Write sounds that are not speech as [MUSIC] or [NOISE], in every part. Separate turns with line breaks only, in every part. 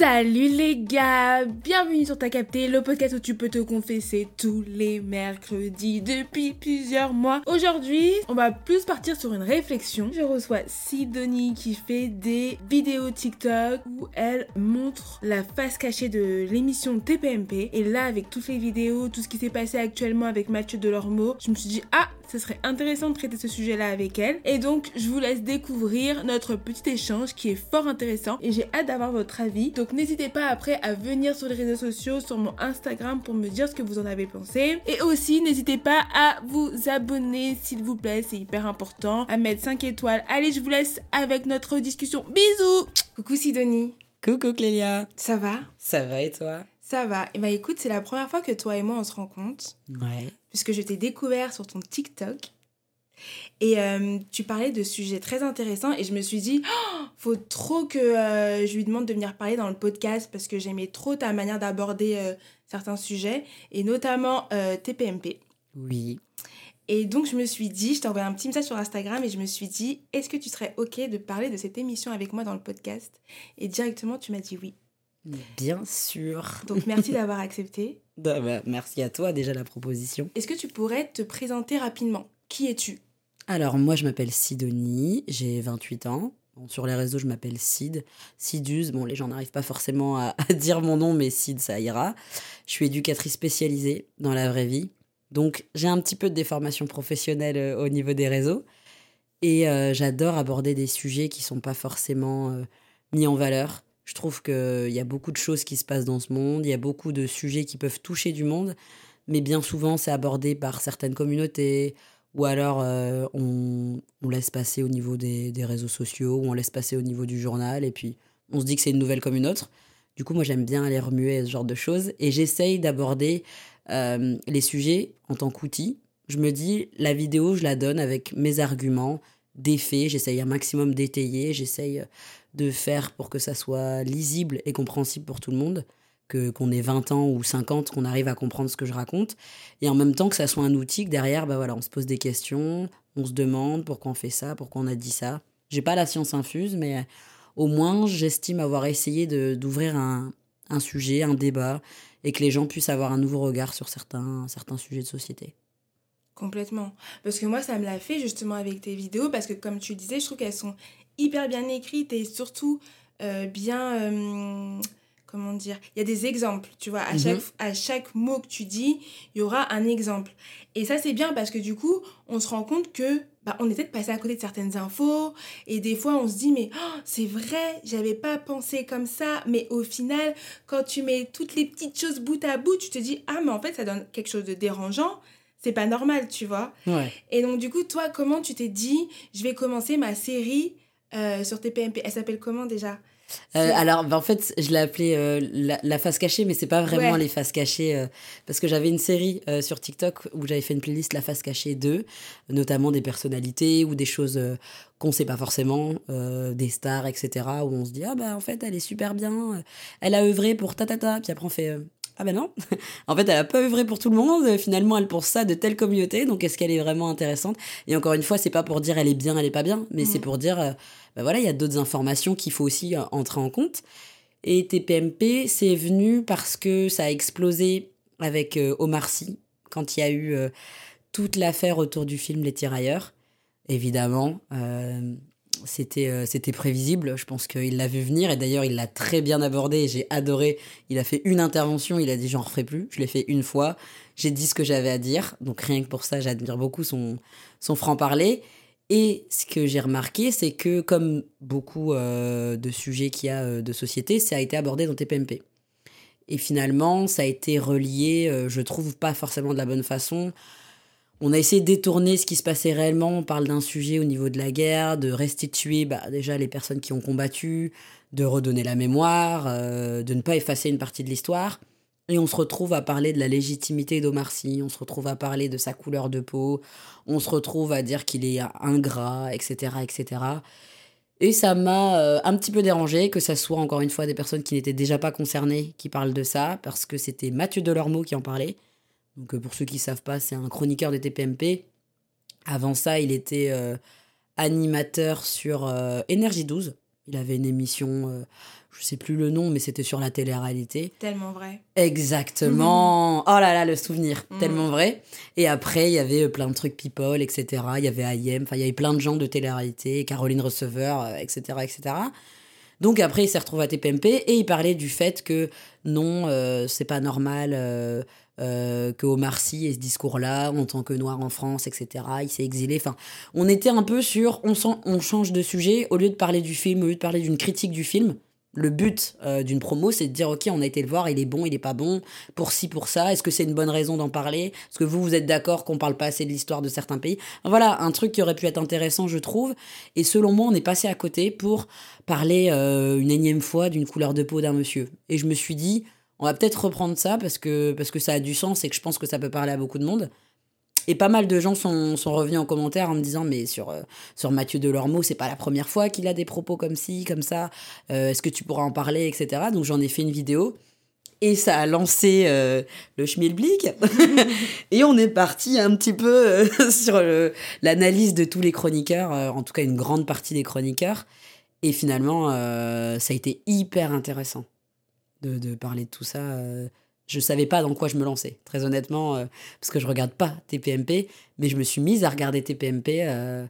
Salut les gars, bienvenue sur Ta Capté, le podcast où tu peux te confesser tous les mercredis depuis plusieurs mois. Aujourd'hui, on va plus partir sur une réflexion. Je reçois Sidonie qui fait des vidéos TikTok où elle montre la face cachée de l'émission TPMP. Et là, avec toutes les vidéos, tout ce qui s'est passé actuellement avec Mathieu Delormeau, je me suis dit, ah, ce serait intéressant de traiter ce sujet-là avec elle. Et donc, je vous laisse découvrir notre petit échange qui est fort intéressant et j'ai hâte d'avoir votre avis. Donc, n'hésitez pas après à venir sur les réseaux sociaux, sur mon Instagram pour me dire ce que vous en avez pensé. Et aussi, n'hésitez pas à vous abonner, s'il vous plaît, c'est hyper important, à mettre 5 étoiles. Allez, je vous laisse avec notre discussion. Bisous Coucou Sidonie.
Coucou Clélia.
Ça va?
Ça va et toi?
Ça va. Et eh bah ben, écoute, c'est la première fois que toi et moi on se rencontre.
Ouais
puisque je t'ai découvert sur ton TikTok. Et euh, tu parlais de sujets très intéressants et je me suis dit, oh, faut trop que euh, je lui demande de venir parler dans le podcast parce que j'aimais trop ta manière d'aborder euh, certains sujets et notamment TPMP.
Oui.
Et donc je me suis dit, je t'ai envoyé un petit message sur Instagram et je me suis dit, est-ce que tu serais OK de parler de cette émission avec moi dans le podcast? Et directement, tu m'as dit oui.
Bien sûr.
Donc merci d'avoir accepté. [LAUGHS]
Bah, merci à toi déjà la proposition.
Est-ce que tu pourrais te présenter rapidement? Qui es-tu?
Alors moi je m'appelle Sidonie, j'ai 28 ans. sur les réseaux je m'appelle Sid. Sidus, bon les gens n'arrivent pas forcément à, dire mon nom mais Sid ça ira. Je suis éducatrice spécialisée dans la vraie vie. Donc j'ai un petit peu de déformation professionnelle euh, au niveau des réseaux. Et euh, j'adore aborder des sujets qui sont pas forcément euh, mis en valeur je trouve qu'il y a beaucoup de choses qui se passent dans ce monde, il y a beaucoup de sujets qui peuvent toucher du monde, mais bien souvent c'est abordé par certaines communautés, ou alors euh, on, laisse passer au niveau des, réseaux sociaux, ou on laisse passer au niveau du journal, et puis on se dit que c'est une nouvelle comme une autre. Du coup, moi j'aime bien aller remuer ce genre de choses, et j'essaye d'aborder euh, les sujets en tant qu'outil. Je me dis, la vidéo, je la donne avec mes arguments, des faits, j'essaye un maximum d'étayer, j'essaye de faire pour que ça soit lisible et compréhensible pour tout le monde, que qu'on ait 20 ans ou 50, qu'on arrive à comprendre ce que je raconte, et en même temps que ça soit un outil que derrière, bah voilà, on se pose des questions, on se demande pourquoi on fait ça, pourquoi on a dit ça. J'ai pas la science infuse, mais au moins j'estime avoir essayé d'ouvrir un, un sujet, un débat, et que les gens puissent avoir un nouveau regard sur certains, certains sujets de société.
Complètement. Parce que moi, ça me l'a fait justement avec tes vidéos, parce que comme tu disais, je trouve qu'elles sont hyper bien écrites et surtout euh, bien... Euh, comment dire Il y a des exemples, tu vois. À, chaque, mhm. à chaque mot que tu dis, il y aura un exemple. Et ça, c'est bien parce que du coup, on se rend compte que bah, on est peut-être passé à côté de certaines infos et des fois on se dit mais oh, c'est vrai j'avais pas pensé comme ça mais au final quand tu mets toutes les petites choses bout à bout tu te dis ah mais en fait ça donne quelque chose de dérangeant c'est pas normal, tu vois. Et donc, du coup, toi, comment tu t'es dit, je vais commencer ma série euh, sur TPMP Elle s'appelle comment déjà?
Euh, alors, bah, en fait, je l'ai appelée euh, la, face cachée, mais c'est pas vraiment les faces cachées. parce que j'avais une série sur TikTok où j'avais fait une playlist La face cachée 2, notamment des personnalités ou des choses qu'on sait pas forcément, des stars, etc. Où on se dit, ah bah en fait, elle est super bien, elle a œuvré pour ta ta ta. Puis après, on fait, ah ben non, [LAUGHS] en fait elle a pas œuvré pour tout le monde, finalement elle pense ça de telle communauté, donc est-ce qu'elle est vraiment intéressante? Et encore une fois, c'est pas pour dire elle est bien, elle est pas bien, mais c'est mm. pour dire, ben voilà, il y a d'autres informations qu'il faut aussi euh, entrer en compte. Et TPMP, c'est venu parce que ça a explosé avec euh, Omar Sy, quand il y a eu toute l'affaire autour du film Les Tirailleurs. Évidemment, c'était euh, prévisible. Je pense qu'il l'a vu venir et d'ailleurs il l'a très bien abordé. J'ai adoré. Il a fait une intervention. Il a dit j'en referai plus. Je l'ai fait une fois. J'ai dit ce que j'avais à dire. Donc rien que pour ça, j'admire beaucoup son son franc parler. Et ce que j'ai remarqué, c'est que comme beaucoup euh, de sujets qu'il y a euh, de société, ça a été abordé dans TPMP. Et finalement, ça a été relié, je trouve pas forcément de la bonne façon, on a essayé de détourner ce qui se passait réellement. On parle d'un sujet au niveau de la guerre, de restituer bah, déjà les personnes qui ont combattu, de redonner la mémoire, euh, de ne pas effacer une partie de l'histoire. Et on se retrouve à parler de la légitimité d'Omar Sy, on se retrouve à parler de sa couleur de peau, on se retrouve à dire qu'il est ingrat, etc. etc. Et ça m'a euh, un petit peu dérangé que ça soit encore une fois des personnes qui n'étaient déjà pas concernées qui parlent de ça, parce que c'était Mathieu Delormeau qui en parlait. Donc, euh, pour ceux qui ne savent pas, c'est un chroniqueur de TPMP. Avant ça, il était euh, animateur sur Énergie 12. Il avait une émission je sais plus le nom, mais c'était sur la télé-réalité.
Tellement vrai.
Exactement. Oh là là, le souvenir. Mm. Tellement vrai. Et après, il y avait plein de trucs people, etc. Il y avait IM, enfin, il y avait plein de gens de télé-réalité, Caroline Receveur, etc., etc. Donc après, il s'est retrouvé à TPMP et il parlait du fait que non, euh, c'est pas normal euh, euh, que Omar Sy ait ce discours-là en tant que noir en France, etc. Il s'est exilé. Enfin, on était un peu sur on, on change de sujet au lieu de parler du film, au lieu de parler d'une critique du film le but euh, d'une promo, c'est de dire ok, on a été le voir, il est bon, il est pas bon, pour ci, pour ça. Est-ce que c'est une bonne raison d'en parler? Est-ce que vous, vous êtes d'accord qu'on parle pas assez de l'histoire de certains pays? Voilà, un truc qui aurait pu être intéressant, je trouve. Et selon moi, on est passé à côté pour parler euh, une énième fois d'une couleur de peau d'un monsieur. Et je me suis dit, on va peut-être reprendre ça parce que, parce que ça a du sens et que je pense que ça peut parler à beaucoup de monde. Et pas mal de gens sont, sont, revenus en commentaire en me disant mais sur, euh, sur Mathieu Delormeau, c'est pas la première fois qu'il a des propos comme ci, comme ça, euh, est-ce que tu pourras en parler, etc. Donc j'en ai fait une vidéo et ça a lancé euh, le schmilblick [LAUGHS] et on est parti un petit peu [LAUGHS] sur l'analyse de tous les chroniqueurs, en tout cas une grande partie des chroniqueurs. Et finalement, ça a été hyper intéressant de, de parler de tout ça je savais pas dans quoi je me lançais, très honnêtement, euh, parce que je regarde pas TPMP, mais je me suis mise à regarder TPMP euh,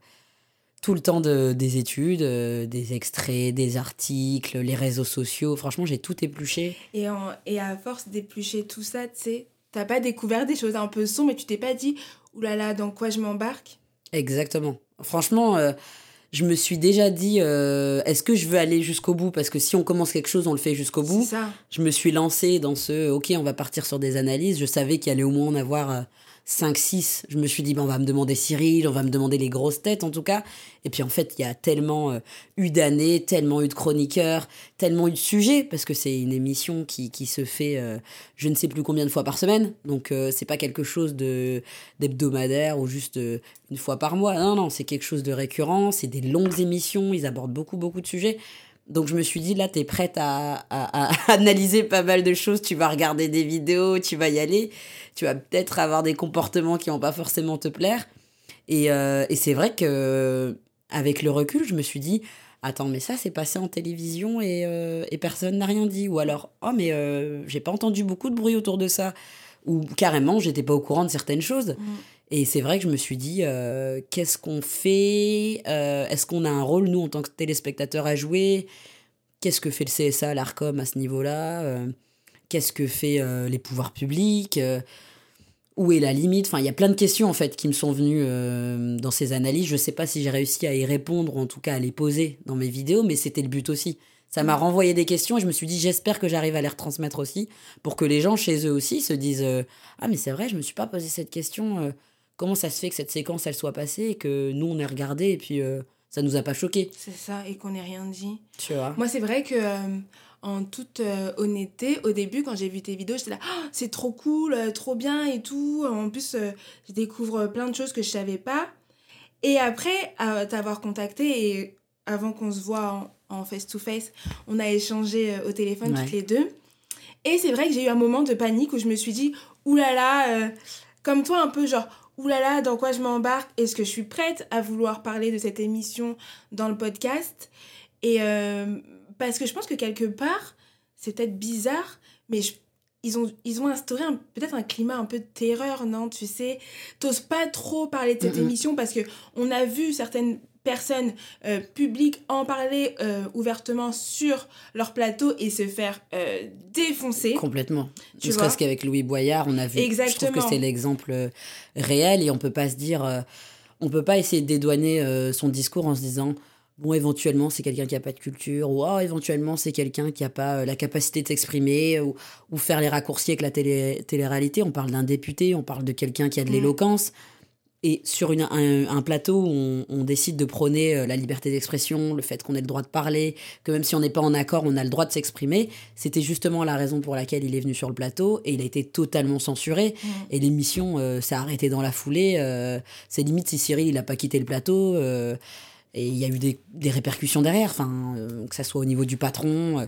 tout le temps de, des études, euh, des extraits, des articles, les réseaux sociaux. Franchement, j'ai tout épluché.
Et, et à force d'éplucher tout ça, tu sais, t'as pas découvert des choses un peu sombres, mais tu t'es pas dit, oulala, dans quoi je m'embarque?
Exactement. Franchement, je me suis déjà dit, euh, est-ce que je veux aller jusqu'au bout? Parce que si on commence quelque chose, on le fait jusqu'au bout.
Ça.
Je me suis lancée dans ce, ok, on va partir sur des analyses. Je savais qu'il allait au moins en avoir euh, 5, 6, je me suis dit, on va me demander Cyril, on va me demander les grosses têtes en tout cas. Et puis en fait, il y a tellement euh, eu d'années, tellement eu de chroniqueurs, tellement eu de sujets, parce que c'est une émission qui, qui se fait euh, je ne sais plus combien de fois par semaine. Donc euh, c'est pas quelque chose de d'hebdomadaire ou juste une fois par mois. Non, non, c'est quelque chose de récurrent, c'est des longues émissions, ils abordent beaucoup, beaucoup de sujets. Donc je me suis dit, là, tu es prête à, [LAUGHS] analyser pas mal de choses, tu vas regarder des vidéos, tu vas y aller, tu vas peut-être avoir des comportements qui vont pas forcément te plaire. Et, euh, c'est vrai que avec le recul, je me suis dit, attends, mais ça, c'est passé en télévision et, euh, personne n'a rien dit. Ou alors, oh, mais euh, j'ai pas entendu beaucoup de bruit autour de ça. Ou carrément, j'étais pas au courant de certaines choses. Mm. Et c'est vrai que je me suis dit, euh, qu'est-ce qu'on fait Est-ce qu'on a un rôle, nous, en tant que téléspectateurs, à jouer? Qu'est-ce que fait le CSA, l'ARCOM à ce niveau-là? Qu'est-ce que fait les pouvoirs publics? Où est la limite Enfin, il y a plein de questions, en fait, qui me sont venues dans ces analyses. Je ne sais pas si j'ai réussi à y répondre, ou en tout cas à les poser dans mes vidéos, mais c'était le but aussi. Ça m'a renvoyé des questions et je me suis dit, j'espère que j'arrive à les retransmettre aussi, pour que les gens chez eux aussi se disent Ah, mais c'est vrai, je me suis pas posé cette question comment ça se fait que cette séquence elle soit passée et que nous on ait regardé et puis euh, ça nous a pas choqué.
C'est ça et qu'on n'ait rien dit.
Tu vois.
Moi c'est vrai que euh, en toute euh, honnêteté au début quand j'ai vu tes vidéos j'étais là oh, c'est trop cool trop bien et tout. En plus je découvre plein de choses que je savais pas. Et après à t'avoir contacté et avant qu'on se voit en, face to face on a échangé au téléphone toutes les deux. Et c'est vrai que j'ai eu un moment de panique où je me suis dit oulala là là, comme toi un peu genre oulala, dans quoi je m'embarque? Est-ce que je suis prête à vouloir parler de cette émission dans le podcast? Et euh, parce que je pense que quelque part, c'est peut-être bizarre, mais ils, ont, ils ont instauré peut-être un climat un peu de terreur, non Tu sais, t'oses pas trop parler de cette émission parce que on a vu certaines personnes euh, publiques en parler euh, ouvertement sur leur plateau et se faire euh, défoncer.
Complètement. Tu serait-ce qu'avec Louis Boyard, on a vu. Exactement. Je trouve que c'est l'exemple réel et on peut pas se dire, on peut pas essayer de dédouaner son discours en se disant. Bon, éventuellement, c'est quelqu'un qui n'a pas de culture, ou oh, éventuellement, c'est quelqu'un qui n'a pas la capacité de s'exprimer, ou, ou, faire les raccourcis avec la télé, télé-réalité. On parle d'un député, on parle de quelqu'un qui a de mm. l'éloquence. Et sur une, un, plateau où on, décide de prôner euh, la liberté d'expression, le fait qu'on ait le droit de parler, que même si on n'est pas en accord, on a le droit de s'exprimer, c'était justement la raison pour laquelle il est venu sur le plateau et il a été totalement censuré. Mmh. Et l'émission euh, s'est arrêtée dans la foulée. Euh, c'est limite si Cyril il n'a pas quitté le plateau. Et il y a eu des, des répercussions derrière, enfin, que ça soit au niveau du patron,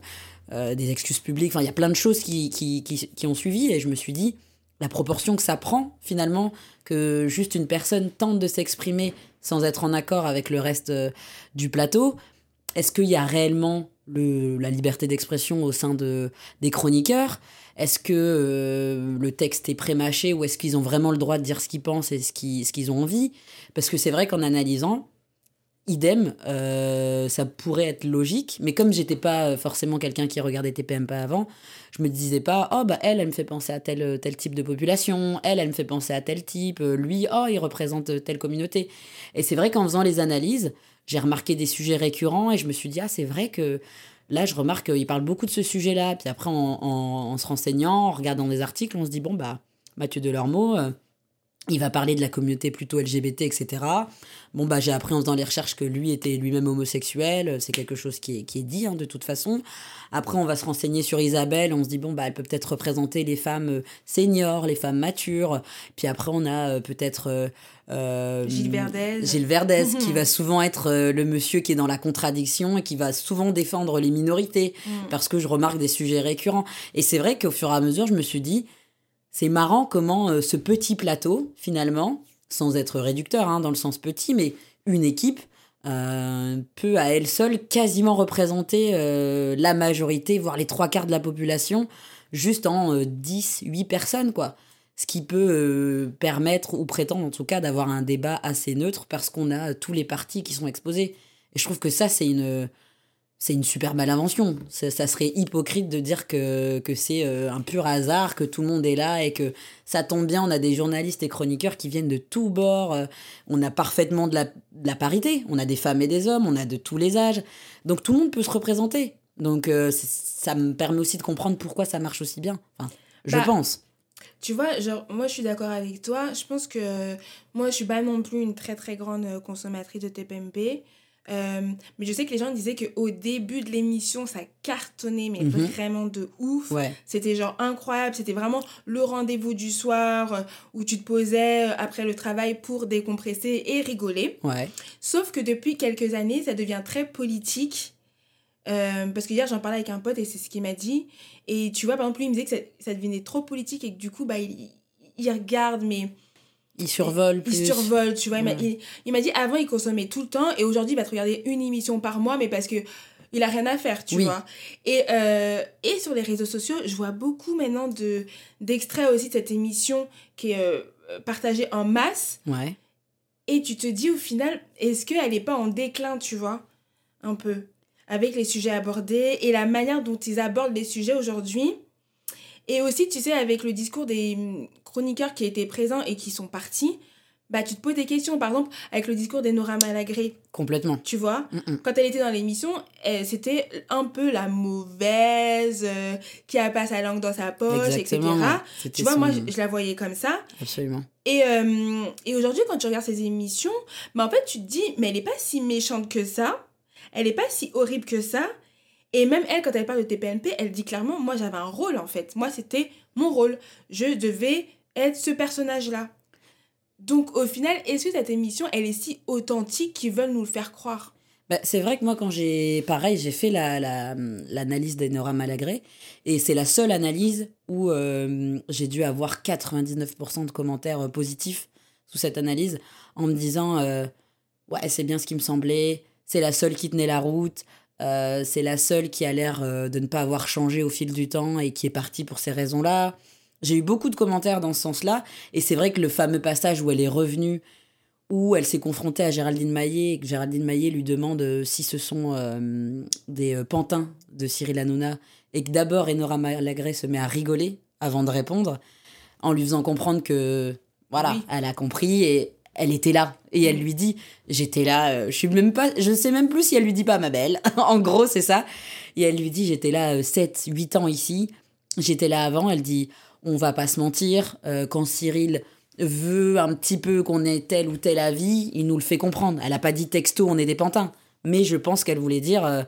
des excuses publiques, il y a plein de choses qui, qui, qui, qui ont suivi. Et je me suis dit, la proportion que ça prend finalement que juste une personne tente de s'exprimer sans être en accord avec le reste euh, du plateau. Est-ce qu'il y a réellement le, la liberté d'expression au sein de, des chroniqueurs? Est-ce que euh, le texte est prémâché ou est-ce qu'ils ont vraiment le droit de dire ce qu'ils pensent et ce qu'ils, ce qu'ils ont envie? Parce que c'est vrai qu'en analysant, idem, euh, ça pourrait être logique, mais comme j'étais pas forcément quelqu'un qui regardait TPMP avant, je me disais pas, oh bah elle, elle me fait penser à tel, tel type de population, elle, elle me fait penser à tel type, lui, oh, il représente telle communauté. Et c'est vrai qu'en faisant les analyses, j'ai remarqué des sujets récurrents et je me suis dit, ah, c'est vrai que là, je remarque qu'il parle beaucoup de ce sujet-là. Puis après, en, se renseignant, en regardant des articles, on se dit, bon, bah, Mathieu Delormeau, euh, il va parler de la communauté plutôt LGBT, etc. Bon, bah, j'ai appris en faisant les recherches que lui était lui-même homosexuel. C'est quelque chose qui est, qui est dit, hein, de toute façon. Après, on va se renseigner sur Isabelle. On se dit, bon, bah, elle peut peut-être représenter les femmes euh, seniors, les femmes matures. Puis après, on a euh, peut-être.
Euh, Gilles Verdez.
Gilles Verdez, qui [LAUGHS] va souvent être le monsieur qui est dans la contradiction et qui va souvent défendre les minorités. Mm. Parce que je remarque des sujets récurrents. Et c'est vrai qu'au fur et à mesure, je me suis dit, c'est marrant comment ce petit plateau, finalement, sans être réducteur hein, dans le sens petit, mais une équipe euh, peut à elle seule quasiment représenter euh, la majorité, voire les trois quarts de la population, juste en 10, euh, 8 personnes, quoi. Ce qui peut permettre, ou prétendre en tout cas, d'avoir un débat assez neutre parce qu'on a tous les partis qui sont exposés. Et je trouve que ça, c'est une, c'est une super belle invention. Ça, serait hypocrite de dire que, que c'est euh, un pur hasard, que tout le monde est là et que ça tombe bien. On a des journalistes et chroniqueurs qui viennent de tous bords. Euh, on a parfaitement de la, parité. On a des femmes et des hommes. On a de tous les âges. Donc tout le monde peut se représenter. Donc euh, ça me permet aussi de comprendre pourquoi ça marche aussi bien. je bah, pense.
Tu vois, genre, moi je suis d'accord avec toi. Je pense que moi je suis pas non plus une très très grande consommatrice de TPMP. Euh, mais je sais que les gens disaient qu'au début de l'émission, ça cartonnait, mais mhm. vraiment de ouf. C'était genre incroyable. C'était vraiment le rendez-vous du soir euh, où tu te posais euh, après le travail pour décompresser et rigoler.
Ouais.
Sauf que depuis quelques années, ça devient très politique. parce que hier, j'en parlais avec un pote et c'est ce qu'il m'a dit. Et tu vois, par exemple, lui, il me disait que ça, ça devenait trop politique et que du coup, bah, il, il regarde, mais
il survole
plus. Il survole, tu vois. Il m'a dit avant, il consommait tout le temps et aujourd'hui, il va te regarder une émission par mois, mais parce que il a rien à faire, tu vois. Et, euh, et sur les réseaux sociaux, je vois beaucoup maintenant de d'extraits aussi de cette émission qui est euh, partagée en masse.
Ouais.
Et tu te dis au final, est-ce qu'elle n'est pas en déclin, tu vois Un peu. Avec les sujets abordés et la manière dont ils abordent les sujets aujourd'hui? Et aussi, tu sais, avec le discours des chroniqueurs qui étaient présents et qui sont partis, bah, tu te poses des questions. Par exemple, avec le discours d'Enora Malagré.
Complètement.
Tu vois Quand elle était dans l'émission, c'était un peu la mauvaise, euh, qui a pas sa langue dans sa poche, etc. Tu vois, moi, je, la voyais comme ça.
Absolument.
Et, euh, et aujourd'hui, quand tu regardes ces émissions, bah, en fait, tu te dis, mais elle n'est pas si méchante que ça. Elle n'est pas si horrible que ça. Et même elle, quand elle parle de TPNP, elle dit clairement, moi j'avais un rôle en fait. Moi c'était mon rôle. Je devais être ce personnage-là. Donc au final, est-ce que cette émission, elle est si authentique qu'ils veulent nous le faire croire?
Bah, c'est vrai que moi, quand j'ai. Pareil, j'ai fait l'analyse la, l'analyse d'Enora Malagré. Et c'est la seule analyse où euh, j'ai dû avoir 99% de commentaires euh, positifs sous cette analyse en me disant euh, Ouais, c'est bien ce qui me semblait. C'est la seule qui tenait la route. c'est la seule qui a l'air de ne pas avoir changé au fil du temps et qui est partie pour ces raisons-là. J'ai eu beaucoup de commentaires dans ce sens-là, et c'est vrai que le fameux passage où elle est revenue, où elle s'est confrontée à Géraldine Maillet, et que Géraldine Maillet lui demande euh, si ce sont euh, des euh, pantins de Cyril Hanouna, et que d'abord Enora Malagré se met à rigoler avant de répondre, en lui faisant comprendre que, voilà, elle a compris, et elle était là. Et elle lui dit j'étais là je suis même pas je sais même plus si elle lui dit pas ma belle. [LAUGHS] En gros c'est ça. Et elle lui dit j'étais là 7 8 ans ici. J'étais là avant. Elle dit on va pas se mentir, euh, quand Cyril veut un petit peu qu'on ait tel ou tel avis, il nous le fait comprendre. Elle a pas dit texto, on est des pantins. Mais je pense qu'elle voulait dire euh,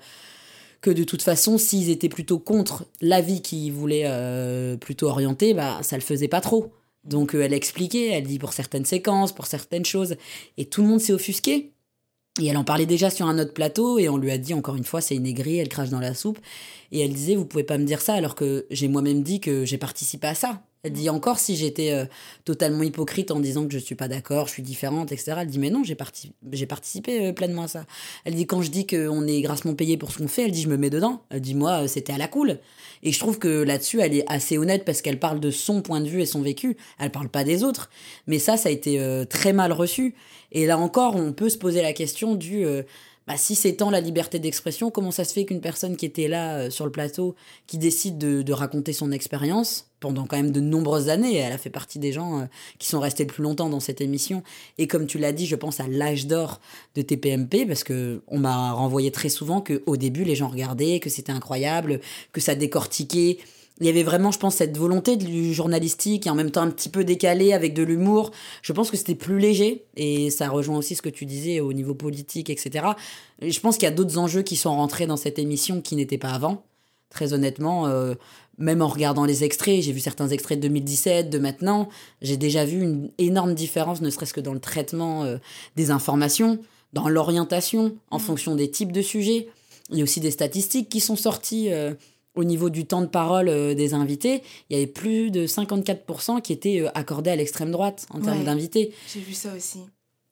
que de toute façon, s'ils étaient plutôt contre l'avis qu'ils voulaient euh, plutôt orienter, bah, ça le faisait pas trop. Donc elle expliquait, elle dit pour certaines séquences, pour certaines choses, et tout le monde s'est offusqué. Et elle en parlait déjà sur un autre plateau, et on lui a dit encore une fois, c'est une aigrie, elle crache dans la soupe. Et elle disait, vous pouvez pas me dire ça, alors que j'ai moi-même dit que j'ai participé à ça. Elle dit encore si j'étais euh, totalement hypocrite en disant que je suis pas d'accord, je suis différente, etc. Elle dit mais non, j'ai participé euh, pleinement à ça. Elle dit quand je dis qu'on est grassement payé pour ce qu'on fait, elle dit je me mets dedans. Elle dit moi c'était à la cool. Et je trouve que là-dessus elle est assez honnête parce qu'elle parle de son point de vue et son vécu. Elle parle pas des autres. Mais ça, ça a été euh, très mal reçu. Et là encore, on peut se poser la question du bah, si c'est tant la liberté d'expression, comment ça se fait qu'une personne qui était là euh, sur le plateau, qui décide de, raconter son expérience pendant quand même de nombreuses années, elle a fait partie des gens euh, qui sont restés le plus longtemps dans cette émission, et comme tu l'as dit, je pense à l'âge d'or de TPMP, parce que on m'a renvoyé très souvent qu'au début les gens regardaient, que c'était incroyable, que ça décortiquait il y avait vraiment, je pense, cette volonté du journalistique et en même temps un petit peu décalé avec de l'humour. Je pense que c'était plus léger et ça rejoint aussi ce que tu disais au niveau politique, etc. je pense qu'il y a d'autres enjeux qui sont rentrés dans cette émission qui n'étaient pas avant. Très honnêtement, euh, même en regardant les extraits, j'ai vu certains extraits de 2017, de maintenant, j'ai déjà vu une énorme différence, ne serait-ce que dans le traitement euh, des informations, dans l'orientation en mmh. fonction des types de sujets. Il y a aussi des statistiques qui sont sorties. Euh, au niveau du temps de parole euh, des invités, il y avait plus de 54% qui étaient accordés à l'extrême droite en termes d'invités.
J'ai vu ça aussi.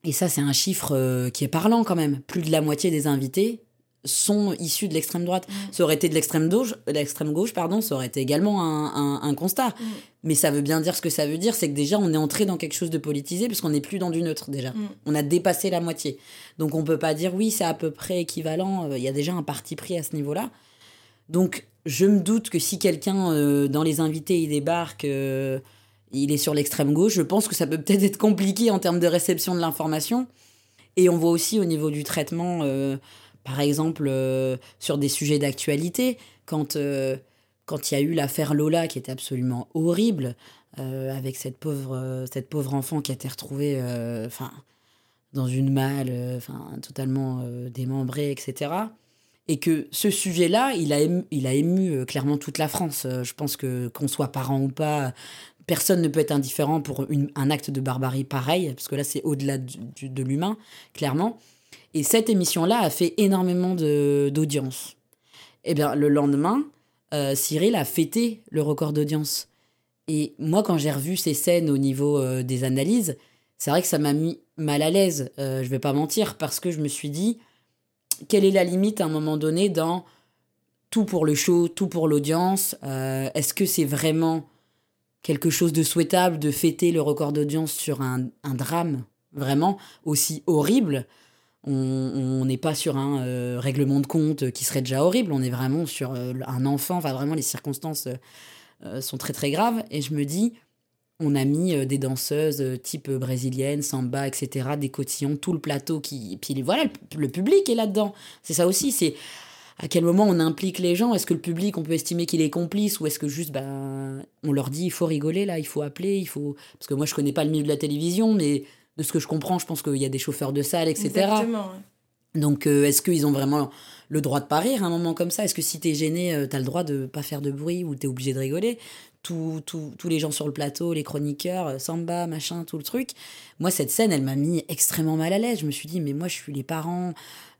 Et ça, c'est un chiffre qui est parlant quand même. Plus de la moitié des invités sont issus de l'extrême droite. Mm. Ça aurait été de l'extrême gauche, l'extrême gauche, pardon, ça aurait été également un, constat. Mm. Mais ça veut bien dire ce que ça veut dire, c'est que déjà on est entré dans quelque chose de politisé parce qu'on n'est plus dans du neutre déjà. Mm. On a dépassé la moitié. Donc on peut pas dire oui, c'est à peu près équivalent. Il y a déjà un parti pris à ce niveau-là. Donc je me doute que si quelqu'un euh, dans les invités il débarque, euh, il est sur l'extrême gauche, je pense que ça peut peut-être être compliqué en termes de réception de l'information. Et on voit aussi au niveau du traitement, euh, par exemple, sur des sujets d'actualité, quand quand il y a eu l'affaire Lola qui était absolument horrible, avec cette pauvre, cette pauvre enfant qui a été retrouvée enfin dans une malle, enfin totalement démembrée, etc et que ce sujet-là, il a ému, il a ému euh, clairement toute la France. Euh, je pense que qu'on soit parent ou pas, personne ne peut être indifférent pour un acte de barbarie pareil, parce que là, c'est au-delà de l'humain, clairement. Et cette émission-là a fait énormément d'audience. Eh bien, le lendemain, euh, Cyril a fêté le record d'audience. Et moi, quand j'ai revu ces scènes au niveau des analyses, c'est vrai que ça m'a mis mal à l'aise, je vais pas mentir, parce que je me suis dit, quelle est la limite à un moment donné dans tout pour le show, tout pour l'audience? Euh, Est-ce que c'est vraiment quelque chose de souhaitable de fêter le record d'audience sur un, drame vraiment aussi horrible? On n'est pas sur un euh, règlement de compte qui serait déjà horrible, on est vraiment sur euh, un enfant, enfin vraiment les circonstances sont très très graves. Et je me dis, on a mis euh, des danseuses euh, type brésilienne, samba, etc., des cotillons, tout le plateau qui. Puis voilà, le public est là-dedans. C'est ça aussi, c'est à quel moment on implique les gens Est-ce que le public, on peut estimer qu'il est complice ou est-ce que juste, ben, on leur dit il faut rigoler là, il faut appeler, il faut. Parce que moi, je connais pas le milieu de la télévision, mais de ce que je comprends, je pense qu'il y a des chauffeurs de salle, etc. Exactement. Donc, euh, est-ce qu'ils ont vraiment le droit de pas rire à un moment comme ça? Est-ce que si tu es gêné, tu as le droit de pas faire de bruit ou tu es obligé de rigoler? Tous les gens sur le plateau, les chroniqueurs, euh, samba, machin, tout le truc. Moi, cette scène, elle m'a mis extrêmement mal à l'aise. Je me suis dit, mais moi, je suis les parents.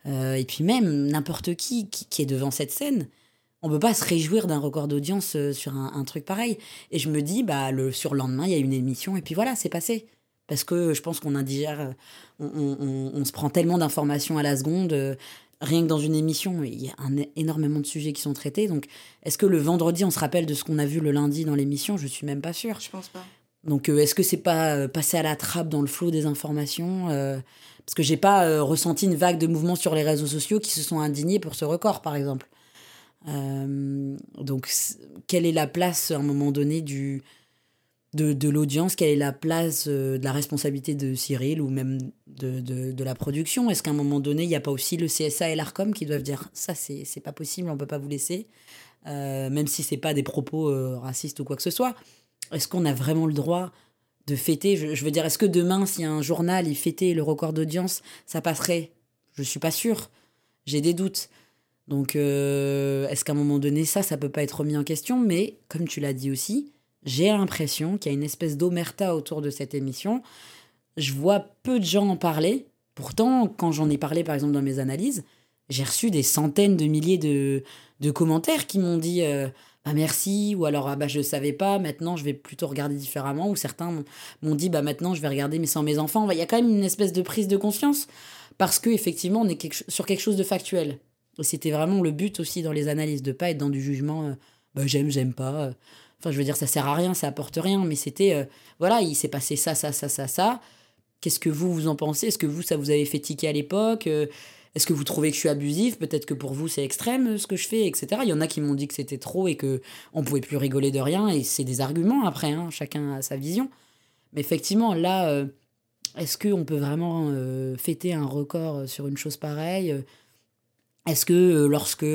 Euh, et puis même, n'importe qui, qui, est devant cette scène, on peut pas se réjouir d'un record d'audience euh, sur un, truc pareil. Et je me dis, bah, le surlendemain, il y a une émission, et puis voilà, c'est passé. Parce que je pense qu'on indigère, on, on, on, se prend tellement d'informations à la seconde rien que dans une émission, il y a un, énormément de sujets qui sont traités. Donc, est-ce que le vendredi, on se rappelle de ce qu'on a vu le lundi dans l'émission? Je suis même pas sûre.
Je pense pas.
Donc, euh, est-ce que c'est pas euh, passer à la trappe dans le flot des informations euh, Parce que j'ai pas ressenti une vague de mouvements sur les réseaux sociaux qui se sont indignés pour ce record, par exemple. donc, quelle est la place à un moment donné du, de, l'audience, quelle est la place euh, de la responsabilité de Cyril ou même de, de, la production? Est-ce qu'à un moment donné, il n'y a pas aussi le CSA et l'ARCOM qui doivent dire ça, c'est pas possible, on peut pas vous laisser, euh, même si c'est pas des propos euh, racistes ou quoi que ce soit? Est-ce qu'on a vraiment le droit de fêter? Je, veux dire, est-ce que demain, si un journal il fêtait le record d'audience, ça passerait? Je suis pas sûre. J'ai des doutes. Donc, est-ce qu'à un moment donné, ça, ça peut pas être remis en question? Mais, comme tu l'as dit aussi, j'ai l'impression qu'il y a une espèce d'omerta autour de cette émission. Je vois peu de gens en parler. Pourtant, quand j'en ai parlé, par exemple, dans mes analyses, j'ai reçu des centaines de milliers de, commentaires qui m'ont dit euh, bah merci, ou alors ah bah je savais pas, maintenant je vais plutôt regarder différemment, ou certains m'ont dit bah maintenant je vais regarder mais sans mes enfants. Il y a quand même une espèce de prise de conscience parce que effectivement on est sur quelque chose de factuel. C'était vraiment le but aussi dans les analyses, de pas être dans du jugement, euh, bah j'aime, j'aime pas. Euh. Enfin je veux dire ça sert à rien, ça apporte rien, mais c'était euh, voilà il s'est passé ça, ça, ça, ça, ça. Qu'est-ce que vous vous en pensez? Est-ce que vous ça vous avait fait tiquer à l'époque? Est-ce que vous trouvez que je suis abusif Peut-être que pour vous c'est extrême euh, ce que je fais, etc. Il y en a qui m'ont dit que c'était trop et que on pouvait plus rigoler de rien. Et c'est des arguments après, hein, chacun a sa vision. Mais effectivement, là, euh, est-ce qu'on peut vraiment euh, fêter un record sur une chose pareille? Est-ce que lorsque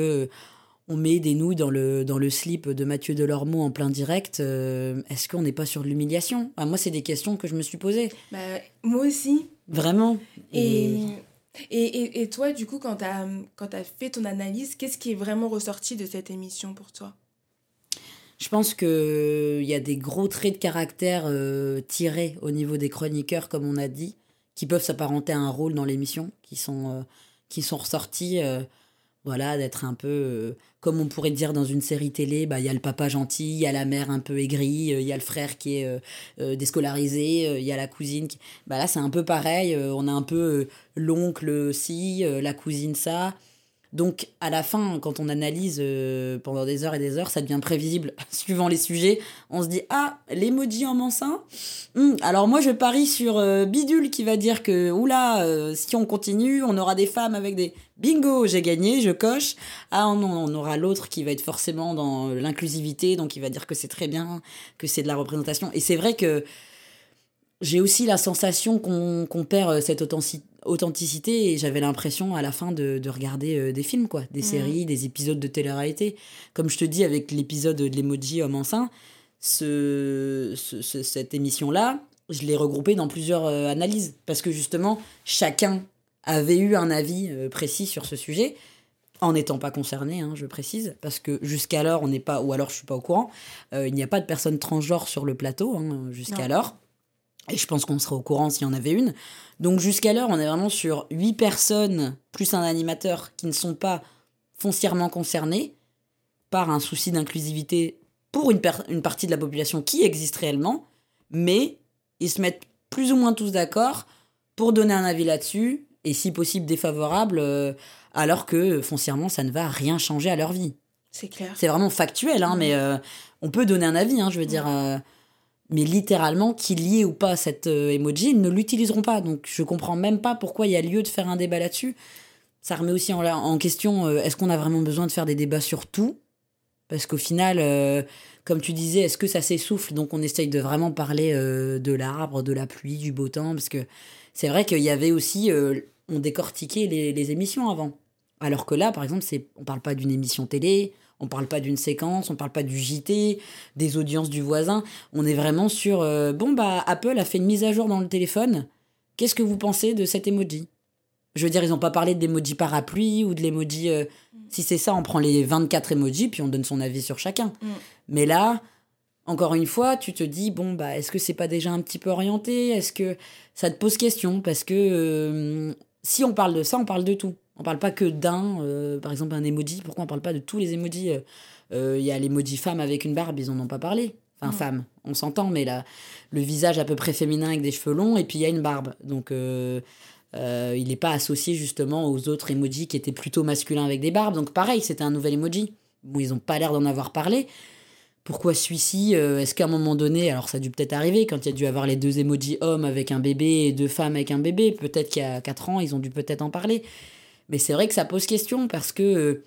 on met des nouilles dans le, dans le slip de Mathieu Delormeau en plein direct, est-ce qu'on n'est pas sur de l'humiliation? Moi, c'est des questions que je me suis posées.
Bah, moi aussi.
Vraiment.
et et, et, toi, du coup, quand tu as, as fait ton analyse, qu'est-ce qui est vraiment ressorti de cette émission pour toi?
Je pense qu'il y a des gros traits de caractère euh, tirés au niveau des chroniqueurs, comme on a dit, qui peuvent s'apparenter à un rôle dans l'émission, qui, sont euh, qui sont ressortis. Euh, voilà, d'être un peu, euh, comme on pourrait dire dans une série télé, bah, il y a le papa gentil, il y a la mère un peu aigrie, euh, il y a le frère qui est euh, déscolarisé, il y a la cousine. Qui... Bah, là, c'est un peu pareil, on a un peu l'oncle ci, la cousine ça. Donc, à la fin, quand on analyse euh, pendant des heures et des heures, ça devient prévisible. [LAUGHS] Suivant les sujets, on se dit Ah, l'emoji en mansin hmm, Alors, moi, je parie sur euh, Bidule qui va dire que, oula, euh, si on continue, on aura des femmes avec des. Bingo, j'ai gagné, je coche. Ah on aura l'autre qui va être forcément dans l'inclusivité, donc il va dire que c'est très bien, que c'est de la représentation. Et c'est vrai que j'ai aussi la sensation qu'on perd cette authenticité authenticité et j'avais l'impression à la fin de, de regarder euh, des films, quoi, des séries, des épisodes de télé-réalité. Comme je te dis avec l'épisode de l'emoji homme enceint, ce, ce, cette émission-là, je l'ai regroupée dans plusieurs euh, analyses. Parce que justement, chacun avait eu un avis euh, précis sur ce sujet en n'étant pas concerné, hein, je précise, parce que jusqu'alors, on n'est pas, ou alors je suis pas au courant, il n'y a pas de personne transgenre sur le plateau, hein, jusqu'alors. Et je pense qu'on serait au courant s'il y en avait une. Donc jusqu'alors, on est vraiment sur huit personnes plus un animateur qui ne sont pas foncièrement concernés par un souci d'inclusivité pour une, une partie de la population qui existe réellement, mais ils se mettent plus ou moins tous d'accord pour donner un avis là-dessus, et si possible défavorable, euh, alors que foncièrement, ça ne va rien changer à leur vie.
C'est clair.
C'est vraiment factuel, hein, mais euh, on peut donner un avis, hein, je veux dire. Euh, mais littéralement, qu'il y ait ou pas cette euh, emoji, ils ne l'utiliseront pas. Donc je comprends même pas pourquoi il y a lieu de faire un débat là-dessus. Ça remet aussi en, question, euh, est-ce qu'on a vraiment besoin de faire des débats sur tout? Parce qu'au final, euh, comme tu disais, est-ce que ça s'essouffle? Donc on essaye de vraiment parler de l'arbre, de la pluie, du beau temps, parce que c'est vrai qu'il y avait aussi, on décortiquait les, émissions avant. Alors que là, par exemple, on parle pas d'une émission télé, on parle pas d'une séquence, on parle pas du JT, des audiences du voisin. On est vraiment sur euh, bon bah Apple a fait une mise à jour dans le téléphone. Qu'est-ce que vous pensez de cet emoji? Je veux dire, ils n'ont pas parlé de l'emoji parapluie ou de l'emoji. Euh, mm. Si c'est ça, on prend les 24 emojis puis on donne son avis sur chacun. Mm. Mais là, encore une fois, tu te dis bon bah est-ce que c'est pas déjà un petit peu orienté? Est-ce que ça te pose question? Parce que euh, si on parle de ça, on parle de tout. On parle pas que d'un, euh, par exemple un emoji. Pourquoi on parle pas de tous les emojis euh, euh, Il y a l'emoji femme avec une barbe, ils en ont pas parlé. Enfin, femme, on s'entend, mais là, le visage à peu près féminin avec des cheveux longs, et puis il y a une barbe. Donc, il n'est pas associé justement aux autres emojis qui étaient plutôt masculins avec des barbes. Donc, pareil, c'était un nouvel emoji. Bon, ils n'ont pas l'air d'en avoir parlé. Pourquoi celui-ci Est-ce qu'à un moment donné, alors ça a dû peut-être arriver, quand il y a dû avoir les deux emojis hommes avec un bébé et deux femmes avec un bébé, peut-être qu'il y a 4 ans, ils ont dû peut-être en parler. Mais c'est vrai que ça pose question parce que euh,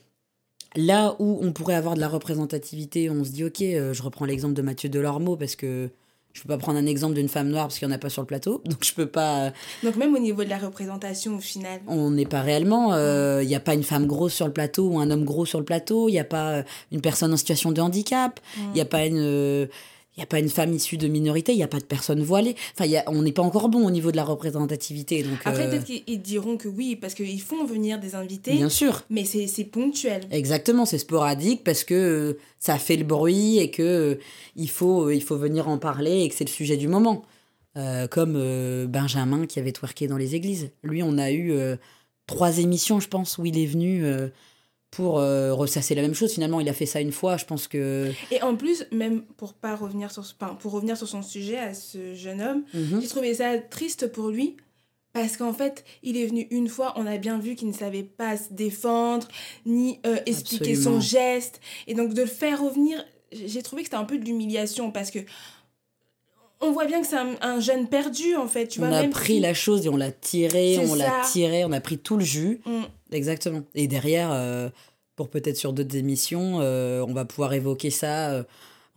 là où on pourrait avoir de la représentativité, on se dit ok, euh, je reprends l'exemple de Mathieu Delormeau parce que je peux pas prendre un exemple d'une femme noire parce qu'il n'y en a pas sur le plateau, [LAUGHS] donc je peux pas. Euh,
donc même au niveau de la représentation au final.
On n'est pas réellement. Il n'y a pas une femme grosse sur le plateau ou un homme gros sur le plateau. Il n'y a pas une personne en situation de handicap. Il n'y a pas une il n'y a pas une femme issue de minorité, il n'y a pas de personnes voilées. Enfin, y a, on n'est pas encore bon au niveau de la représentativité. Donc,
Après, euh, peut-être qu'ils diront que oui, parce qu'ils font venir des invités.
Bien sûr.
Mais c'est ponctuel.
Exactement, c'est sporadique parce que euh, ça fait le bruit et que euh, il, faut, il faut venir en parler et que c'est le sujet du moment. comme Benjamin qui avait twerké dans les églises. Lui, on a eu trois émissions, je pense, où il est venu pour euh, ressasser la même chose. Finalement, il a fait ça une fois, je pense que...
Et en plus, même pour pas revenir sur, pour revenir sur son sujet, à ce jeune homme, mhm. j'ai trouvé ça triste pour lui, parce qu'en fait, il est venu une fois, on a bien vu qu'il ne savait pas se défendre, ni euh, expliquer son geste. Et donc, de le faire revenir, j'ai trouvé que c'était un peu de l'humiliation, parce que on voit bien que c'est un, jeune perdu, en fait. Tu
on a pris la chose et on l'a tiré, on l'a tiré, on a pris tout le jus. Mm. Exactement. Et derrière, euh, pour peut-être sur d'autres émissions, euh, on va pouvoir évoquer ça euh,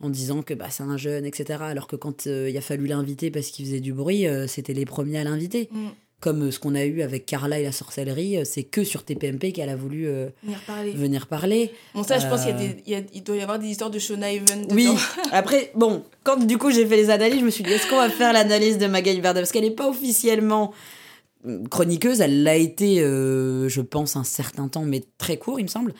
en disant que bah, c'est un jeune, etc. Alors que quand il a fallu l'inviter parce qu'il faisait du bruit, c'était les premiers à l'inviter. Mm. Comme ce qu'on a eu avec Carla et la sorcellerie, c'est que sur TPMP qu'elle a voulu venir, parler. venir parler.
Bon, ça, je pense qu'il doit y avoir des histoires de Shona Even.
Oui, [LAUGHS] après, bon, quand du coup j'ai fait les analyses, je me suis dit, est-ce qu'on va faire l'analyse de Magali Verda Parce qu'elle n'est pas officiellement chroniqueuse, elle l'a été, euh, je pense, un certain temps, mais très court, il me semble.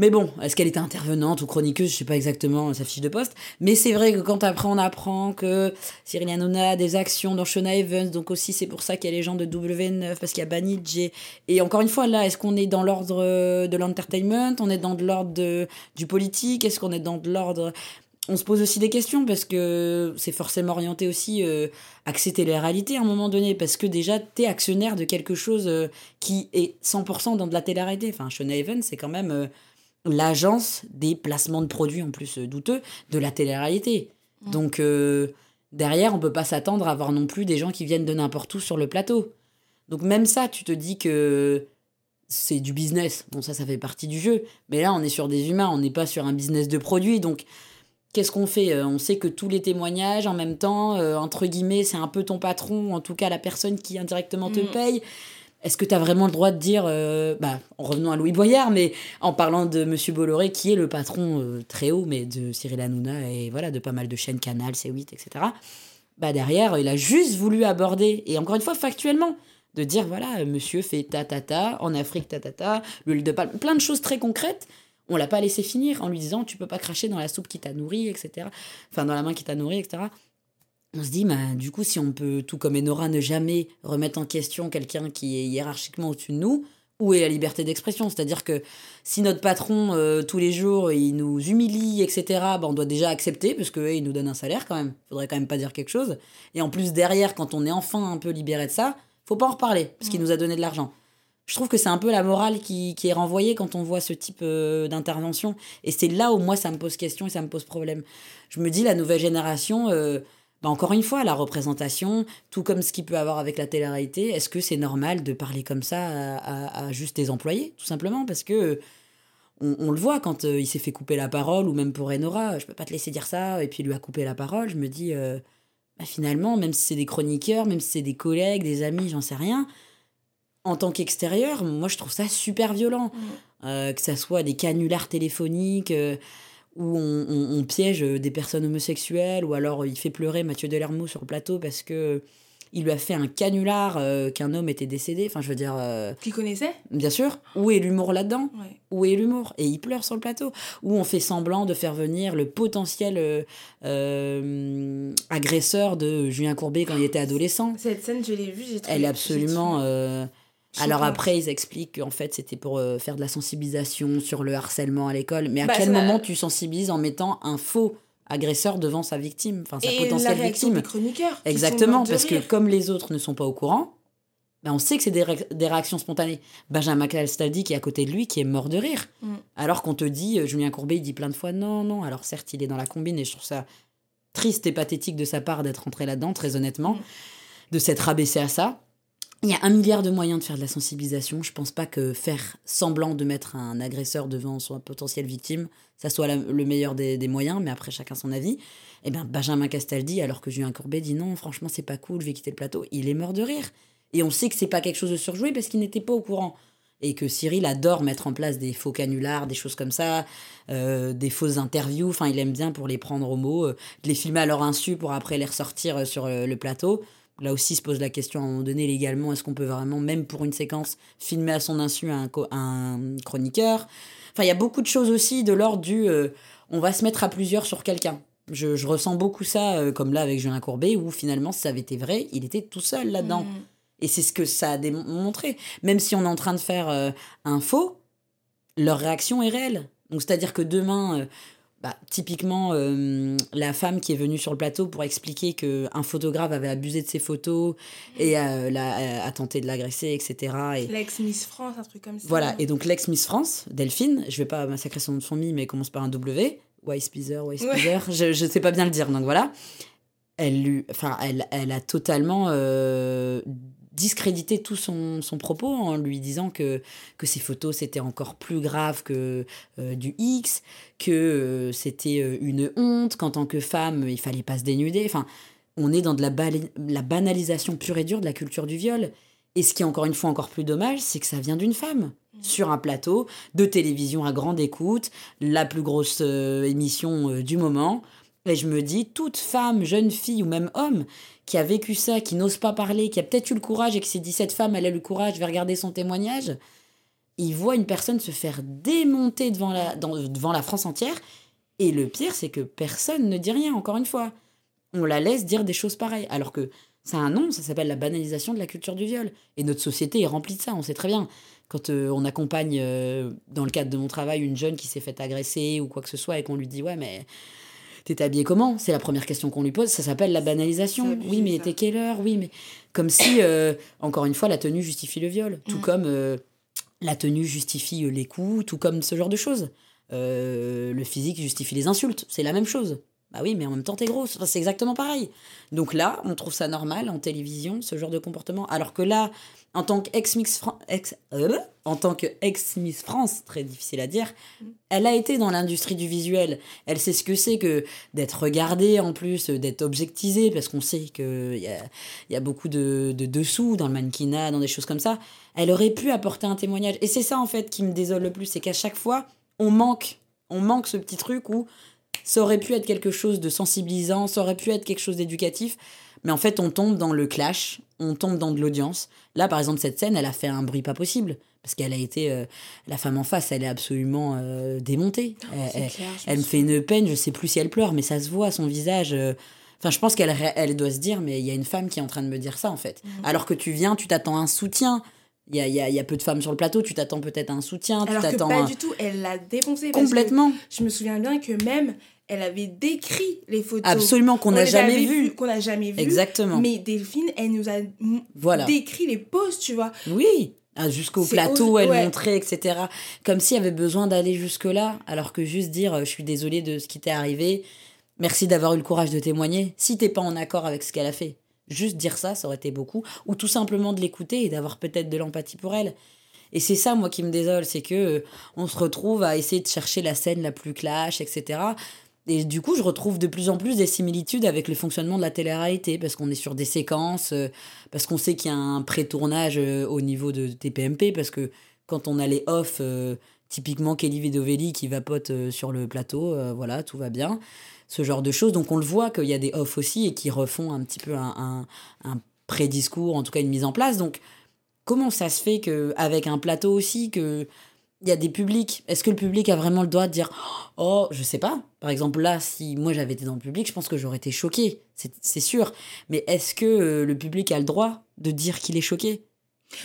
Mais bon, est-ce qu'elle était intervenante ou chroniqueuse Je sais pas exactement sa fiche de poste. Mais c'est vrai que quand après on apprend que Cyril Hanouna a des actions dans Shona Evans, donc aussi c'est pour ça qu'il y a les gens de W9, parce qu'il y a Banijé. Et encore une fois, là, est-ce qu'on est dans l'ordre de l'entertainment? On est dans l'ordre du politique? Est-ce qu'on est dans l'ordre on se pose aussi des questions parce que c'est forcément orienté aussi euh, accès télé-réalité à un moment donné parce que déjà tu es actionnaire de quelque chose euh, qui est 100% dans de la télé-réalité. Enfin, Shona Evans, c'est quand même euh, l'agence des placements de produits en plus euh, douteux de la télé-réalité. Mm. Donc derrière, on peut pas s'attendre à avoir non plus des gens qui viennent de n'importe où sur le plateau. Donc même ça, tu te dis que c'est du business. Bon, ça, ça fait partie du jeu. Mais là, on est sur des humains, on n'est pas sur un business de produits. Donc Qu'est-ce qu'on fait euh, On sait que tous les témoignages, en même temps, euh, entre guillemets, c'est un peu ton patron, en tout cas la personne qui indirectement te mm. paye. Est-ce que tu as vraiment le droit de dire, euh, bah, en revenant à Louis Boyard, mais en parlant de Monsieur Bolloré, qui est le patron très haut, mais de Cyril Hanouna et voilà, de pas mal de chaînes Canal, C8, etc. Bah derrière, il a juste voulu aborder, et encore une fois, factuellement, de dire, voilà, monsieur fait ta ta ta, en Afrique ta ta ta, l'huile de palme, plein de choses très concrètes on l'a pas laissé finir en lui disant tu peux pas cracher dans la soupe qui t'a nourri, etc. Enfin, dans la main qui t'a nourri, etc. On se dit, bah, du coup, si on peut, tout comme Enora, ne jamais remettre en question quelqu'un qui est hiérarchiquement au-dessus de nous, où est la liberté d'expression? C'est-à-dire que si notre patron, euh, tous les jours, il nous humilie, etc., bah, on doit déjà accepter, parce il nous donne un salaire quand même. faudrait quand même pas dire quelque chose. Et en plus, derrière, quand on est enfin un peu libéré de ça, faut pas en reparler, parce qu'il nous a donné de l'argent je trouve que c'est un peu la morale qui, est renvoyée quand on voit ce type euh, d'intervention. Et c'est là où moi, ça me pose question et ça me pose problème. Je me dis, la nouvelle génération, euh, bah encore une fois, la représentation, tout comme ce qu'il peut avoir avec la télé-réalité, est-ce que c'est normal de parler comme ça à, juste des employés, tout simplement? Parce que on, le voit quand euh, il s'est fait couper la parole, ou même pour Enora, je peux pas te laisser dire ça, et puis il lui a coupé la parole, je me dis, bah finalement, même si c'est des chroniqueurs, même si c'est des collègues, des amis, j'en sais rien, en tant qu'extérieur, moi je trouve ça super violent. Mm. Euh, que ça soit des canulars téléphoniques euh, où on, piège des personnes homosexuelles, ou alors il fait pleurer Mathieu Delermont sur le plateau parce que il lui a fait un canular euh, qu'un homme était décédé. Enfin, je veux dire.
Qui connaissait
Bien sûr. Où est l'humour là-dedans Où est l'humour Et il pleure sur le plateau. Où on fait semblant de faire venir le potentiel agresseur de Julien Courbet quand il était adolescent.
Cette scène, je l'ai vue, j'ai
Elle est absolument. Alors après, ils expliquent qu'en fait, c'était pour euh, faire de la sensibilisation sur le harcèlement à l'école. Mais à bah, quel moment tu sensibilises en mettant un faux agresseur devant sa victime, enfin sa potentielle victime Exactement, parce que comme les autres ne sont pas au courant, ben on sait que c'est des, réactions spontanées. Benjamin Castaldi qui est à côté de lui, qui est mort de rire. Mm. Alors qu'on te dit, euh, Julien Courbet, il dit plein de fois non, non. Alors certes, il est dans la combine et je trouve ça triste et pathétique de sa part d'être entré là-dedans, très honnêtement, mm. de s'être rabaissé à ça. Il y a un milliard de moyens de faire de la sensibilisation. Je pense pas que faire semblant de mettre un agresseur devant son potentielle victime, ça soit le meilleur des, moyens, mais après chacun son avis. Eh bien, Benjamin Castaldi, alors que Julien Courbet dit non, franchement, c'est pas cool, je vais quitter le plateau, il est mort de rire. Et on sait que c'est pas quelque chose de surjoué parce qu'il n'était pas au courant. Et que Cyril adore mettre en place des faux canulars, des choses comme ça, euh, des fausses interviews. Enfin, il aime bien pour les prendre au mot, euh, les filmer à leur insu pour après les ressortir euh, sur le plateau. Là aussi se pose la question à un moment donné légalement, est-ce qu'on peut vraiment, même pour une séquence, filmer à son insu un, un chroniqueur? Enfin, il y a beaucoup de choses aussi de l'ordre du euh, on va se mettre à plusieurs sur quelqu'un. Je, ressens beaucoup ça, euh, comme là avec Julien Courbet, où finalement, si ça avait été vrai, il était tout seul là-dedans. Mm. Et c'est ce que ça a démontré. Même si on est en train de faire euh, un faux, leur réaction est réelle. Donc, c'est-à-dire que demain, bah, typiquement, euh, la femme qui est venue sur le plateau pour expliquer qu'un photographe avait abusé de ses photos et euh, la- a tenté de l'agresser, etc. Et,
L'ex-Miss France, un truc comme ça.
voilà, et donc l'ex-Miss France, Delphine, je vais pas massacrer son nom de famille, mais elle commence par un W, Weispizer, Weispizer, je, je sais pas bien le dire, donc voilà. Elle, lui, enfin, elle, elle a totalement euh, discrédité tout son, son propos en lui disant que, que ses photos c'était encore plus grave que euh, du X, que euh, c'était euh, une honte, qu'en tant que femme il fallait pas se dénuder. Enfin, on est dans de la, la banalisation pure et dure de la culture du viol. Et ce qui est encore une fois encore plus dommage, c'est que ça vient d'une femme sur un plateau de télévision à grande écoute, la plus grosse euh, émission euh, du moment. Et je me dis, toute femme, jeune fille ou même homme qui a vécu ça, qui n'ose pas parler, qui a peut-être eu le courage et qui s'est dit, cette femme, elle a le courage, je vais regarder son témoignage, il voit une personne se faire démonter devant la, devant la France entière. Et le pire, c'est que personne ne dit rien, encore une fois. On la laisse dire des choses pareilles. Alors que ça a un nom, ça s'appelle la banalisation de la culture du viol. Et notre société est remplie de ça, on sait très bien. Quand euh, on accompagne, euh, dans le cadre de mon travail, une jeune qui s'est fait agresser ou quoi que ce soit et qu'on lui dit Ouais, mais t'es habillée comment? C'est la première question qu'on lui pose. Ça s'appelle la banalisation.
Abusé,
Oui, mais t'es quelle heure? Oui, mais. Comme si, euh, encore une fois, la tenue justifie le viol. Tout
Mm.
comme euh, la tenue justifie euh, les coups, tout comme ce genre de choses. Euh, le physique justifie les insultes. C'est la même chose. Bah oui, mais en même temps, t'es grosse. Enfin, c'est exactement pareil. Donc là, on trouve ça normal en télévision, ce genre de comportement. Alors que là, en tant qu'ex-Miss Fran- euh, France, très difficile à dire, elle a été dans l'industrie du visuel. Elle sait ce que c'est que d'être regardée en plus, d'être objectisée, parce qu'on sait qu'il y a, y a beaucoup de, de dessous dans le mannequinat, dans des choses comme ça. Elle aurait pu apporter un témoignage. Et c'est ça, en fait, qui me désole le plus, c'est qu'à chaque fois, on manque, on manque ce petit truc où ça aurait pu être quelque chose de sensibilisant, ça aurait pu être quelque chose d'éducatif, mais en fait, on tombe dans le clash, on tombe dans de l'audience. Là, par exemple, cette scène, elle a fait un bruit pas possible, parce qu'elle a été. euh, la femme en face, elle est absolument euh, démontée. Elle-
C'est
elle,
clair, je
elle me fait une peine, je sais plus si elle pleure, mais ça se voit, son visage. euh, Enfin, je pense qu'elle elle doit se dire, mais il y a une femme qui est en train de me dire ça, en fait.
Mhm.
Alors que tu viens, tu t'attends un soutien. Il y a, il y a- il y a peu de femmes sur le plateau, tu t'attends peut-être à un soutien, tu
que
t'attends
pas
à-
du tout, elle l'a défoncé.
Complètement.
Je me souviens bien que même, elle avait décrit les photos.
Absolument, qu'on
On
n'a jamais
vues, Qu'on n'a jamais vu.
Exactement.
Mais Delphine, elle nous a
Voilà.
décrit les poses, tu vois.
Oui, ah, jusqu'au plateau,
os-
elle
ouais.
montrait, etc. Comme s'il y avait besoin d'aller jusque-là, alors que juste dire euh, je suis désolée de ce qui t'est arrivé, merci d'avoir eu le courage de témoigner, si t'es pas en accord avec ce qu'elle a fait. Juste dire ça, ça aurait été beaucoup. Ou tout simplement de l'écouter et d'avoir peut-être de l'empathie pour elle. Et c'est ça, moi, qui me désole, c'est que euh, on se retrouve à essayer de chercher la scène la plus clash, etc. Et du coup, je retrouve de plus en plus des similitudes avec le fonctionnement de la télé-réalité, parce qu'on est sur des séquences, euh, parce qu'on sait qu'il y a un pré-tournage euh, au niveau de TPMP, parce que quand on a les off, typiquement Kelly Vedovelli qui vapote euh, sur le plateau, euh, voilà, tout va bien, ce genre de choses. Donc on le voit qu'il y a des off aussi et qui refont un petit peu un, un, pré-discours, en tout cas une mise en place. Donc comment ça se fait que avec un plateau aussi que il y a des publics? Est-ce que le public a vraiment le droit de dire oh je sais pas par exemple là si moi j'avais été dans le public je pense que j'aurais été choquée. C'est c'est sûr. Mais est-ce que euh, le public a le droit de dire qu'il est choqué?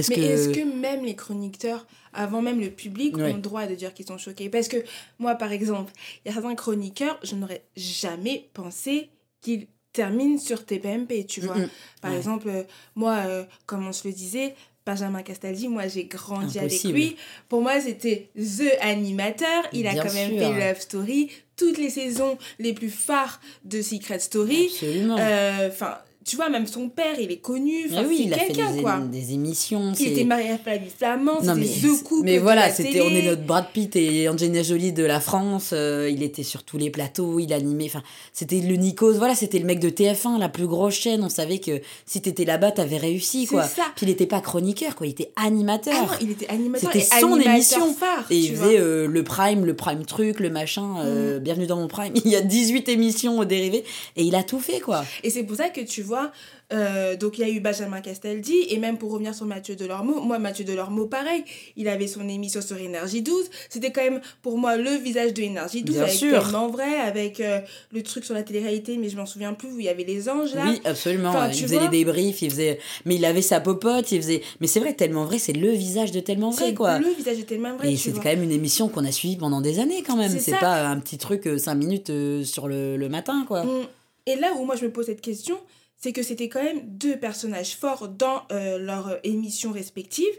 Mais
que
est-ce que même les chroniqueurs, avant même le public,
Ouais.
ont le droit de dire qu'ils sont choqués? Parce que moi, par exemple, il y a certains chroniqueurs, je n'aurais jamais pensé qu'ils terminent sur TPMP, tu vois.
Mm, mm.
Par
Ouais.
exemple, euh, moi, euh, comme on se le disait, Benjamin Castaldi, moi j'ai grandi
Impossible.
avec lui. Pour moi, c'était The Animateur. Il a quand même
sûr.
fait Love Story, toutes les saisons les plus phares de Secret Story.
absolument
Euh, Enfin, tu vois, même son père, il est connu. Enfin,
oui il a fait des,
quoi.
des émissions
Il était marié à Flavie Flamand, c'était The Couple
mais voilà, c'était on est notre Brad Pitt et Angelina Jolie de la France. euh, il était sur tous les plateaux, il animait. Enfin, c'était le Nikos. Voilà, c'était le mec de TF1, la plus grosse chaîne. On savait que si t'étais là-bas, t'avais réussi, quoi.
Ça.
Puis il était pas chroniqueur, quoi. Il était animateur.
Ah non, il était animateur
C'était son
animateur
émission.
phare,
Et il faisait euh, le prime, le prime truc, le machin. euh,
Mm.
Bienvenue dans mon prime. [LAUGHS] Il y a 18 émissions dérivées et il a tout fait, quoi.
Et c'est pour ça que tu vois, vois. Euh, donc il y a eu Benjamin Castaldi, et même pour revenir sur Mathieu Delormeau, moi Mathieu Delormeau, pareil, il avait son émission sur Énergie 12, c'était quand même pour moi le visage de Énergie 12, avec sûr. tellement vrai, avec euh, le truc sur la télé-réalité, mais je m'en souviens plus, où il y avait les anges là.
Oui, absolument, il faisait les débriefs, il faisait... Mais il avait sa popote, il faisait... Mais c'est vrai, tellement vrai, c'est le visage de tellement vrai, quoi.
le visage de tellement vrai,
Et c'est quand même une émission qu'on a suivie pendant des années, quand même. C'est pas un petit truc 5 euh, minutes sur le, le matin, quoi. Mm.
Et là où moi je me pose cette question, c'est que c'était quand même deux personnages forts dans euh, leur émission respective.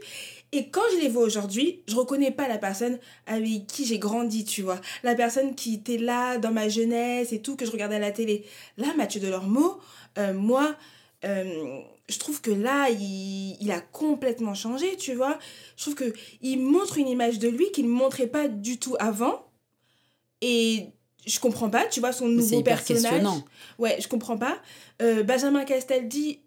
Et quand je les vois aujourd'hui, je reconnais pas la personne avec qui j'ai grandi, tu vois. La personne qui était là dans ma jeunesse et tout, que je regardais à la télé. Là, Mathieu Delormeau, euh, moi, euh, je trouve que là, il, il, a complètement changé, tu vois. Je trouve qu'il montre une image de lui qu'il ne montrait pas du tout avant. Et je comprends pas, tu vois, son nouveau personnage. Ouais, je comprends pas. Euh, Benjamin Castaldi,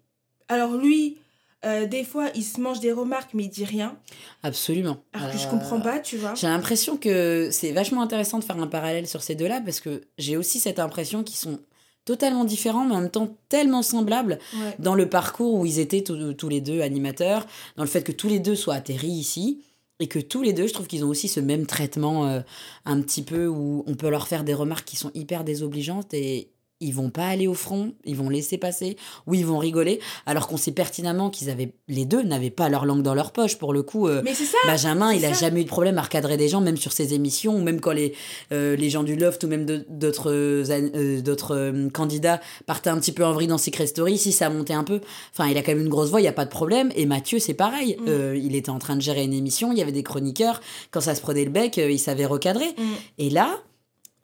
alors lui, euh, des fois, il se mange des remarques, mais il dit rien.
Absolument.
Alors que je comprends pas, tu vois.
J'ai l'impression que c'est vachement intéressant de faire un parallèle sur ces deux-là, parce que j'ai aussi cette impression qu'ils sont totalement différents, mais en même temps tellement semblables dans le parcours où ils étaient tous les deux animateurs, dans le fait que tous les deux soient atterris ici et que tous les deux, je trouve qu'ils ont aussi ce même traitement euh, un petit peu où on peut leur faire des remarques qui sont hyper désobligeantes et ils vont pas aller au front, ils vont laisser passer, ou ils vont rigoler, alors qu'on sait pertinemment qu'ils avaient, les deux n'avaient pas leur langue dans leur poche. Pour le coup, euh,
Mais ça,
Benjamin, il a jamais eu de problème à recadrer des gens, même sur ses émissions, ou même quand les, euh, les gens du Loft ou même d'autres euh, d'autres candidats partaient un petit peu en vrille dans Secret Story, si ça montait un peu. Enfin, il a quand même une grosse voix, il y a pas de problème. Et Mathieu, c'est pareil. Mm. il était en train de gérer une émission, il y avait des chroniqueurs. Quand ça se prenait le bec, il savait recadrer. Mm. Et là,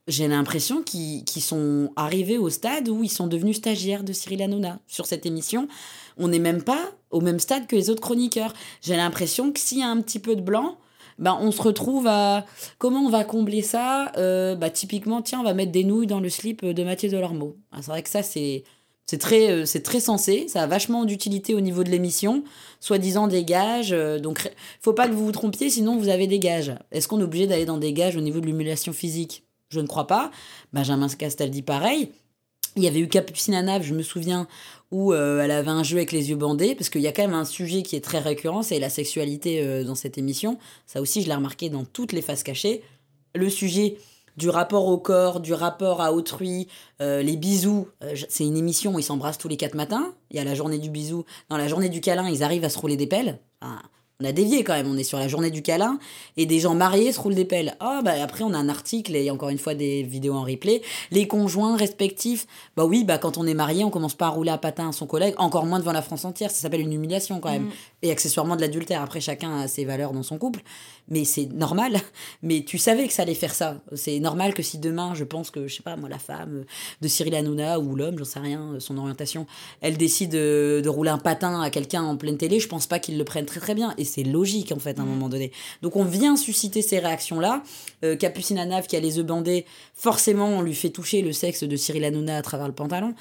j'ai l'impression qu'ils sont arrivés au stade où ils sont devenus stagiaires de Cyril Hanouna. Sur cette émission. On n'est même pas au même stade que les autres chroniqueurs. J'ai l'impression que s'il y a un petit peu de blanc, ben on se retrouve à comment on va combler ça? Euh, bah typiquement tiens on va mettre des nouilles dans le slip de Mathieu Delormeau. Ah, c'est vrai que ça c'est très euh, très sensé. Ça a vachement d'utilité au niveau de l'émission. Soi-disant des gages euh, donc faut pas que vous vous trompiez sinon vous avez des gages. Est-ce qu'on est obligé d'aller dans des gages au niveau de l'humiliation physique? Je ne crois pas. Benjamin Castaldi, pareil. Il y avait eu Capucine Nave, je me souviens, où euh, elle avait un jeu avec les yeux bandés, parce qu'il y a quand même un sujet qui est très récurrent, c'est la sexualité euh, dans cette émission. Ça aussi, je l'ai remarqué dans toutes les faces cachées. Le sujet du rapport au corps, du rapport à autrui, euh, les bisous. c'est une émission où ils s'embrassent tous les quatre matins. Il y a la journée du bisou. Dans la journée du câlin, ils arrivent à se rouler des pelles on a dévié quand même, on est sur la journée du câlin, et des gens mariés se roulent des pelles. Ah, bah après, on a un article et encore une fois des vidéos en replay. Les conjoints respectifs, bah oui, bah quand on est marié, on commence pas à rouler à patin à son collègue, encore moins devant la France entière, ça s'appelle une humiliation quand même. Mm. Et accessoirement de l'adultère, après chacun a ses valeurs dans son couple, mais c'est normal. Mais tu savais que ça allait faire ça. C'est normal que si demain, je pense que, je sais pas, moi, la femme de Cyril Hanouna ou l'homme, j'en sais rien, son orientation, elle décide de, de rouler un patin à quelqu'un en pleine télé, je pense pas qu'il le prenne très très bien c'est logique en fait à un mm. moment donné. Donc on vient susciter ces réactions-là. Euh, Capucine Anave qui a les œufs bandés, forcément on lui fait toucher le sexe de Cyril Hanouna à travers le pantalon.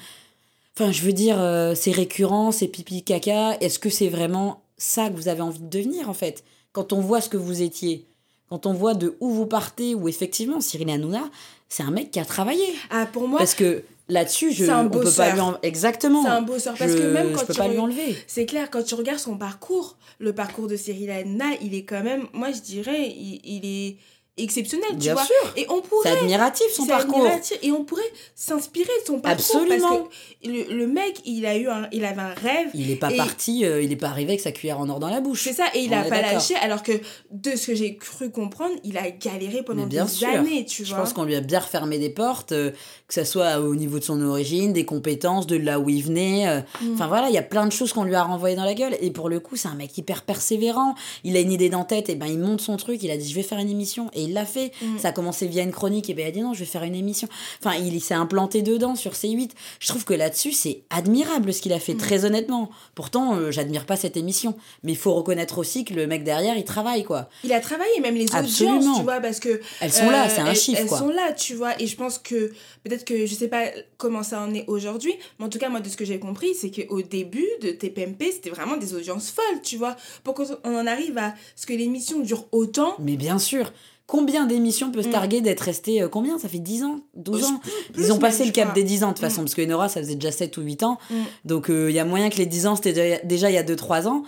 Enfin, je veux dire, euh, c'est récurrent, c'est pipi caca. Est-ce que c'est vraiment ça que vous avez envie de devenir en fait? Quand on voit ce que vous étiez, quand on voit de où vous partez, où effectivement Cyril Hanouna, c'est un mec qui a travaillé.
Ah, pour moi.
Parce que là-dessus, je on peut pas lui en... exactement.
C'est un bosseur parce que même quand je
peux pas lui enlever.
C'est clair quand tu regardes son parcours, le parcours de Cyril Hanouna, il est quand même moi je dirais il est exceptionnel, tu
Bien
vois.
Sûr.
Et on pourrait.
C'est admiratif son parcours. Admiratif,
et on pourrait s'inspirer de son parcours. Absolument. Parce que le, le, mec, il a eu un, il avait un rêve.
Il n'est pas parti, euh, il n'est pas arrivé avec sa cuillère en or dans la bouche.
C'est ça, et il n'a pas lâché, alors que de ce que j'ai cru comprendre, il a galéré pendant des années, tu vois.
Je pense qu'on lui a bien refermé des portes, euh, que ce soit au niveau de son origine, des compétences, de là où il venait. Euh. Mm. Enfin voilà, il y a plein de choses qu'on lui a renvoyées dans la gueule. Et pour le coup, c'est un mec hyper persévérant. Il a une idée dans tête, et ben il monte son truc, il a dit je vais faire une émission, et il l'a fait. Mm. Ça a commencé via une chronique, et ben il a dit non, je vais faire une émission. Enfin, il, s'est implanté dedans sur C8. Je trouve que là-dessus, c'est admirable ce qu'il a fait, mm. très honnêtement. Pourtant, euh, j'admire pas cette émission. Mais il faut reconnaître aussi que le mec derrière, il travaille, quoi.
Il a travaillé, même les Absolument. audiences, tu vois, parce que.
Elles sont là, c'est un
euh,
chiffre,
elles, Elles sont là, tu vois. Et je pense que, peut-être que, je sais pas comment ça en est aujourd'hui, mais en tout cas, moi, de ce que j'ai compris, c'est qu'au début de TPMP, c'était vraiment des audiences folles, tu vois. Pour qu'on en arrive à ce que l'émission dure autant.
Mais bien sûr Combien d'émissions peut se mm. targuer d'être resté euh, combien? Ça fait 10 ans 12 ans Ils ont passé le cap des 10 ans de toute façon, mm. parce que Enora, ça faisait déjà 7 ou 8 ans. Mm. Donc il y a moyen que les 10 ans, c'était déjà, il y a 2-3 ans.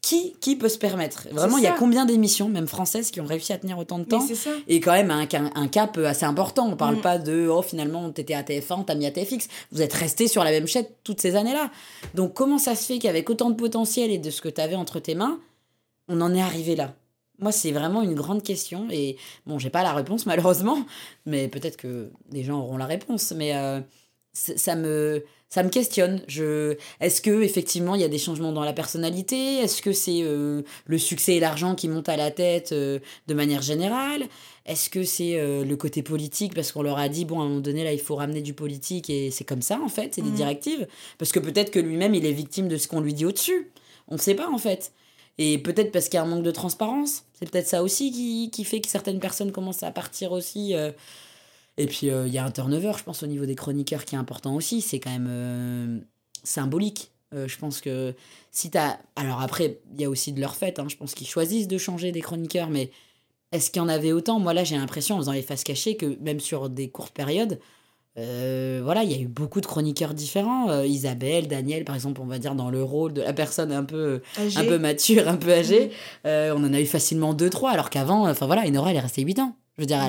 Qui, qui peut se permettre? Vraiment, il y a combien d'émissions, même françaises, qui ont réussi à tenir autant de temps? Et quand même un, un, cap assez important. On parle pas de, oh, finalement, t'étais à TF1, t'as mis à TFX. Vous êtes resté sur la même chaîne toutes ces années-là. Donc comment ça se fait qu'avec autant de potentiel et de ce que tu avais entre tes mains, on en est arrivé là? Moi, c'est vraiment une grande question. Et bon, j'ai pas la réponse, [LAUGHS] malheureusement, mais peut-être que des gens auront la réponse. Mais euh, ça, me, ça me questionne. Je... Est-ce que effectivement il y a des changements dans la personnalité? Est-ce que c'est euh, le succès et l'argent qui montent à la tête euh, de manière générale? Est-ce que c'est le côté politique? Parce qu'on leur a dit, bon, à un moment donné, là, il faut ramener du politique et c'est comme ça, en fait, c'est des mmh. directives. Parce que peut-être que lui-même, il est victime de ce qu'on lui dit au-dessus. On ne sait pas, en fait. Et peut-être parce qu'il y a un manque de transparence. C'est peut-être ça aussi qui, qui, fait que certaines personnes commencent à partir aussi. Euh. Et puis, euh, il y a un turnover, je pense, au niveau des chroniqueurs qui est important aussi. C'est quand même euh, symbolique. je pense que si tu as. Alors après, il y a aussi de leur fait. Hein. Je pense qu'ils choisissent de changer des chroniqueurs. Mais est-ce qu'il y en avait autant? Moi, là, j'ai l'impression, en faisant les faces cachées, que même sur des courtes périodes, euh, voilà, il y a eu beaucoup de chroniqueurs différents. Euh, Isabelle, Daniel, par exemple, on va dire dans le rôle de la personne un peu, un peu mature, un peu âgée. Euh, on en a eu facilement deux, trois, alors qu'avant, enfin voilà, Enora, elle est restée 8 ans. Je veux dire,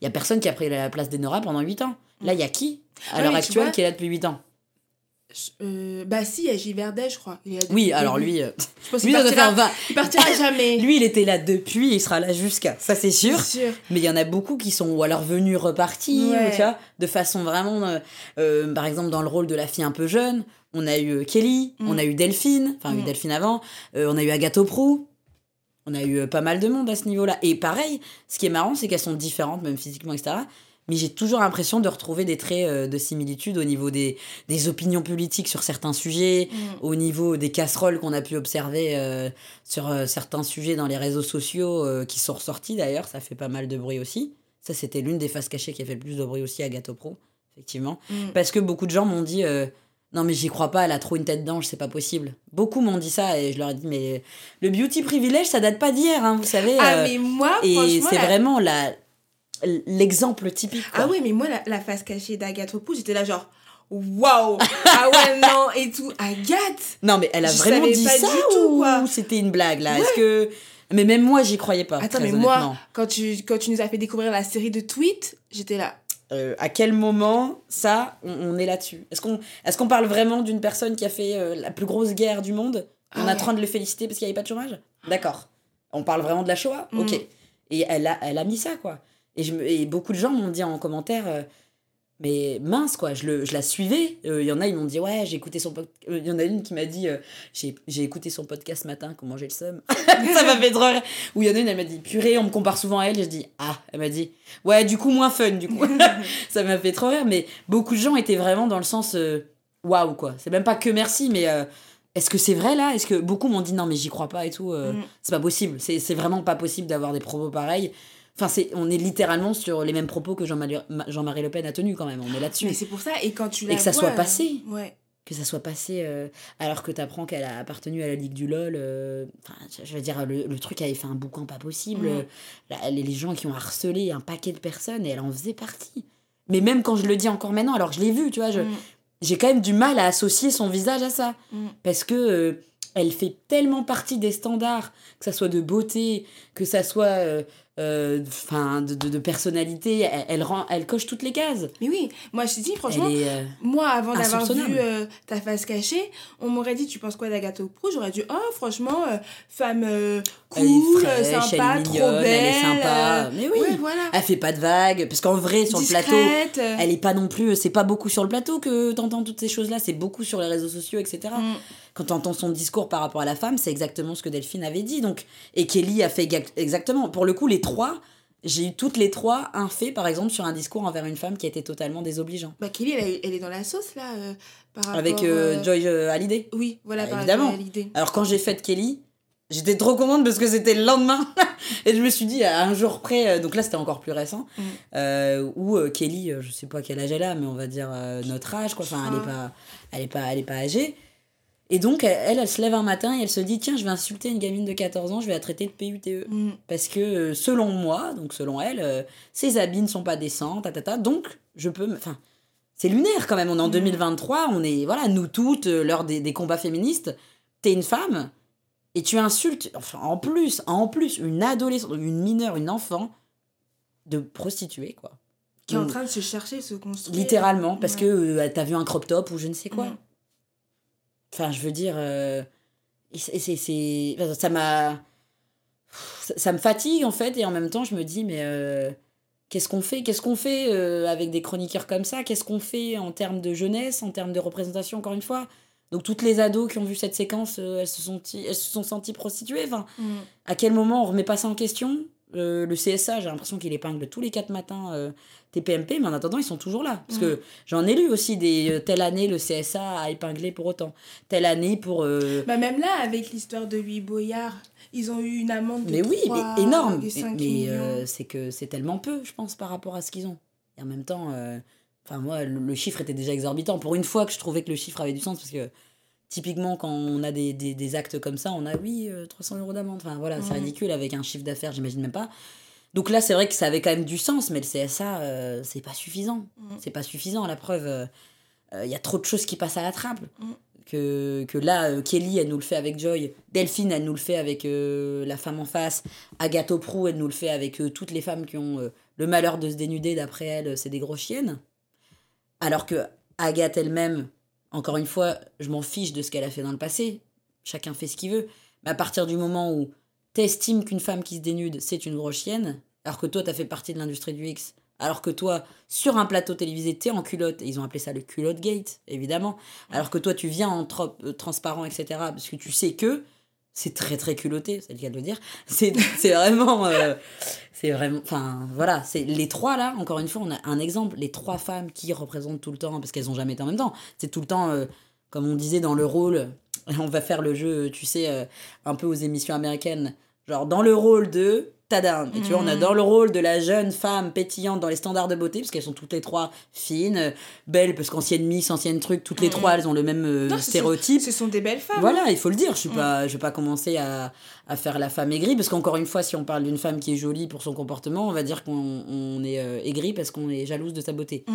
il y a personne qui a pris la place d'Enora pendant 8 ans. Là, il y a qui, à l'heure actuelle, qui est là depuis 8 ans?
Euh, bah si, il y a Giverdet, je crois.
oui, alors lui, euh,
je pense lui, il partira, va... il partira [LAUGHS] jamais.
lui, il était là depuis, il sera là jusqu'à, ça c'est sûr. sûr. Mais il y en a beaucoup qui sont ou alors venus repartis, tu vois, de façon vraiment, euh, par exemple dans le rôle de la fille un peu jeune, on a eu Kelly, mm. on a eu Delphine, enfin eu mm. Delphine avant, on a eu Agathe Prou. On a eu pas mal de monde à ce niveau-là. Et pareil, ce qui est marrant, c'est qu'elles sont différentes, même physiquement, etc mais j'ai toujours l'impression de retrouver des traits euh, de similitude au niveau des, des opinions politiques sur certains sujets, mm. au niveau des casseroles qu'on a pu observer euh, sur euh, certains sujets dans les réseaux sociaux qui sont ressortis d'ailleurs, ça fait pas mal de bruit aussi. Ça, c'était l'une des faces cachées qui a fait le plus de bruit aussi à Gâteau Pro, effectivement. Mm. Parce que beaucoup de gens m'ont dit non mais j'y crois pas, elle a trop une tête d'ange, c'est pas possible. Beaucoup m'ont dit ça et je leur ai dit mais le beauty privilège ça date pas d'hier, hein, vous savez.
Ah mais moi
et c'est vraiment la l'exemple typique.
Ah oui, mais moi, la, face cachée d'Agathe Repou, j'étais là genre, waouh Ah ouais, [LAUGHS] non, et tout. Agathe
Non, mais elle a vraiment dit ça ou c'était une blague là? Est-ce que. Mais même moi, j'y croyais pas.
Attends, mais moi, quand tu, quand tu nous as fait découvrir la série de tweets, j'étais là.
Euh, à quel moment ça, on, est là-dessus? Est-ce qu'on est qu'on parle vraiment d'une personne qui a fait euh, la plus grosse guerre du monde? On a ah train de le féliciter parce qu'il n'y avait pas de chômage? D'accord. On parle vraiment de la Shoah? Mm. Ok. Et elle a, elle a mis ça, quoi. Et, je et beaucoup de gens m'ont dit en commentaire, euh, mais mince quoi, je, le, je la suivais. Il euh, y en a, ils m'ont dit, ouais, j'ai écouté son podcast. Il euh, y en a une qui m'a dit, j'ai écouté son podcast ce matin, comment j'ai le seum. [LAUGHS] ça m'a fait trop rire. Ou il y en a une, elle m'a dit, purée, on me compare souvent à elle. Et je dis, ah, elle m'a dit, ouais, du coup, moins fun, du coup. [LAUGHS] [LAUGHS] ça m'a fait trop rire. Mais beaucoup de gens étaient vraiment dans le sens, waouh, quoi. C'est même pas que merci, mais est-ce que c'est vrai là? Est-ce que beaucoup m'ont dit non mais j'y crois pas et tout mm. C'est pas possible. C'est vraiment pas possible d'avoir des propos pareils. Enfin, c'est, on est littéralement sur les mêmes propos que Jean-Marie, Jean-Marie Le Pen a tenus quand même. On est là-dessus.
Mais c'est pour ça. Et quand tu
Et que ça soit passé. Euh, ouais. Que ça soit passé euh, alors que tu apprends qu'elle a appartenu à la Ligue du LOL. Euh, je veux dire, le, truc avait fait un boucan pas possible. Mm. les, gens qui ont harcelé un paquet de personnes et elle en faisait partie. Mais même quand je le dis encore maintenant, alors je l'ai vu, tu vois, je, mm. j'ai quand même du mal à associer son visage à ça. Mm. Parce que elle fait tellement partie des standards, que ça soit de beauté, que ça soit euh, enfin de, de, personnalité elle, rend elle coche toutes les cases.
Mais oui moi je te dis franchement euh, moi avant d'avoir vu euh, ta face cachée on m'aurait dit tu penses quoi d'Agathe Pro j'aurais dit oh franchement femme cool sympa trop belle elle est sympa.
mais oui voilà. elle fait pas de vagues parce qu'en vrai sur le plateau elle est pas non plus c'est pas beaucoup sur le plateau que t'entends toutes ces choses là c'est beaucoup sur les réseaux sociaux etc quand tu entends son discours par rapport à la femme, c'est exactement ce que Delphine avait dit. Donc, et Kelly a fait exactement. Pour le coup, les trois, j'ai eu toutes les trois un fait, par exemple, sur un discours envers une femme qui était totalement désobligeant.
Bah, Kelly, elle, est dans la sauce, là. Euh,
par Avec euh, euh, Joy Hallyday
Oui, voilà, bah, par évidemment. Hallyday.
Alors, quand j'ai fait Kelly, J'étais trop contente parce que c'était le lendemain [LAUGHS] et je me suis dit à un jour près, donc là c'était encore plus récent, mm. où Kelly, je sais pas quel âge elle a, mais on va dire notre âge quoi, enfin elle est pas, elle est pas, elle est pas âgée, Et donc, elle, elle se lève un matin et elle se dit Tiens, je vais insulter une gamine de 14 ans, je vais la traiter de PUTE.
Mm.
Parce que, euh, selon moi, donc selon elle, euh, ses habits ne sont pas décents, ta, donc je peux. Enfin, c'est lunaire quand même. On est en
Mm.
2023, on est, voilà, nous toutes, lors des, des combats féministes, t'es une femme et tu insultes, enfin, en plus, en plus, une adolescente, une mineure, une enfant de prostituée, quoi.
Qui est en train de se chercher, se construire.
Littéralement, parce
Ouais.
que euh, t'as vu un crop top ou je ne sais quoi.
Mm.
Enfin, je veux dire, euh, c'est, ça m'a, ça, ça me fatigue en fait, et en même temps, je me dis, mais euh, qu'est-ce qu'on fait? Qu'est-ce qu'on fait euh, avec des chroniqueurs comme ça? Qu'est-ce qu'on fait en termes de jeunesse, en termes de représentation, encore une fois? Donc toutes les ados qui ont vu cette séquence, elles se sont, elles se sont senties prostituées? Enfin,
Mm.
à quel moment on remet pas ça en question? Euh, Le CSA, j'ai l'impression qu'il épingle tous les quatre matins euh, TPMP, mais en attendant, ils sont toujours là. Parce
Mm.
que j'en ai lu aussi des. euh, telle année, le CSA a épinglé pour autant. Telle année pour.
Bah même là, avec l'histoire de Louis Boyard, ils ont eu une amende de
mais oui,
3,
mais énorme.
de 5
mais c'est que c'est tellement peu, je pense, par rapport à ce qu'ils ont. Et en même temps, enfin moi, le, le chiffre était déjà exorbitant. Pour une fois que je trouvais que le chiffre avait du sens, parce que typiquement, quand on a des, des, des actes comme ça, on a, oui, euh, 300 euros d'amende. Enfin voilà, c'est ridicule avec un chiffre d'affaires, j'imagine même pas. Donc là, c'est vrai que ça avait quand même du sens, mais le CSA, euh, c'est pas suffisant.
Mhm.
C'est pas suffisant. La preuve, il y a trop de choses qui passent à la trappe.
Mhm.
Que, que là, euh, Kelly, elle nous le fait avec Joy. Delphine, elle nous le fait avec euh, la femme en face. Agathe Prou, elle nous le fait avec euh, toutes les femmes qui ont euh, le malheur de se dénuder. D'après elle, euh, c'est des grosses chiennes. Alors que Agathe elle-même, encore une fois, je m'en fiche de ce qu'elle a fait dans le passé. Chacun fait ce qu'il veut. Mais à partir du moment où t'estimes qu'une femme qui se dénude, c'est une grosse chienne, alors que toi, t'as fait partie de l'industrie du X, alors que toi, sur un plateau télévisé, t'es en culotte, et ils ont appelé ça le culotte gate, évidemment, alors que toi, tu viens en trop, euh, transparent, etc., parce que tu sais que c'est très très culotté, c'est le cas de dire. [LAUGHS] C'est vraiment. euh, c'est vraiment. Enfin, voilà, c'est les trois là, encore une fois, on a un exemple. Les trois femmes qui représentent tout le temps, parce qu'elles ont jamais été en même temps. C'est tout le temps, euh, comme on disait dans le rôle, [LAUGHS] on va faire le jeu, tu sais, euh, un peu aux émissions américaines. Genre, dans le rôle de. Tadam. Et tu vois, on a dans le rôle de la jeune femme pétillante dans les standards de beauté, parce qu'elles sont toutes les trois fines, belles, parce qu'ancienne Miss, ancienne truc, toutes les
Mhm.
trois, elles ont le même euh,
Non, ce sont-
stéréotype.
Ce sont des belles femmes.
Voilà, il faut le dire. Je suis
Mm.
pas, je vais pas commencer à, à faire la femme aigrie parce qu'encore une fois, si on parle d'une femme qui est jolie pour son comportement, on va dire qu'on on est euh, aigri parce qu'on est jalouse de sa beauté.
Mm.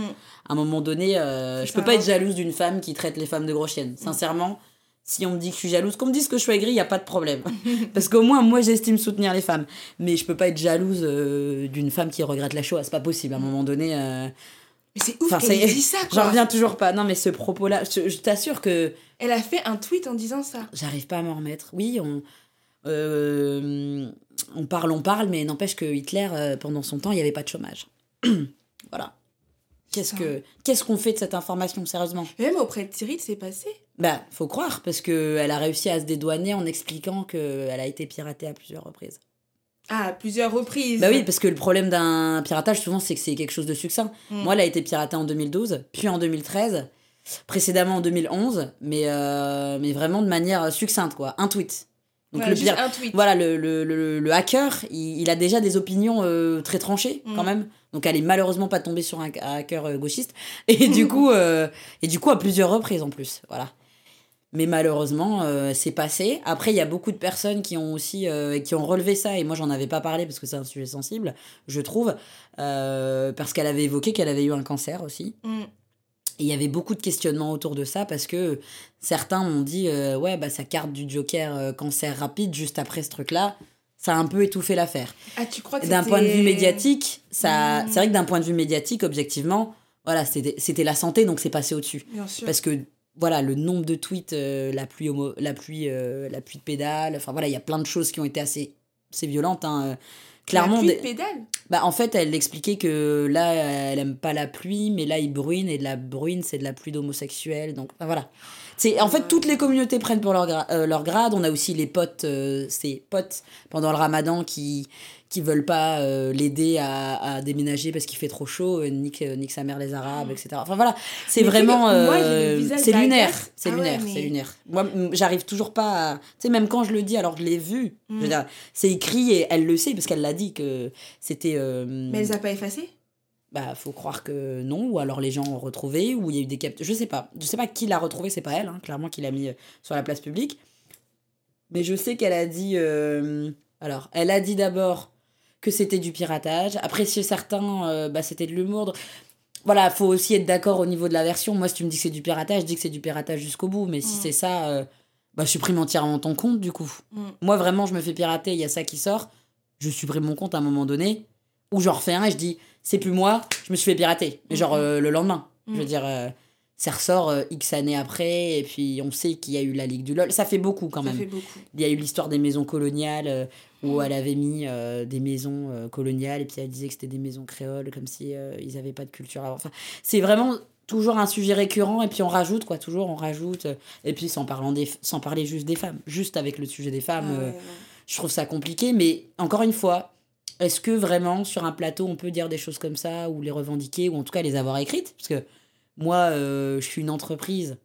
À un moment donné, euh, je peux pas
hein.
être jalouse d'une femme qui traite les femmes de gros chiennes. Sincèrement, si on me dit que je suis jalouse, qu'on me dise que je suis aigrie, il y a pas de problème. [LAUGHS] parce qu'au moins, moi, j'estime soutenir les femmes. Mais je peux pas être jalouse euh, d'une femme qui regrette la Shoah. C'est pas possible. À un moment donné. euh,
Mais c'est ouf
Enfin,
qu'elle dit ça, [LAUGHS]
J'en reviens toujours pas. Non, mais ce propos-là, je, je t'assure que
Elle a fait un tweet en disant ça.
J'arrive pas à m'en remettre. Oui, on, euh, on parle, on parle, mais n'empêche que Hitler, pendant son temps, il n'y avait pas de chômage. [CLEARS THROAT] voilà. Qu'est-ce
Ça.
que qu'est-ce qu'on fait de cette information, sérieusement?
Même auprès de Cyril, c'est passé.
Bah, faut croire, parce que elle a réussi à se dédouaner en expliquant qu'elle a été piratée à plusieurs reprises.
Ah, à plusieurs reprises.
Bah oui, parce que le problème d'un piratage, souvent, c'est que c'est quelque chose de succinct.
Mm.
Moi, elle a été piratée en 2012, puis en 2013, précédemment en 2011, mais, euh, mais vraiment de manière succincte, quoi. Un tweet. Donc
Voilà,
le
juste un tweet.
voilà, le, le, le, le hacker, il, il a déjà des opinions euh, très tranchées, quand
Mm.
même. Donc elle est malheureusement pas tombée sur un, hacker euh, gauchiste. Et du [LAUGHS] coup, euh, et du coup, à plusieurs reprises en plus. Voilà. Mais malheureusement, euh, c'est passé. Après, il y a beaucoup de personnes qui ont aussi euh, qui ont relevé ça. Et moi, j'en avais pas parlé parce que c'est un sujet sensible, je trouve. parce qu'elle avait évoqué qu'elle avait eu un cancer aussi.
Mm.
Et il y avait beaucoup de questionnements autour de ça parce que certains m'ont dit euh, ouais bah sa carte du Joker euh, cancer rapide juste après ce truc là ça a un peu étuffé l'affaire.
Ah, tu crois que
D'un point de vue médiatique ça
Mm.
c'est vrai que d'un point de vue médiatique objectivement voilà c'était c'était la santé donc c'est passé au dessus
Bien sûr.
parce que voilà le nombre de tweets euh, la pluie homo- la pluie euh, la pluie de pédale enfin voilà il y a plein de choses qui ont été assez assez violentes hein, euh, clairement
La pluie de pédale.
bah, en fait, elle expliquait que là, elle aime pas la pluie, mais là, il bruine, et de la bruine, c'est de la pluie d'homosexuels. Donc, voilà. C'est, en fait, toutes les communautés prennent pour leur, gra- euh, leur grade. On a aussi les potes, euh, ces potes pendant le ramadan qui qui veulent pas euh, l'aider à, à déménager parce qu'il fait trop chaud, euh, nique, euh, nique sa mère les Arabes, etc. Enfin voilà, c'est vraiment... euh, c'est lunaire,
d'Agathe.
c'est
Ah ouais,
lunaire,
mais-
c'est lunaire. Moi, j'arrive toujours pas à... Tu sais, même quand je le dis, alors que je l'ai vu,
Mm.
c'est écrit et elle le sait parce qu'elle l'a dit que c'était... euh,
Mais elle les a pas effacées
bah faut croire que non ou alors les gens ont retrouvé ou il y a eu des captures je sais pas. Je sais pas qui l'a retrouvé c'est pas elle hein, clairement qui l'a mis euh, sur la place publique. Mais je sais qu'elle a dit euh, alors elle a dit d'abord que c'était du piratage. Après chez certains euh, bah c'était de l'humour. Voilà faut aussi être d'accord au niveau de la version. Moi si tu me dis que c'est du piratage je dis que c'est du piratage jusqu'au bout. Mais si mm. c'est ça bah je supprime entièrement ton compte du coup. Mm. moi vraiment je me fais pirater il y a ça qui sort. Je supprime mon compte à un moment donné ou j'en refais un et je dis c'est plus moi, je me suis fait pirater. Genre mhm. euh, le lendemain. Je veux mhm. dire, euh, ça ressort euh, X années après, et puis on sait qu'il y a eu la Ligue du LOL. Ça fait beaucoup quand même.
Ça fait beaucoup.
Il y a eu l'histoire des maisons coloniales, où mhm. elle avait mis des maisons coloniales, et puis elle disait que c'était des maisons créoles, comme si ils n'avaient pas de culture avant. Enfin, c'est vraiment toujours un sujet récurrent, et puis on rajoute, quoi, toujours on rajoute. et puis sans, parlant des, sans parler juste des femmes, juste avec le sujet des femmes, ah je trouve ça compliqué, mais encore une fois, est-ce que vraiment sur un plateau on peut dire des choses comme ça ou les revendiquer ou en tout cas les avoir écrites? Parce que moi, euh, je suis une entreprise,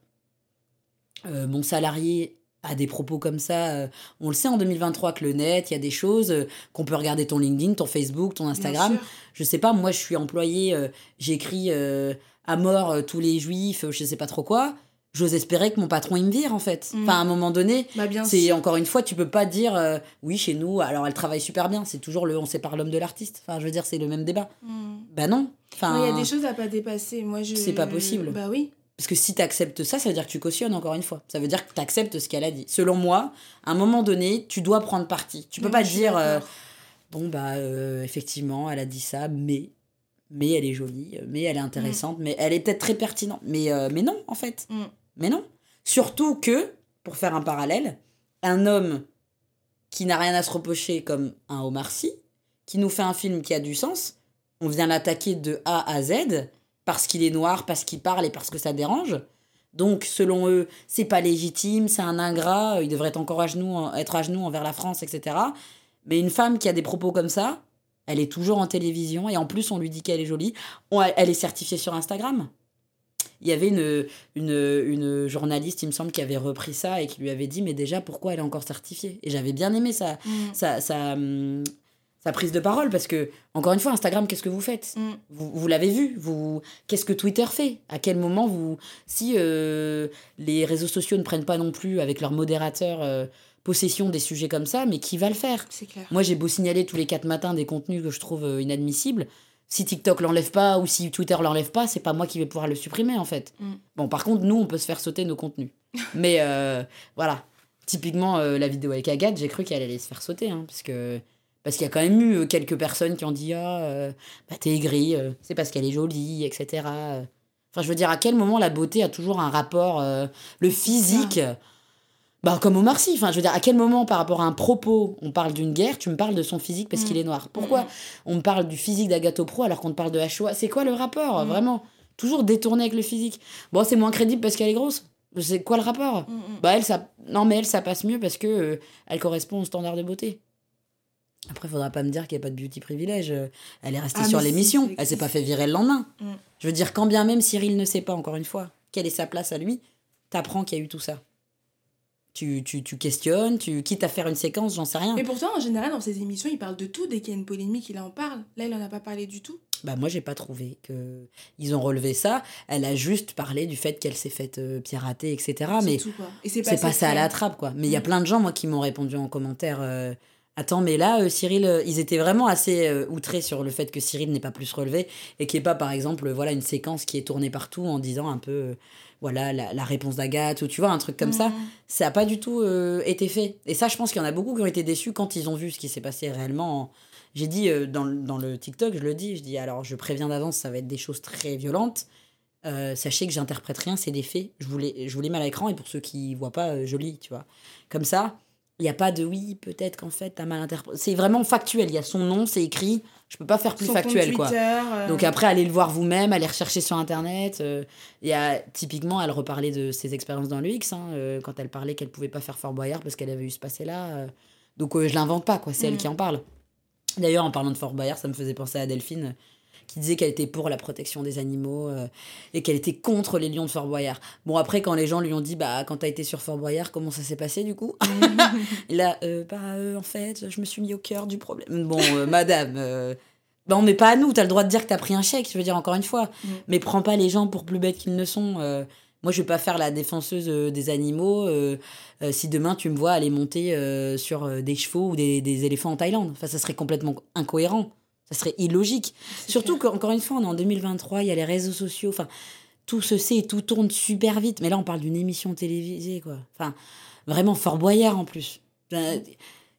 euh, mon salarié a des propos comme ça. Euh, on le sait en 2023 que le net, il y a des choses qu'on peut regarder ton LinkedIn, ton Facebook, ton Instagram. Je sais pas, moi je suis employé, j'écris à mort tous les juifs, je sais pas trop quoi j'ose espérer que mon patron il me vire en fait. Mm. Enfin à un moment donné,
bah,
c'est encore une fois tu peux pas dire euh, oui chez nous alors elle travaille super bien, c'est toujours le on sépare l'homme de l'artiste. Enfin je veux dire c'est le même débat. Mm. Bah non.
Enfin il y a des choses à pas dépasser. Moi je
C'est pas possible.
Bah oui.
Parce que si tu acceptes ça, ça veut dire que tu cautionnes encore une fois. Ça veut dire que tu acceptes ce qu'elle a dit. Selon moi, à un moment donné, tu dois prendre parti. Tu peux pas dire euh, bon bah euh, effectivement, elle a dit ça mais mais elle est jolie, mais elle est intéressante, mm. mais elle est peut-être très pertinente. Mais, mais non, en fait. Mais non. Surtout que, pour faire un parallèle, un homme qui n'a rien à se reprocher comme un Omar Sy, qui nous fait un film qui a du sens, on vient l'attaquer de A à Z parce qu'il est noir, parce qu'il parle et parce que ça dérange. Donc, selon eux, c'est pas légitime, c'est un ingrat, il devrait encore à genoux, être à genoux envers la France, etc. Mais une femme qui a des propos comme ça, elle est toujours en télévision et en plus, on lui dit qu'elle est jolie. elle est certifiée sur Instagram il y avait une, une, une, journaliste, il me semble, qui avait repris ça et qui lui avait dit, mais déjà, pourquoi elle est encore certifiée? Et j'avais bien aimé ça, ça, ça, sa prise de parole parce que, encore une fois, Instagram, qu'est-ce que vous faites? Mm. Vous, vous l'avez vu vous, Qu'est-ce que Twitter fait? À quel moment vous. Si euh, les réseaux sociaux ne prennent pas non plus avec leurs modérateurs. Euh, possession des sujets comme ça, mais qui va le faire?
Clair.
Moi, j'ai beau signaler tous les quatre matins des contenus que je trouve euh, inadmissibles si TikTok l'enlève pas ou si Twitter l'enlève pas, c'est pas moi qui vais pouvoir le supprimer en fait. Mm. Bon, par contre, nous, on peut se faire sauter nos contenus. [LAUGHS] Mais euh, voilà. Typiquement, euh, la vidéo avec Agathe, j'ai cru qu'elle allait se faire sauter. Hein, parce que parce qu'il y a quand même eu euh, quelques personnes qui ont dit Ah, bah t'es aigri, c'est parce qu'elle est jolie, etc. Enfin, je veux dire, à quel moment la beauté a toujours un rapport. le physique. Bah, comme Omar Sy. Enfin, je veux dire, à quel moment, par rapport à un propos, on parle d'une guerre, tu me parles de son physique parce qu'il mm. est noir Pourquoi mm. on me parle du physique d'Agato Pro alors qu'on te parle de H.O.A. C'est quoi le rapport, mm. vraiment Toujours détourné avec le physique. Bon, c'est moins crédible parce qu'elle est grosse. C'est quoi le rapport? Bah, elle, ça. Non, mais elle, ça passe mieux parce que euh, elle correspond au standard de beauté. Après, faudra pas me dire qu'il n'y a pas de beauty privilège. Euh, elle est restée ah, sur l'émission. Elle s'est pas fait virer le lendemain. Je veux dire, quand bien même Cyril ne sait pas, encore une fois, quelle est sa place à lui, t'apprends qu'il y a eu tout ça tu, tu, tu, questionnes, tu quittes à faire une séquence, j'en sais rien.
Mais pourtant, en général, dans ces émissions, il parle de tout. Dès qu'il y a une polémique, il en parle. Là, il en a pas parlé du tout.
Bah moi, j'ai pas trouvé que ils ont relevé ça. Elle a juste parlé du fait qu'elle s'est faite euh, pirater, etc. Mais c'est pas ça à la trappe, quoi. Mais il y a mm. plein de gens, moi, qui m'ont répondu en commentaire. Euh, Attends, mais là, euh, Cyril, ils étaient vraiment assez outrés sur le fait que Cyril n'ait pas plus relevé et qu'il n'y ait pas, par exemple, voilà, une séquence qui est tournée partout en disant un peu voilà la, réponse d'Agathe ou tu vois un truc comme ça ça n'a pas du tout euh, été fait et ça je pense qu'il y en a beaucoup qui ont été déçus quand ils ont vu ce qui s'est passé réellement j'ai dit euh, dans, dans, le TikTok je le dis je dis alors je préviens d'avance ça va être des choses très violentes euh, sachez que j'interprète rien c'est des faits je vous les je vous les mets à l'écran et pour ceux qui voient pas je lis tu vois comme ça il n'y a pas de oui, peut-être qu'en fait, t'as mal interprété. C'est vraiment factuel. Il y a son nom, c'est écrit. Je peux pas faire plus factuel, quoi. Euh. Donc après, allez le voir vous-même, allez rechercher sur Internet. Euh. Il y a, typiquement, elle reparlait de ses expériences dans l'UX, hein, euh, quand elle parlait qu'elle pouvait pas faire Fort Boyard parce qu'elle avait eu ce passé-là. Donc je l'invente pas, quoi. C'est elle mm. qui en parle. D'ailleurs, en parlant de Fort Boyard, ça me faisait penser à Delphine qui disait qu'elle était pour la protection des animaux euh, et qu'elle était contre les lions de Fort Boyard. Bon, après, quand les gens lui ont dit, bah, quand t'as été sur Fort Boyard, comment ça s'est passé du coup [LAUGHS] Là, euh, bah, euh, en fait, je me suis mis au cœur du problème. Bon, madame, Ben, on met pas à nous, tu as le droit de dire que tu as pris un chèque, je veux dire encore une fois. Mm. Mais prends pas les gens pour plus bêtes qu'ils ne sont. Euh. moi, je vais pas faire la défenseuse euh, des animaux euh, si demain tu me vois aller monter sur des chevaux ou des, des, éléphants en Thaïlande. Enfin, ça serait complètement incohérent. Ça serait illogique. Surtout qu'encore une fois, on est en 2023, il y a les réseaux sociaux. Enfin, tout se sait, tout tourne super vite. Mais là, on parle d'une émission télévisée, quoi. Enfin, vraiment Fort Boyard en plus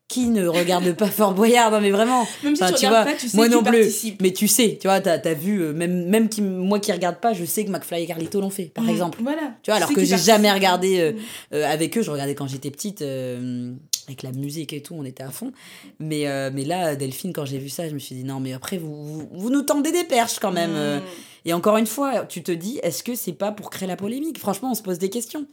qui ne regarde pas [LAUGHS] Fort Boyard non mais vraiment.
Même si tu, vois, pas, tu sais
moi non plus. mais tu sais tu vois t'as as vu euh, même même qui, moi qui regarde pas je sais que McFly et Carlito l'ont fait par mm, exemple.
voilà.
Tu vois alors que j'ai jamais regardé euh, euh, avec eux je regardais quand j'étais petite avec la musique et tout on était à fond. Mais mais là Delphine quand j'ai vu ça je me suis dit non mais après vous vous, nous tendez des perches quand même mm. et encore une fois tu te dis est-ce que c'est pas pour créer la polémique? Franchement on se pose des questions.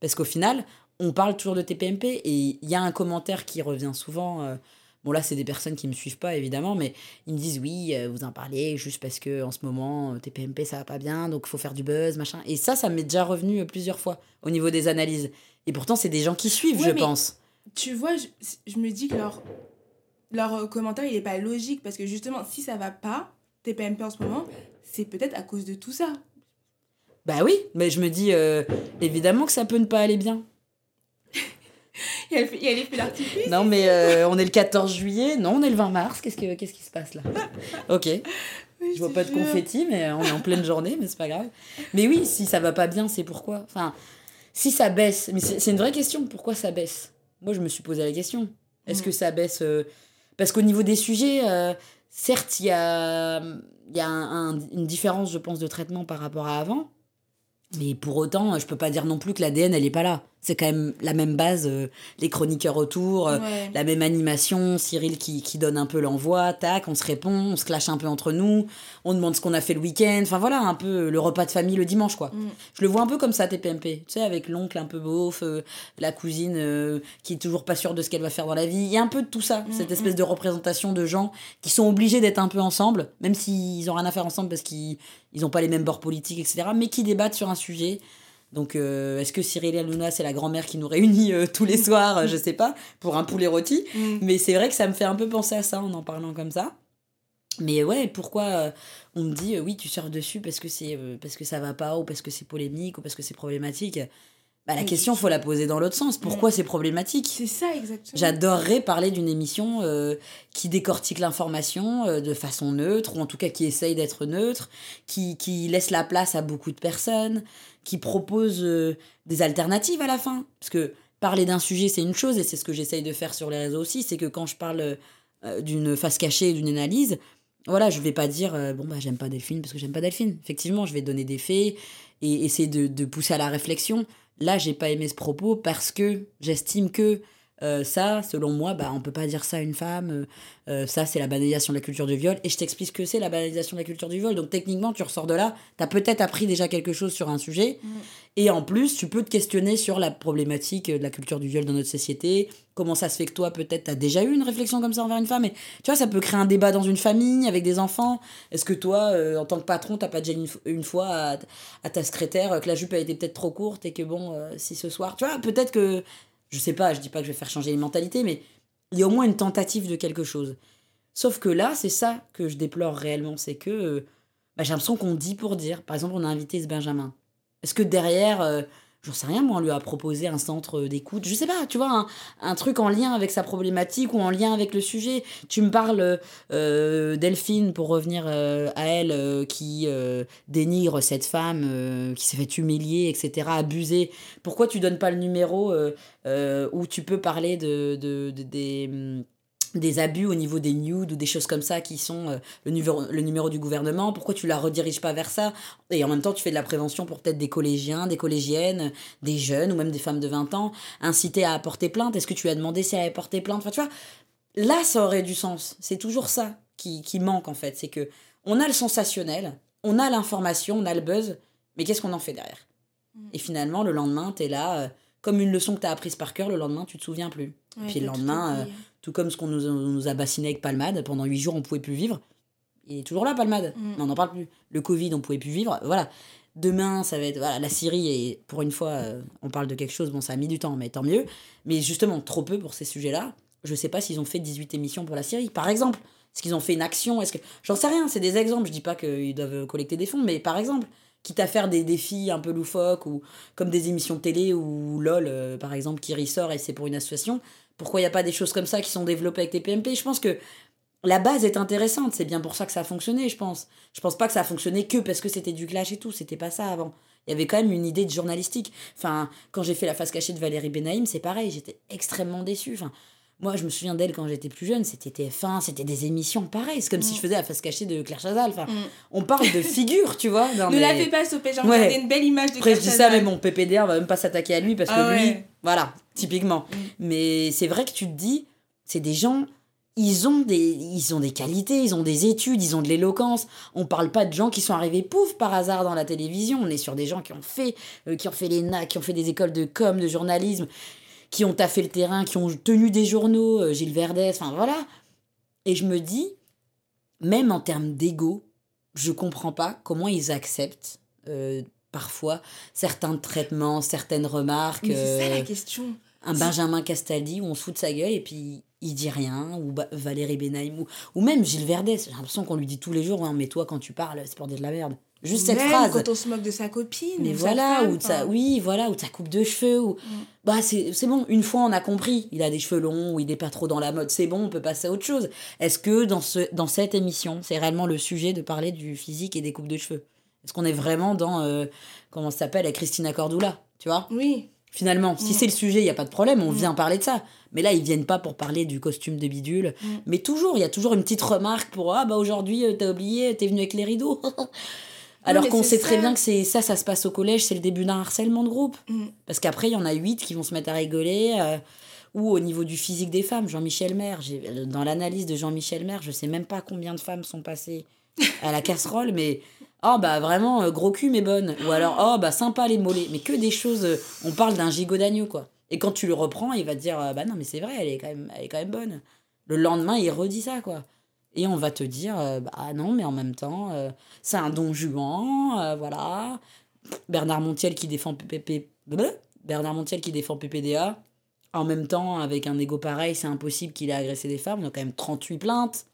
Parce qu'au final on parle toujours de TPMP et il y a un commentaire qui revient souvent. Euh, bon, là, c'est des personnes qui me suivent pas, évidemment, mais ils me disent oui, euh, vous en parlez juste parce que en ce moment, euh, TPMP, ça va pas bien, donc il faut faire du buzz, machin. Et ça, ça m'est déjà revenu plusieurs fois au niveau des analyses. Et pourtant, c'est des gens qui suivent, je pense.
Tu vois, je, me dis que leur, leur commentaire, il est pas logique parce que justement, si ça va pas, TPMP en ce moment, c'est peut-être à cause de tout ça.
Bah oui, mais je me dis évidemment que ça peut ne pas aller bien. [LAUGHS]
il y a l'effet d'artifice.
Non, mais euh, on est le 14 juillet. Non, on est le 20 mars. Qu'est-ce, que, qu'est-ce qui se passe là? [LAUGHS] Ok. je vois pas de confetti, mais on est en pleine journée, mais c'est pas grave. Mais oui, si ça va pas bien, c'est pourquoi? Enfin, si ça baisse, mais c'est, une vraie question. Pourquoi ça baisse? Moi, je me suis posé la question. Est-ce mm. que ça baisse euh, Parce qu'au niveau des sujets, euh, certes, il y a, y a une différence, je pense, de traitement par rapport à avant. Mais pour autant, je peux pas dire non plus que l'ADN, elle est pas là c'est quand même la même base, euh, les chroniqueurs autour, euh, la même animation, Cyril qui, qui donne un peu l'envoi, tac, on se répond, on se clash un peu entre nous, on demande ce qu'on a fait le week-end, enfin voilà, un peu le repas de famille le dimanche, quoi. Mm. Je le vois un peu comme ça, TPMP, tu sais, avec l'oncle un peu beauf, euh, la cousine qui est toujours pas sûre de ce qu'elle va faire dans la vie, il y a un peu de tout ça, mm, cette mm. espèce de représentation de gens qui sont obligés d'être un peu ensemble, même s'ils ont rien à faire ensemble parce qu'ils ils ont pas les mêmes bords politiques, etc., mais qui débattent sur un sujet donc, euh, est-ce que Cyril Hanouna, c'est la grand-mère qui nous réunit euh, tous les soirs euh, Je sais pas, pour un poulet rôti? Mm. Mais c'est vrai que ça me fait un peu penser à ça en en parlant comme ça. Mais ouais, pourquoi on me dit oui, tu surfes dessus parce que, c'est parce que ça va pas, ou parce que c'est polémique, ou parce que c'est problématique? Bah, la question, faut la poser dans l'autre sens. Pourquoi mm. c'est problématique?
C'est ça, exactement.
J'adorerais parler d'une émission euh, qui décortique l'information euh, de façon neutre, ou en tout cas qui essaye d'être neutre, qui, qui, laisse la place à beaucoup de personnes, qui propose euh, des alternatives à la fin. Parce que parler d'un sujet, c'est une chose, et c'est ce que j'essaye de faire sur les réseaux aussi, c'est que quand je parle d'une face cachée, d'une analyse, voilà, je vais pas dire, bon, bah, j'aime pas Delphine parce que j'aime pas Delphine. Effectivement, je vais donner des faits et essayer de, de pousser à la réflexion. Là, j'ai pas aimé ce propos parce que j'estime que euh, ça, selon moi, bah, on peut pas dire ça à une femme. Euh, euh, ça, c'est la banalisation de la culture du viol. Et je t'explique ce que c'est la banalisation de la culture du viol. Donc, techniquement, tu ressors de là, tu as peut-être appris déjà quelque chose sur un sujet. Mm. Et en plus, tu peux te questionner sur la problématique de la culture du viol dans notre société. Comment ça se fait que toi, peut-être, tu as déjà eu une réflexion comme ça envers une femme. Et tu vois, ça peut créer un débat dans une famille avec des enfants. Est-ce que toi, en tant que patron, t'as pas déjà une, une fois à, à, ta secrétaire que la jupe a été peut-être trop courte et que bon, si ce soir, tu vois, peut-être que je sais pas, je dis pas que je vais faire changer les mentalités, mais il y a au moins une tentative de quelque chose. Sauf que là, c'est ça que je déplore réellement, c'est que euh, bah, j'ai l'impression qu'on dit pour dire. Par exemple, on a invité ce Benjamin. Est-ce que derrière, euh, j'en sais rien, moi, on lui a proposé un centre d'écoute, je sais pas, tu vois, un, truc en lien avec sa problématique ou en lien avec le sujet. Tu me parles euh, Delphine, pour revenir euh, à elle, euh, qui dénigre cette femme, qui s'est fait humilier, etc., abuser. Pourquoi tu donnes pas le numéro où tu peux parler de, de des hum, des abus au niveau des nudes ou des choses comme ça qui sont euh, le, numéro, le numéro du gouvernement, pourquoi tu la rediriges pas vers ça? Et en même temps, tu fais de la prévention pour peut-être des collégiens, des collégiennes, des jeunes ou même des femmes de 20 ans, inciter à porter plainte. Est-ce que tu as demandé si elle avait porté plainte? Enfin, tu vois, là, ça aurait du sens. C'est toujours ça qui, qui manque en fait. C'est que on a le sensationnel, on a l'information, on a le buzz, mais qu'est-ce qu'on en fait derrière? Mm. Et finalement, le lendemain, tu es là, euh, comme une leçon que tu as apprise par cœur, le lendemain, tu te souviens plus. Puis le lendemain, tout comme ce qu'on nous, a bassiné avec Palmade, pendant huit jours, on pouvait plus vivre. Il est toujours là, Palmade. Mm. on n'en parle plus. Le Covid, on pouvait plus vivre. Voilà. Demain, ça va être. Voilà, la Syrie, et pour une fois, euh, on parle de quelque chose, bon, ça a mis du temps, mais tant mieux. Mais justement, trop peu pour ces sujets-là. Je sais pas s'ils ont fait 18 émissions pour la Syrie, par exemple. Est-ce qu'ils ont fait une action? Est-ce que j'en sais rien C'est des exemples. Je dis pas qu'ils doivent collecter des fonds, mais par exemple, quitte à faire des défis un peu loufoques ou comme des émissions télé ou LOL euh, par exemple qui ressort et c'est pour une association. Pourquoi il n'y a pas des choses comme ça qui sont développées avec les PMP Je pense que la base est intéressante, c'est bien pour ça que ça a fonctionné, je pense. Je pense pas que ça a fonctionné que parce que c'était du clash et tout, c'était pas ça avant. Il y avait quand même une idée de journalistique. Enfin, quand j'ai fait la face cachée de Valérie Benaïm, c'est pareil, j'étais extrêmement déçue. Enfin, moi, je me souviens d'elle quand j'étais plus jeune, c'était TF1, c'était des émissions pareilles. C'est comme si mm. je faisais la face cachée de Claire Chazal. Enfin, mm. on parle de [LAUGHS] figure, tu vois.
ne la fais pas stopper, genre, ouais. une belle image de
Après, je dis ça, mais bon, PPDR va même pas s'attaquer à lui parce que ah lui, voilà, typiquement. Mm. Mais c'est vrai que tu te dis, c'est des gens ils ont des ils ont des qualités, ils ont des études, ils ont de l'éloquence. On parle pas de gens qui sont arrivés pouf par hasard dans la télévision, on est sur des gens qui ont fait euh, qui ont fait les NAC, qui ont fait des écoles de com, de journalisme, qui ont taffé le terrain, qui ont tenu des journaux, euh, Gilles Verdès, enfin voilà. Et je me dis même en termes d'ego, je comprends pas comment ils acceptent euh, parfois certains traitements, certaines remarques.
Mais c'est ça la question.
Un Benjamin Castaldi où on se fout de sa gueule et puis il dit rien, ou Valérie Benaïm, ou, ou même Gilles Verdès. J'ai l'impression qu'on lui dit tous les jours, hein, mais toi, quand tu parles, c'est pour dire de la merde. Juste cette phrase.
quand on se moque de sa copine.
Mais voilà, ou de sa, oui, voilà, ou de sa coupe de cheveux. Ou... Mm. Bah, c'est bon, une fois on a compris. Il a des cheveux longs, ou il n'est pas trop dans la mode. C'est bon, on peut passer à autre chose. Est-ce que dans, ce, dans cette émission, c'est réellement le sujet de parler du physique et des coupes de cheveux? Est-ce qu'on est vraiment dans, euh, comment ça s'appelle, Christina Cordula Tu vois?
Oui.
Finalement, si mm. c'est le sujet, il n'y a pas de problème, on mm. vient parler de ça. Mais là, ils viennent pas pour parler du costume de bidule. Mais toujours, il y a toujours une petite remarque pour Ah, bah aujourd'hui, euh, t'as oublié, t'es venu avec les rideaux. [LAUGHS] Alors qu'on sait très bien que c'est ça, ça se passe au collège, c'est le début d'un harcèlement de groupe. Parce qu'après, il y en a huit qui vont se mettre à rigoler. Euh, ou au niveau du physique des femmes, Jean-Michel Maire. Euh, dans l'analyse de Jean-Michel Maire, je sais même pas combien de femmes sont passées à la casserole, mais oh bah vraiment gros cul mais bonne. Ou alors oh bah sympa les mollets. Mais que des choses. on parle d'un gigot d'agneau quoi. Et quand tu le reprends, il va te dire euh, bah non, mais c'est vrai, elle est, quand même, elle est quand même bonne. Le lendemain, il redit ça, quoi. Et on va te dire euh, bah non, mais en même temps, euh, c'est un don juan, voilà. Bernard Montiel qui défend PPP. Bernard Montiel qui défend PPDA. En même temps, avec un ego pareil, c'est impossible qu'il ait agressé des femmes. On a quand même 38 plaintes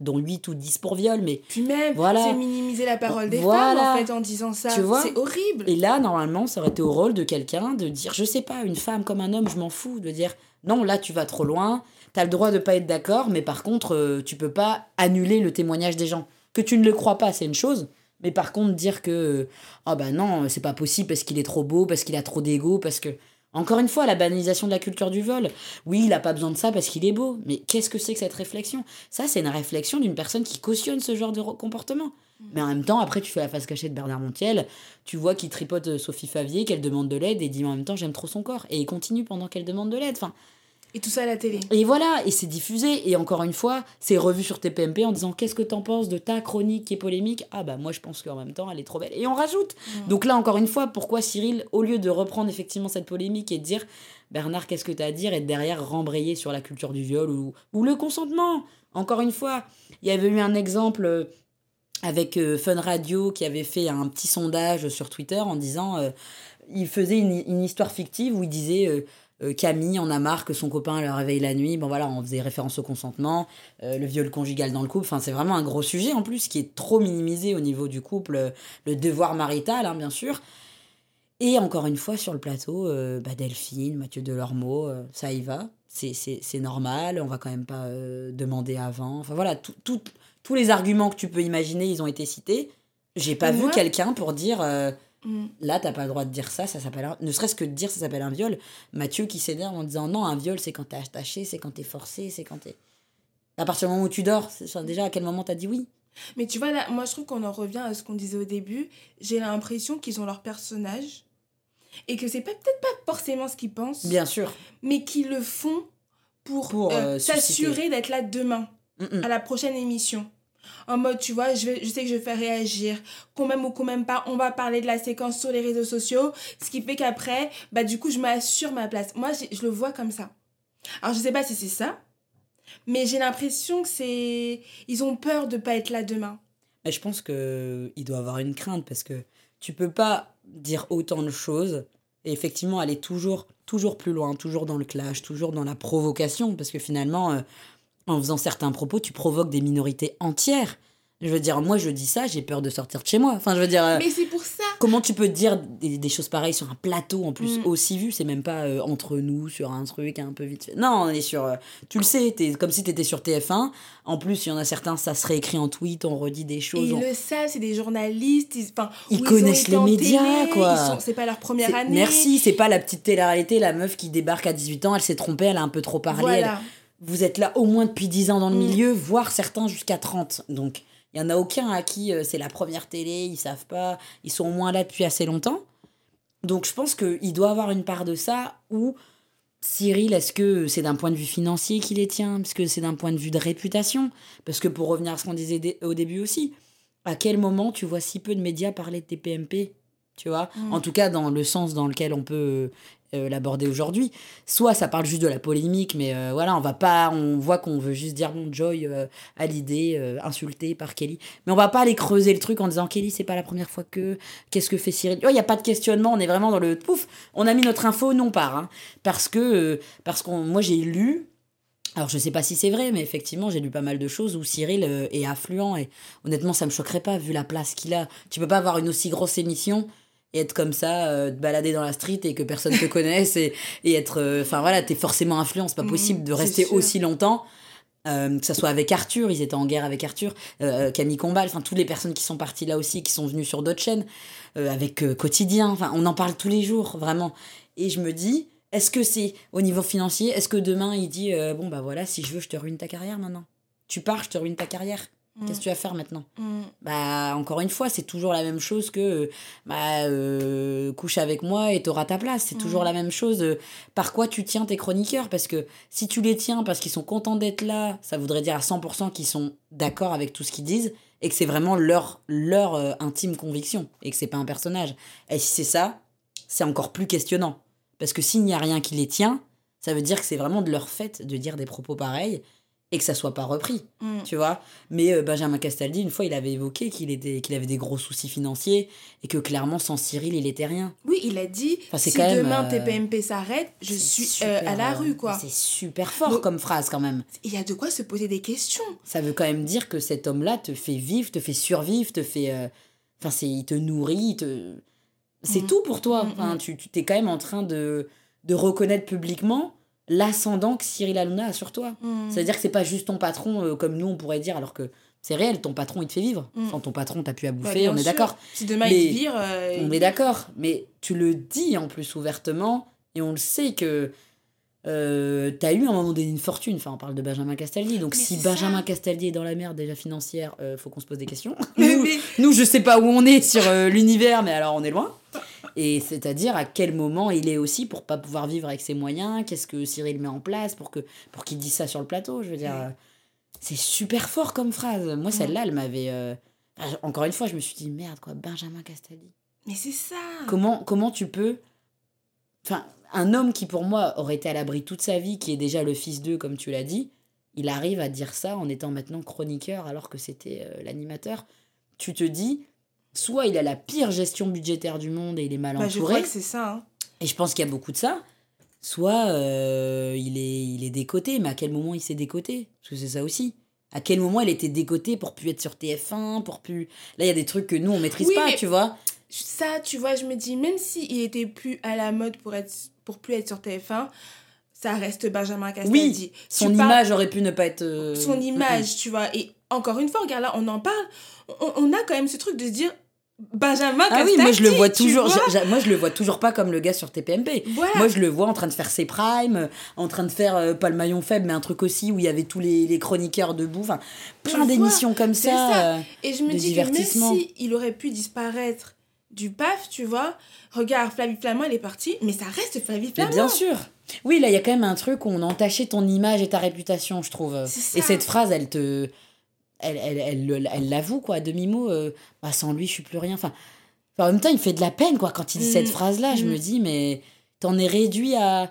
dont 8 ou 10 pour viol, mais...
Puis même, voilà. c'est minimiser la parole des femmes, en fait, en disant ça. Tu vois C'est horrible.
Et là, normalement, ça aurait été au rôle de quelqu'un de dire, je sais pas, une femme comme un homme, je m'en fous, de dire, non, là, tu vas trop loin, t'as le droit de pas être d'accord, mais par contre, euh, tu peux pas annuler le témoignage des gens. Que tu ne le crois pas, c'est une chose, mais par contre, dire que, ah oh bah non, c'est pas possible parce qu'il est trop beau, parce qu'il a trop d'ego, parce que... Encore une fois, la banalisation de la culture du vol. Oui, il n'a pas besoin de ça parce qu'il est beau. Mais qu'est-ce que c'est que cette réflexion? Ça, c'est une réflexion d'une personne qui cautionne ce genre de comportement. Mm. Mais en même temps, après, tu fais la face cachée de Bernard Montiel, tu vois qu'il tripote euh, Sophie Favier, qu'elle demande de l'aide, et dit en même temps, j'aime trop son corps. Et il continue pendant qu'elle demande de l'aide. Enfin,
et tout ça à la télé.
Et voilà, et c'est diffusé. Et encore une fois, c'est revu sur TPMP en disant qu'est-ce que t'en penses de ta chronique qui est polémique? Ah bah moi je pense qu'en même temps elle est trop belle. Et on rajoute. Donc là encore une fois, pourquoi Cyril, au lieu de reprendre effectivement cette polémique et de dire Bernard qu'est-ce que t'as à dire? Et derrière rembrayer sur la culture du viol ou, ou le consentement Encore une fois, il y avait eu un exemple euh, avec euh, Fun Radio qui avait fait un petit sondage sur Twitter en disant... Euh, il faisait une, une, histoire fictive où il disait euh, Camille en a marre que son copain la réveille la nuit. Bon voilà, on faisait référence au consentement, euh, le viol conjugal dans le couple. Enfin, c'est vraiment un gros sujet en plus qui est trop minimisé au niveau du couple, euh, le devoir marital, hein, bien sûr. Et encore une fois, sur le plateau, bah, Delphine, Mathieu Delormeau, ça y va. C'est normal, on va quand même pas demander avant. Enfin voilà, tous les arguments que tu peux imaginer, ils ont été cités. J'ai pas vu quelqu'un pour dire Mm. Là, t'as pas le droit de dire ça, ça s'appelle ne serait-ce que de dire ça s'appelle un viol. Mathieu qui s'énerve en disant non, un viol c'est quand t'es attaché, c'est quand t'es forcé, c'est quand t'es. À partir du moment où tu dors, déjà à quel moment t'as dit oui?
Mais tu vois, là, moi je trouve qu'on en revient à ce qu'on disait au début. J'ai l'impression qu'ils ont leur personnage et que c'est peut-être pas forcément ce qu'ils pensent.
Bien sûr.
Mais qu'ils le font pour, euh, euh, s'assurer d'être là demain, à la prochaine émission en mode, tu vois, je, je sais que je vais faire réagir. Qu'on m'aime ou qu'on m'aime pas, on va parler de la séquence sur les réseaux sociaux. Ce qui fait qu'après, bah, du coup, je m'assure ma place. Moi, je le vois comme ça. Alors, je sais pas si c'est ça, mais j'ai l'impression que c'est. Ils ont peur de pas être là demain.
Mais je pense qu'il doit avoir une crainte parce que tu peux pas dire autant de choses et effectivement aller toujours, toujours plus loin, toujours dans le clash, toujours dans la provocation parce que finalement. Euh, en faisant certains propos, tu provoques des minorités entières. Je veux dire, moi je dis ça, j'ai peur de sortir de chez moi. Enfin, je veux dire.
Mais c'est pour ça.
Comment tu peux dire des, des choses pareilles sur un plateau en plus mm. aussi vu? C'est même pas euh, entre nous sur un truc un peu vite fait. Non, on est sur. Euh, tu le sais, es, comme si tu étais sur TF1. En plus, il y en a certains, ça se réécrit en tweet, on redit des choses.
Ils le savent, c'est des journalistes. Ils,
ils connaissent les médias, quoi.
C'est pas leur première année.
Merci, c'est pas la petite télé-réalité, la meuf qui débarque à 18 ans, elle s'est trompée, elle a un peu trop parlé. Vous êtes là au moins depuis 10 ans dans le mm. milieu, voire certains jusqu'à 30. Donc il y en a aucun à qui euh, c'est la première télé, ils savent pas, ils sont au moins là depuis assez longtemps. Donc je pense qu'il doit avoir une part de ça où Cyril, est-ce que c'est d'un point de vue financier qu'il les tient? Est-ce que c'est d'un point de vue de réputation? Parce que pour revenir à ce qu'on disait au début aussi, à quel moment tu vois si peu de médias parler de TPMP tu vois? Mm. En tout cas, dans le sens dans lequel on peut euh, l'aborder aujourd'hui. Soit ça parle juste de la polémique, mais euh, voilà, on va pas, on voit qu'on veut juste dire bon, Joy euh, à l'idée, insulté par Kelly. Mais on va pas aller creuser le truc en disant Kelly, c'est pas la première fois que, qu'est-ce que fait Cyril? Il n'y a pas de questionnement, on est vraiment dans le pouf, on a mis notre info non part. Hein. parce que, parce qu'on, moi j'ai lu, alors je sais pas si c'est vrai, mais effectivement j'ai lu pas mal de choses où Cyril est affluent et honnêtement ça me choquerait pas vu la place qu'il a. Tu peux pas avoir une aussi grosse émission et être comme ça, euh, te balader dans la street et que personne te [LAUGHS] connaisse et, et être. Euh, enfin voilà, t'es forcément influent, c'est pas mm, possible de rester aussi longtemps. Euh, que ça soit avec Arthur, ils étaient en guerre avec Arthur, Camille Combal, enfin toutes les personnes qui sont parties là aussi, qui sont venues sur d'autres chaînes, avec Quotidien, enfin on en parle tous les jours, vraiment. Et je me dis, est-ce que c'est au niveau financier, est-ce que demain il dit, bon bah voilà, si je veux, je te ruine ta carrière maintenant? Tu pars, je te ruine ta carrière Qu'est-ce que tu vas faire maintenant mm. Bah, encore une fois, c'est toujours la même chose que bah, euh, couche avec moi et t'auras ta place. C'est toujours mm. la même chose. Euh, par quoi tu tiens tes chroniqueurs Parce que si tu les tiens parce qu'ils sont contents d'être là, ça voudrait dire à 100% qu'ils sont d'accord avec tout ce qu'ils disent et que c'est vraiment leur, leur euh, intime conviction et que c'est pas un personnage. Et si c'est ça, c'est encore plus questionnant. Parce que s'il n'y a rien qui les tient, ça veut dire que c'est vraiment de leur fait de dire des propos pareils et que ça soit pas repris, mm. tu vois. Mais euh, Benjamin Castaldi, une fois, il avait évoqué qu'il était qu'il avait des gros soucis financiers et que clairement, sans Cyril, il était rien.
Oui, il a dit si demain euh, TPMP s'arrête, je suis euh, à la rue, quoi.
C'est super fort comme phrase, quand même.
Il y a de quoi se poser des questions.
Ça veut quand même dire que cet homme-là te fait vivre, te fait survivre, te fait... Enfin, c'est il te nourrit, te... C'est mm. tout pour toi. Mm, enfin, tu t'es quand même en train de, de reconnaître publiquement l'ascendant que Cyril Hanouna a sur toi. Hmm. C'est-à-dire que c'est pas juste ton patron, euh, comme nous on pourrait dire, alors que c'est réel, ton patron il te fait vivre. Hmm. Sans ton patron, t'as pu à bouffer, on est d'accord.
Si demain il vire. Euh,
on est d'accord, mais tu le dis en plus ouvertement, et on le sait que euh, t'as eu à un moment donné une fortune. Enfin, on parle de Benjamin Castaldi. Donc, si Benjamin Castaldi est dans la merde déjà financière, euh, faut qu'on se pose des questions. [LAUGHS] nous, nous, je sais pas où on est sur l'univers, mais alors on est loin. Et c'est-à-dire à quel moment il est aussi pour pas pouvoir vivre avec ses moyens, qu'est-ce que Cyril met en place pour que pour qu'il dise ça sur le plateau, je veux dire c'est super fort comme phrase. Moi celle-là elle m'avait euh, encore une fois, je me suis dit merde quoi, Benjamin Castaldi.
Mais c'est ça.
Comment comment tu peux enfin un homme qui pour moi aurait été à l'abri toute sa vie qui est déjà le fils d'eux comme tu l'as dit, il arrive à dire ça en étant maintenant chroniqueur alors que c'était euh, l'animateur. Tu te dis soit il a la pire gestion budgétaire du monde et il est mal bah, entouré. Je crois
que c'est ça. Hein.
Et je pense qu'il y a beaucoup de ça. Soit euh, il, est, il est décoté, mais à quel moment il s'est décoté? Parce que c'est ça aussi. À quel moment il était décoté pour plus être sur TF1, pour plus... Là, il y a des trucs que nous, on maîtrise pas, tu vois.
Ça, tu vois, je me dis, même s'il il était plus à la mode pour, être, pour plus être sur TF1, ça reste Benjamin Castaldi.
Oui, son image aurait pu ne pas être... Euh,
son image, tu vois. Et encore une fois, regarde là, on en parle. On, a quand même ce truc de se dire Benjamin
Ah oui, moi je le vois toujours. moi je le vois toujours pas comme le gars sur TPMP. Moi je le vois en train de faire ses primes, en train de faire euh, pas le maillon faible, mais un truc aussi où il y avait tous les, les chroniqueurs debout. Enfin, plein d'émissions comme ça.
Euh, Et je me dis que même si il aurait pu disparaître du PAF, tu vois, regarde, Flavie Flamand, elle est partie, mais ça reste Flavie Flamand.
bien sûr. Oui, là, il y a quand même un truc où on a entaché ton image et ta réputation, je trouve. Et cette phrase, elle te elle, elle, elle, elle l'avoue, quoi, à demi-mot, euh, bah, sans lui, je suis plus rien. Enfin, en même temps, il me fait de la peine, quoi, quand il dit cette mm. phrase-là. Je me mm. dis, mais t'en es réduit à.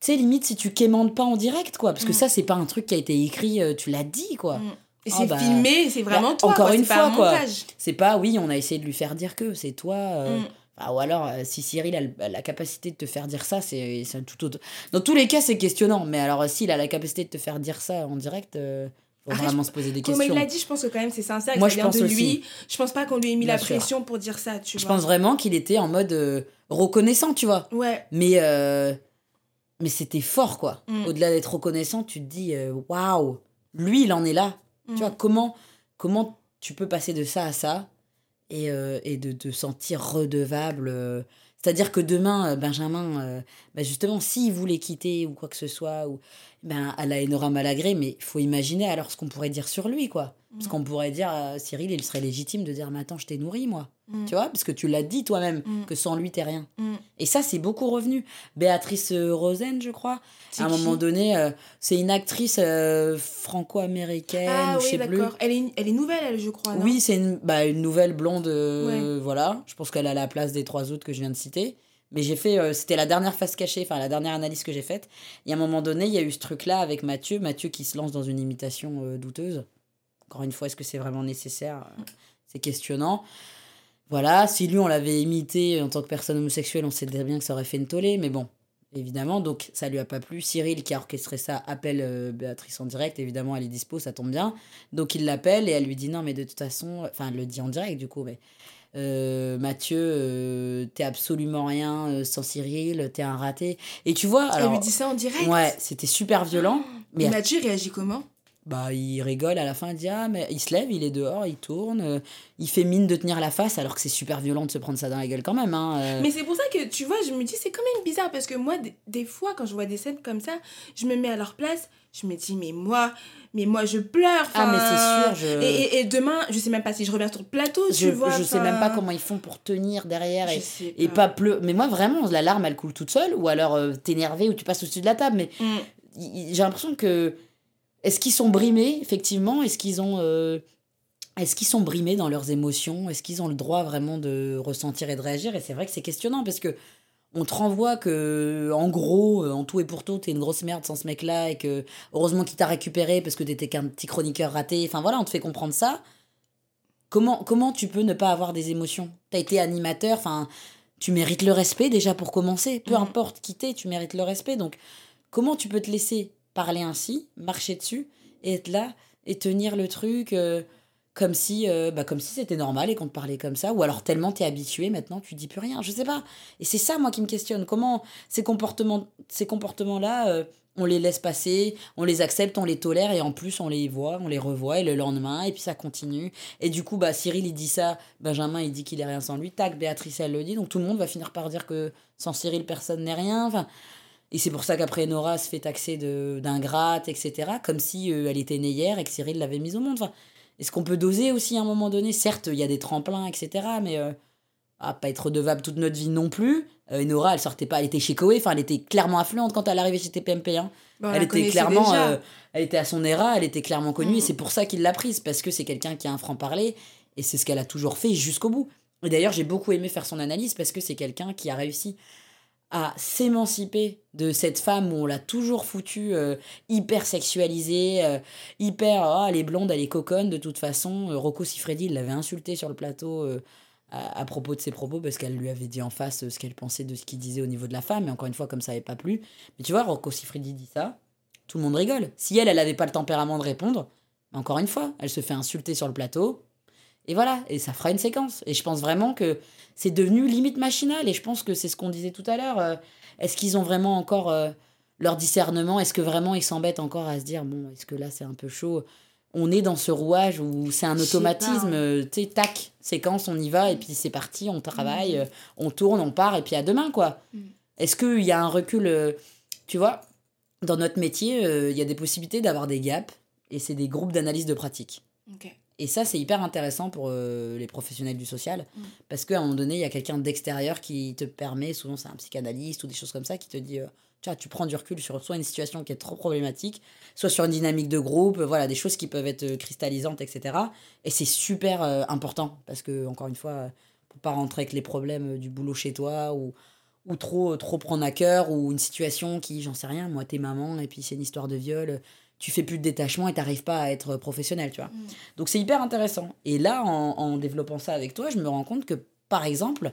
Tu sais, limite, si tu quémandes pas en direct, quoi. Parce que mm. ça, c'est pas un truc qui a été écrit, euh, tu l'as dit, quoi.
Et ah c'est bah, filmé, c'est vraiment bah, toi.
Encore
quoi,
une fois, quoi. C'est pas, oui, on a essayé de lui faire dire que c'est toi. Euh, ou alors, euh, si Cyril a, la capacité de te faire dire ça, c'est tout autre. Dans tous les cas, c'est questionnant. Mais alors, s'il a la capacité de te faire dire ça en direct, euh, faut vraiment se poser des questions.
Comme il l'a dit, je pense que quand même c'est sincère. Moi, je pense de lui. Je pense pas qu'on lui ait mis la pression pour dire ça. Tu
je pense vraiment qu'il était en mode euh, reconnaissant, tu vois.
Ouais.
Mais mais c'était fort, quoi. Mm. Au-delà d'être reconnaissant, tu te dis waouh, lui, il en est là. Tu mm. vois comment comment tu peux passer de ça à ça et, euh, et de te sentir redevable. Euh. C'est-à-dire que demain, euh, Benjamin, bah justement, s'il voulait quitter ou quoi que ce soit, ou, ben, elle a énormément malagré, mais il faut imaginer alors ce qu'on pourrait dire sur lui, quoi. Parce mm. qu'on pourrait dire, Cyril, il serait légitime de dire, mais attends, je t'ai nourri, moi. Mm. Tu vois, parce que tu l'as dit toi-même, mm. que sans lui, t'es rien. Et ça, c'est beaucoup revenu. Béatrice Rosen, je crois, à un moment donné, euh, c'est une actrice euh, franco-américaine, ah,
oui, d'accord. Elle est, elle est nouvelle, elle, je crois.
oui, c'est une, bah, une nouvelle blonde, euh, voilà. Je pense qu'elle a la place des trois autres que je viens de citer. Mais j'ai fait, c'était la dernière face cachée, enfin la dernière analyse que j'ai faite. Et à un moment donné, il y a eu ce truc-là avec Mathieu, Mathieu qui se lance dans une imitation douteuse. Encore une fois, est-ce que c'est vraiment nécessaire C'est questionnant. Voilà, si lui on l'avait imité en tant que personne homosexuelle, on sait bien que ça aurait fait une tollée, mais bon, évidemment, donc ça lui a pas plu. Cyril qui a orchestré ça appelle euh, Béatrice en direct, évidemment elle est dispo, ça tombe bien. Donc il l'appelle et elle lui dit non mais de toute façon, enfin elle le dit en direct du coup, mais euh, Mathieu, euh, t'es absolument rien sans Cyril, t'es un raté. Et tu vois,
alors, elle lui dit ça en direct?
Ouais, c'était super violent.
mais Mathieu réagit comment?
Bah, il rigole à la fin, il dit Ah, mais il se lève, il est dehors, il tourne, euh, il fait mine de tenir la face, alors que c'est super violent de se prendre ça dans la gueule quand même. Hein,
euh. Mais c'est pour ça que, tu vois, je me dis, c'est quand même bizarre, parce que moi, des fois, quand je vois des scènes comme ça, je me mets à leur place, je me dis, mais moi, mais moi, je pleure.
Ah, mais c'est sûr.
Je... Et, et, demain, je sais même pas si je reviens sur le plateau, tu
je,
vois.
Je sais même pas comment ils font pour tenir derrière et, et pas pleurer. Mais moi, vraiment, la larme, elle coule toute seule, ou alors euh, t'énerver, ou tu passes au-dessus de la table, mais mm. j'ai l'impression que est-ce qu'ils sont brimés, effectivement? Est-ce qu'ils ont. Euh, est-ce qu'ils sont brimés dans leurs émotions? Est-ce qu'ils ont le droit vraiment de ressentir et de réagir? Et c'est vrai que c'est questionnant parce que on te renvoie que, en gros, en tout et pour tout, t'es une grosse merde sans ce mec-là et que heureusement qu'il t'a récupéré parce que t'étais qu'un petit chroniqueur raté. Enfin voilà, on te fait comprendre ça. Comment, comment tu peux ne pas avoir des émotions? T'as été animateur, enfin, tu mérites le respect déjà pour commencer. Peu mmh. importe qui t'es, tu mérites le respect. Donc, comment tu peux te laisser parler ainsi, marcher dessus et être là et tenir le truc euh, comme si euh, bah, comme si c'était normal et qu'on te parlait comme ça ou alors tellement t'es habitué maintenant tu dis plus rien je sais pas et c'est ça moi qui me questionne comment ces comportements ces comportements là euh, on les laisse passer, on les accepte, on les tolère et en plus on les voit, on les revoit et le lendemain et puis ça continue. Et du coup, bah Cyril il dit ça, Benjamin il dit qu'il est rien sans lui, tac, Béatrice elle le dit, donc tout le monde va finir par dire que sans Cyril personne n'est rien. Enfin, et c'est pour ça qu'après Nora se fait taxer d'ingrate, etc. Comme si euh, elle était née hier et que Cyril l'avait mise au monde. Enfin, Est-ce qu'on peut doser aussi à un moment donné? Certes, il y a des tremplins, etc. Mais euh, à pas être redevable toute notre vie non plus. Euh, Nora, elle sortait pas, elle était chez Koé, enfin, elle était clairement influente quand elle arrivait chez TPMP. Hein. elle était clairement, elle était à son era, elle était clairement connue et mm. c'est pour ça qu'il l'a prise parce que c'est quelqu'un qui a un franc-parler et c'est ce qu'elle a toujours fait jusqu'au bout. Et d'ailleurs, j'ai beaucoup aimé faire son analyse parce que c'est quelqu'un qui a réussi à s'émanciper de cette femme où on l'a toujours foutue euh, hyper sexualisée, euh, hyper ah, elle est blonde, elle est coconne de toute façon. Euh, Rocco Siffredi l'avait insulté sur le plateau à, propos de ses propos parce qu'elle lui avait dit en face ce qu'elle pensait de ce qu'il disait au niveau de la femme. Mais encore une fois, comme ça n'avait pas plu. Mais tu vois, Rocco Siffredi dit ça, tout le monde rigole. Si elle, elle n'avait pas le tempérament de répondre, encore une fois, elle se fait insulter sur le plateau. Et voilà, et ça fera une séquence. Et je pense vraiment que c'est devenu limite machinal. Et je pense que c'est ce qu'on disait tout à l'heure. Euh, est-ce qu'ils ont vraiment encore euh, leur discernement? Est-ce que vraiment ils s'embêtent encore à se dire, bon, est-ce que là c'est un peu chaud? On est dans ce rouage où c'est un automatisme, euh, tu sais, tac, séquence, on y va, et puis c'est parti, on travaille, mm. on tourne, on part, et puis à demain, quoi. Mm. Est-ce qu'il y a un recul, tu vois Dans notre métier, il y a des possibilités d'avoir des gaps, et c'est des groupes d'analyse de pratique. Et ça, c'est hyper intéressant pour euh, les professionnels du social, mm. parce qu'à un moment donné, il y a quelqu'un d'extérieur qui te permet, souvent c'est un psychanalyste ou des choses comme ça, qui te dit, euh, tu vois, tu prends du recul sur soit une situation qui est trop problématique, soit sur une dynamique de groupe, voilà, des choses qui peuvent être euh, cristallisantes, etc. Et c'est super important, parce que, encore une fois, pour pas rentrer avec les problèmes du boulot chez toi, ou, ou trop, trop prendre à cœur, ou une situation qui, j'en sais rien, moi, t'es maman, et puis c'est une histoire de viol tu fais plus de détachement et t'arrives pas à être professionnel, tu vois. Mm. Donc c'est hyper intéressant. Et là, en, développant ça avec toi, je me rends compte que, par exemple,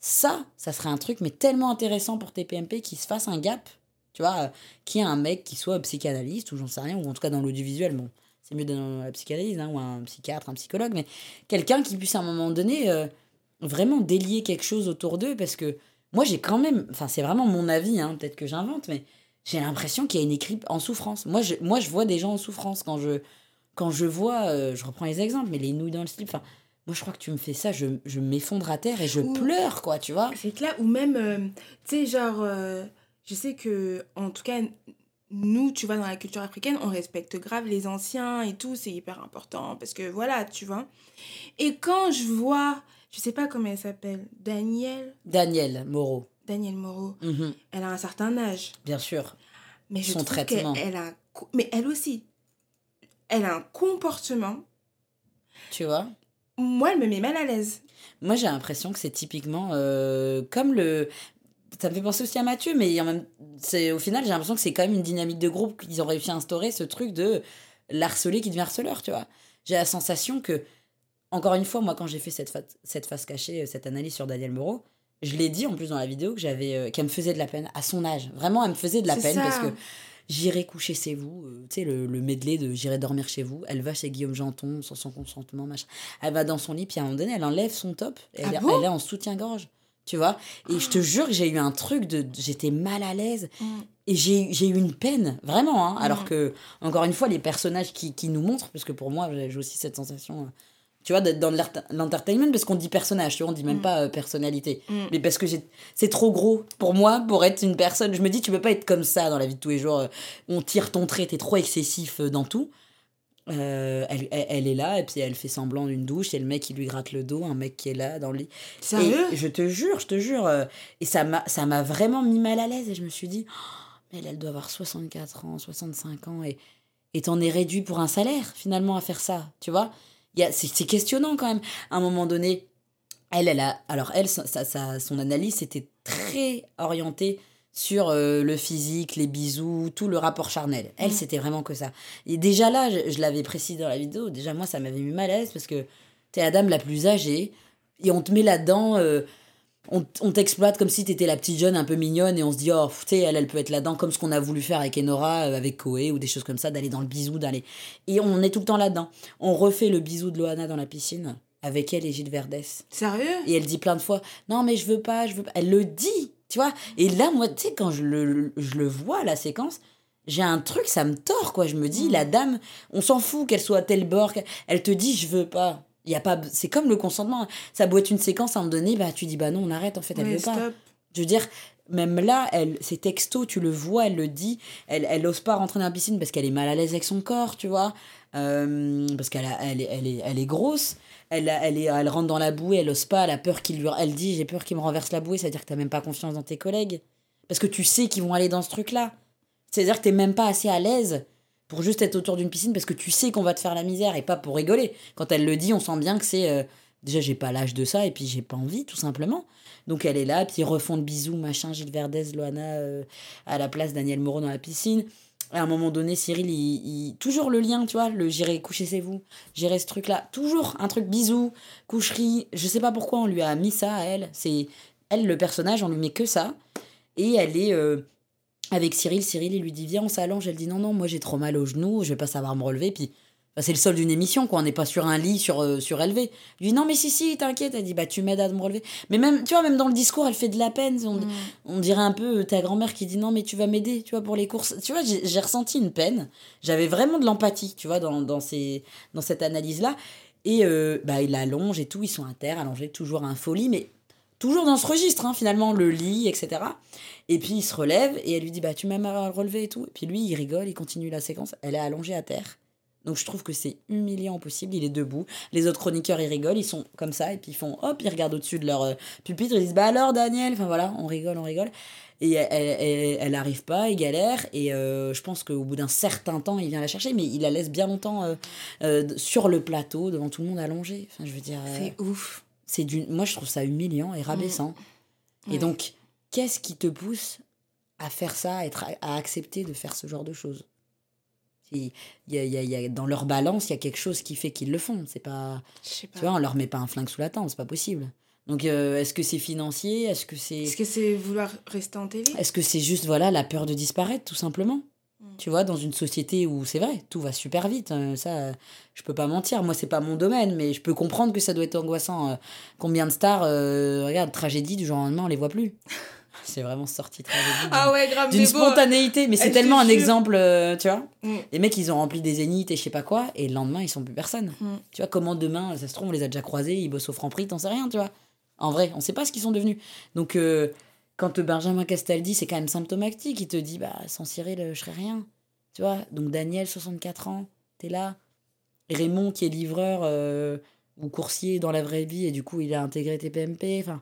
ça, ça serait un truc, mais tellement intéressant pour TPMP qu'il se fasse un gap, tu vois, euh, qui a un mec qui soit psychanalyste ou j'en sais rien, ou en tout cas dans l'audiovisuel, bon, c'est mieux dans la psychanalyse, hein, ou un psychiatre, un psychologue, mais quelqu'un qui puisse à un moment donné euh, vraiment délier quelque chose autour d'eux, parce que moi j'ai quand même, enfin c'est vraiment mon avis, hein, peut-être que j'invente, mais j'ai l'impression qu'il y a une équipe en souffrance. Moi je, moi je vois des gens en souffrance quand je, quand je vois, euh, je reprends les exemples, mais les nouilles dans le slip, enfin moi je crois que tu me fais ça, je, je m'effondre à terre et je pleure, quoi, tu vois.
C'est clair, ou même, euh, tu sais, genre, je sais que, en tout cas, nous, tu vois, dans la culture africaine, on respecte grave les anciens et tout, c'est hyper important parce que voilà, tu vois. Et quand je vois, je sais pas comment elle s'appelle, Daniel.
Daniel Moreau.
Daniel Moreau. Mhm. Elle a un certain âge.
Bien sûr.
Mais je Son trouve traitement. Elle a, mais elle aussi, elle a un comportement.
Tu vois?
Moi, elle me met mal à l'aise.
Moi, j'ai l'impression que c'est typiquement euh, comme le ça me fait penser aussi à Mathieu, mais en même, c'est, au final, j'ai l'impression que c'est quand même une dynamique de groupe qu'ils ont réussi à instaurer, ce truc de l'harcelé qui devient harceleur, tu vois. J'ai la sensation que, encore une fois, moi, quand j'ai fait cette, cette face cachée, euh, cette analyse sur Daniel Moreau, je l'ai dit en plus dans la vidéo que j'avais, euh, qu'elle me faisait de la peine à son âge. Vraiment, elle me faisait de la peine parce que j'irai coucher chez vous, euh, tu sais, le, le, medley de j'irai dormir chez vous. Elle va chez Guillaume Janton sans son consentement, machin. Elle va dans son lit, puis à un moment donné, elle enlève son top, elle, ah elle est en soutien-gorge tu vois. Et je te jure que j'ai eu un truc de. J'étais mal à l'aise. Mm. Et j'ai eu une peine, vraiment. Hein. Alors mm. que, encore une fois, les personnages qui, qui nous montrent, parce que pour moi, j'ai aussi cette sensation, euh, tu vois, d'être dans l'entertainment, parce qu'on dit personnage, tu vois, on dit même mm. pas euh, personnalité. Mais parce que c'est trop gros pour moi, pour être une personne. Je me dis, tu peux pas être comme ça dans la vie de tous les jours. Euh, on tire ton trait, t'es trop excessif dans tout. Euh, elle, elle, est là et puis elle fait semblant d'une douche et le mec qui lui gratte le dos un mec qui est là dans le lit
Sérieux?
Et je te jure je te jure euh, et ça m'a vraiment mis mal à l'aise et je me suis dit oh, mais elle, elle doit avoir 64 ans 65 ans et et t'en es réduit pour un salaire finalement à faire ça tu vois? C'est questionnant quand même à un moment donné elle elle a alors elle sa, sa, son analyse était très orientée sur euh, le physique, les bisous, tout le rapport charnel. Elle, mm. c'était vraiment que ça. Et déjà là, je, l'avais précisé dans la vidéo, déjà moi, ça m'avait mis mal à l'aise parce que t'es la dame la plus âgée et on te met là-dedans, euh, on, t'exploite comme si t'étais la petite jeune un peu mignonne et on se dit, oh, tu elle, elle peut être là-dedans comme ce qu'on a voulu faire avec Enora, euh, avec Koé ou des choses comme ça, d'aller dans le bisou, d'aller. Et on est tout le temps là-dedans. On refait le bisou de Loana dans la piscine avec elle et Gilles Verdès.
Sérieux?
Et elle dit plein de fois, non mais je veux pas, je veux pas. Elle le dit tu vois Et là, moi, tu sais, quand je le, je le vois, la séquence, j'ai un truc, ça me tord, quoi. Je me dis, la dame, on s'en fout qu'elle soit à tel bord, elle te dit, je veux pas. Il y a pas c'est comme le consentement. Ça doit être une séquence à un moment donné, bah, tu dis, bah non, on arrête, en fait, elle veut pas. Je veux dire, même là, elle, c'est texto, tu le vois, elle le dit, elle, elle ose pas rentrer dans la piscine parce qu'elle est mal à l'aise avec son corps, tu vois, euh, parce qu'elle elle, elle, est, elle est grosse elle, elle, est, elle rentre dans la bouée, elle ose pas, elle a peur qu'il lui. Elle dit J'ai peur qu'il me renverse la bouée, c'est-à-dire que t'as même pas confiance dans tes collègues. Parce que tu sais qu'ils vont aller dans ce truc-là. C'est-à-dire que t'es même pas assez à l'aise pour juste être autour d'une piscine parce que tu sais qu'on va te faire la misère et pas pour rigoler. Quand elle le dit, on sent bien que c'est. Euh, déjà, j'ai pas l'âge de ça et puis j'ai pas envie, tout simplement. Donc elle est là, puis ils refont machin, Gilles Verdez, Loana, euh, à la place Daniel Moreau dans la piscine à un moment donné, Cyril, il, toujours le lien, tu vois, le j'irai coucher chez vous, j'irai ce truc-là, toujours un truc bisou, coucherie. Je sais pas pourquoi on lui a mis ça à elle. C'est elle le personnage, on lui met que ça. Et elle est euh, avec Cyril. Cyril, il lui dit viens, on s'allonge. Elle dit non non, moi j'ai trop mal au genou, je vais pas savoir me relever. Puis c'est le sol d'une émission, quoi. On n'est pas sur un lit sur, euh, surélevé. Il dit non, mais si, si, t'inquiète. Elle dit bah, tu m'aides à me relever. Mais même, tu vois, même dans le discours, elle fait de la peine. On, mm. on dirait un peu euh, ta grand-mère qui dit non, mais tu vas m'aider, tu vois, pour les courses. Tu vois, j'ai ressenti une peine. J'avais vraiment de l'empathie, tu vois, dans, dans, ces, dans cette analyse-là. Et euh, bah, il allonge et tout. Ils sont à terre, allongés, toujours un folie, mais toujours dans ce registre, hein, finalement, le lit, etc. Et puis il se relève et elle lui dit bah, tu m'aimes à relever et tout. Et puis lui, il rigole, il continue la séquence. Elle est allongée à terre. Donc je trouve que c'est humiliant possible. Il est debout. Les autres chroniqueurs, ils rigolent. Ils sont comme ça. Et puis ils font hop, ils regardent au-dessus de leur euh, pupitre. Ils disent Bah alors, Daniel? Enfin voilà, on rigole, on rigole. Et elle, elle, arrive pas, il galère. Et euh, je pense qu'au bout d'un certain temps, il vient la chercher. Mais il la laisse bien longtemps euh, sur le plateau, devant tout le monde allongé. Enfin, je veux dire.
c'est ouf.
C'est du... Moi, je trouve ça humiliant et rabaissant. Mmh. Et donc, qu'est-ce qui te pousse à faire ça, à, être, à accepter de faire ce genre de choses? Il y a, y a, dans leur balance, il y a quelque chose qui fait qu'ils le font. C'est pas, Tu vois, on leur met pas un flingue sous la tente, c'est pas possible. Donc, euh, est-ce que c'est financier? Est-ce que c'est.
Est-ce que c'est vouloir rester en télé?
Est-ce que c'est juste, voilà, la peur de disparaître, tout simplement?
Mm.
Tu vois, dans une société où c'est vrai, tout va super vite. euh, ça, je peux pas mentir. Moi, c'est pas mon domaine, mais je peux comprendre que ça doit être angoissant. euh, combien de stars, euh, regarde, tragédie, du jour au lendemain, on les voit plus. [LAUGHS] c'est vraiment sorti tragédie.
Ah ouais, grave,
d'une spontanéité, mais c'est tellement un exemple, euh, tu vois.
Mm.
Les mecs, ils ont rempli des zéniths et je sais pas quoi, et le lendemain, ils sont plus personne.
Mm.
Tu vois, comment demain, ça se trouve, on les a déjà croisés, ils bossent au Franprix, t'en sais rien, tu vois. En vrai, on sait pas ce qu'ils sont devenus. Donc, euh, quand Benjamin Castal dit, c'est quand même symptomatique, il te dit, bah, sans Cyril, je serais rien. Tu vois, donc Daniel, 64 ans, t'es là. Raymond, qui est livreur euh, ou coursier dans la vraie vie, et du coup, il a intégré TPMP. Enfin,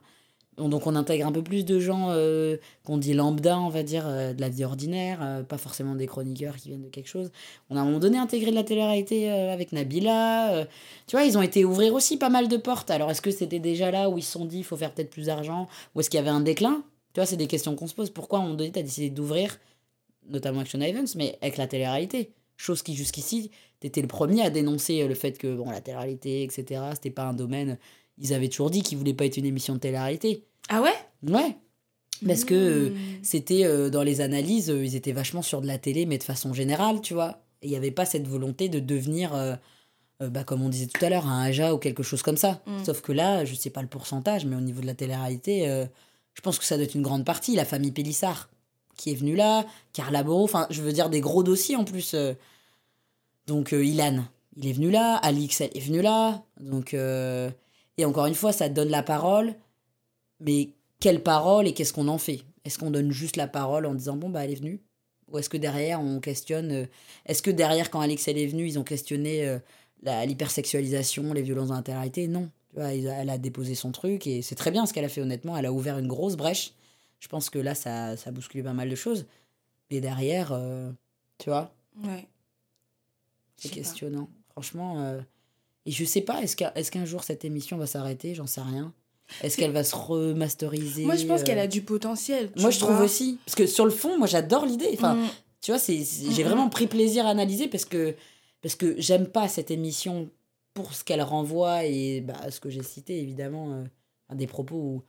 donc, on intègre un peu plus de gens euh, qu'on dit lambda, on va dire, euh, de la vie ordinaire, pas forcément des chroniqueurs qui viennent de quelque chose. On a à un moment donné intégré de la télé-réalité avec Nabila. tu vois, ils ont été ouvrir aussi pas mal de portes. Alors, est-ce que c'était déjà là où ils se sont dit, il faut faire peut-être plus d'argent Ou est-ce qu'il y avait un déclin? Tu vois, c'est des questions qu'on se pose. Pourquoi à un moment donné, tu as décidé d'ouvrir, notamment Sean Evans, mais avec la télé-réalité? Chose qui, jusqu'ici, t'étais le premier à dénoncer euh, le fait que, bon, la télé-réalité, etc., c'était pas un domaine. Ils avaient toujours dit qu'ils voulaient pas être une émission de télé-réalité.
Ah ouais?
Ouais. Parce que euh,
Mm.
c'était euh, dans les analyses, euh, ils étaient vachement sur de la télé, mais de façon générale, tu vois. Et il n'y avait pas cette volonté de devenir, bah, comme on disait tout à l'heure, un Aja ou quelque chose comme ça.
Mm.
Sauf que là, je sais pas le pourcentage, mais au niveau de la télé-réalité, je pense que ça doit être une grande partie. La famille Pélissard qui est venue là, Carla Borot, enfin, je veux dire des gros dossiers en plus. euh. Donc, euh, Ilan, il est venu là, Alix, elle est venue là. Donc, euh, et encore une fois, ça donne la parole, mais quelle parole et qu'est-ce qu'on en fait? Est-ce qu'on donne juste la parole en disant bon bah elle est venue? Ou est-ce que derrière on questionne Est-ce que derrière quand Alex elle est venue ils ont questionné l'hypersexualisation, les violences dans Non. Tu vois, elle a déposé son truc et c'est très bien ce qu'elle a fait honnêtement. Elle a ouvert une grosse brèche. Je pense que là ça, ça a bousculé pas mal de choses. Mais derrière, euh, tu vois,
Ouais.
c'est
pas.
questionnant. Franchement. euh, Et je sais pas, est-ce qu'un est jour cette émission va s'arrêter? J'en sais rien. Est-ce qu'elle va se remasteriser?
Moi, je pense
euh,
qu'elle a du potentiel.
Moi, je trouve aussi. Parce que sur le fond, moi, j'adore l'idée. Enfin,
Mm.
tu vois, j'ai
Mhm.
vraiment pris plaisir à analyser parce que, parce que j'aime pas cette émission pour ce qu'elle renvoie et bah, ce que j'ai cité, évidemment, euh, des propos où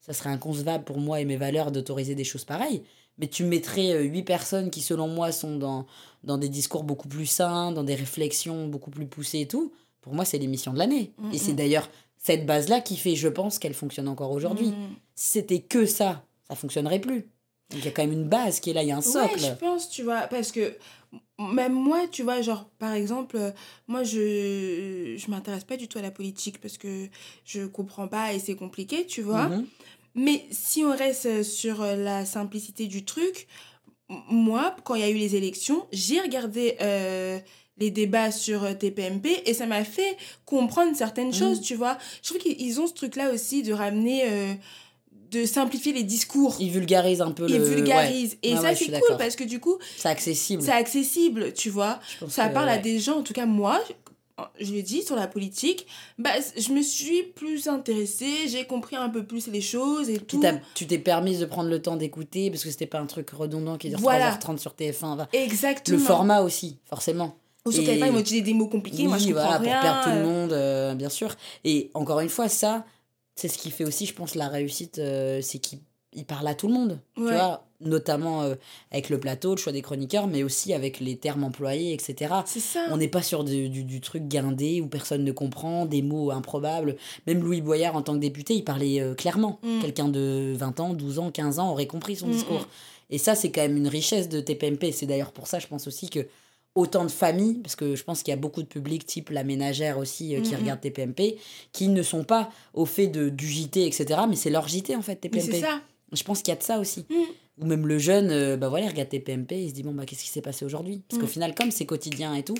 ça serait inconcevable pour moi et mes valeurs d'autoriser des choses pareilles. Mais tu mettrais euh, huit personnes qui, selon moi, sont dans, dans des discours beaucoup plus sains, dans des réflexions beaucoup plus poussées et tout. Pour moi, c'est l'émission de l'année.
Mhm.
Et c'est d'ailleurs cette base-là qui fait, je pense, qu'elle fonctionne encore aujourd'hui.
Mm.
Si c'était que ça, ça fonctionnerait plus. Donc il y a quand même une base qui est là, il y a un socle.
Je pense, tu vois, parce que même moi, tu vois, genre, par exemple, euh, moi, je je m'intéresse pas du tout à la politique parce que je comprends pas et c'est compliqué, tu vois.
Mhm.
Mais si on reste sur euh, la simplicité du truc, moi, quand il y a eu les élections, j'ai regardé euh, les débats sur euh, TPMP et ça m'a fait comprendre certaines
Mhm.
choses, tu vois. Je trouve qu'ils ils ont ce truc-là aussi de ramener, euh, de simplifier les discours.
Il vulgarise un peu
Ils
le.
vulgarisent. Et ça,
ouais,
c'est cool parce que du coup,
C'est accessible.
c'est accessible, tu vois. Ça
que,
parle à des gens, en tout cas moi, je le dis, sur la politique, bah, je me suis plus intéressée, j'ai compris un peu plus les choses et tout.
tu t'es permise de prendre le temps d'écouter parce que c'était pas un truc redondant qui dure
Voilà.
3h30 sur TF1. Enfin,
Exactement.
le format aussi, forcément.
Ou sur
Et-
TF1, ils m'ont utilisé des mots compliqués, moi je comprends
voilà,
rien.
pour perdre tout le
euh,
monde, euh, bien sûr. Et encore une fois, ça, c'est ce qui fait aussi, je pense, la réussite, euh, c'est qu'il il parle à tout le monde. Tu vois, notamment euh, avec le plateau, le choix des chroniqueurs, mais aussi avec les termes employés, etc.
C'est ça.
On n'est pas sur du, du, du truc guindé où personne ne comprend, des mots improbables. Même Louis Boyard, en tant que député, il parlait euh, clairement.
Mm.
Quelqu'un de 20 ans, 12 ans, 15 ans aurait compris son
Mm,
discours.
mm.
Et ça, c'est quand même une richesse de TPMP. C'est d'ailleurs pour ça, je pense aussi que autant de familles, parce que je pense qu'il y a beaucoup de publics, type la ménagère aussi, euh, qui
Mm,
regardent TPMP, qui ne sont pas au fait de, du JT, etc. Mais c'est leur JT, en fait, TPMP.
c'est ça.
Je pense qu'il y a de ça aussi.
Mm.
Ou même le jeune, euh, bah voilà, il regarde TPMP, il se dit, bon, bah qu'est-ce qui s'est passé aujourd'hui? Parce qu'au
Mm.
final, comme c'est quotidien et tout,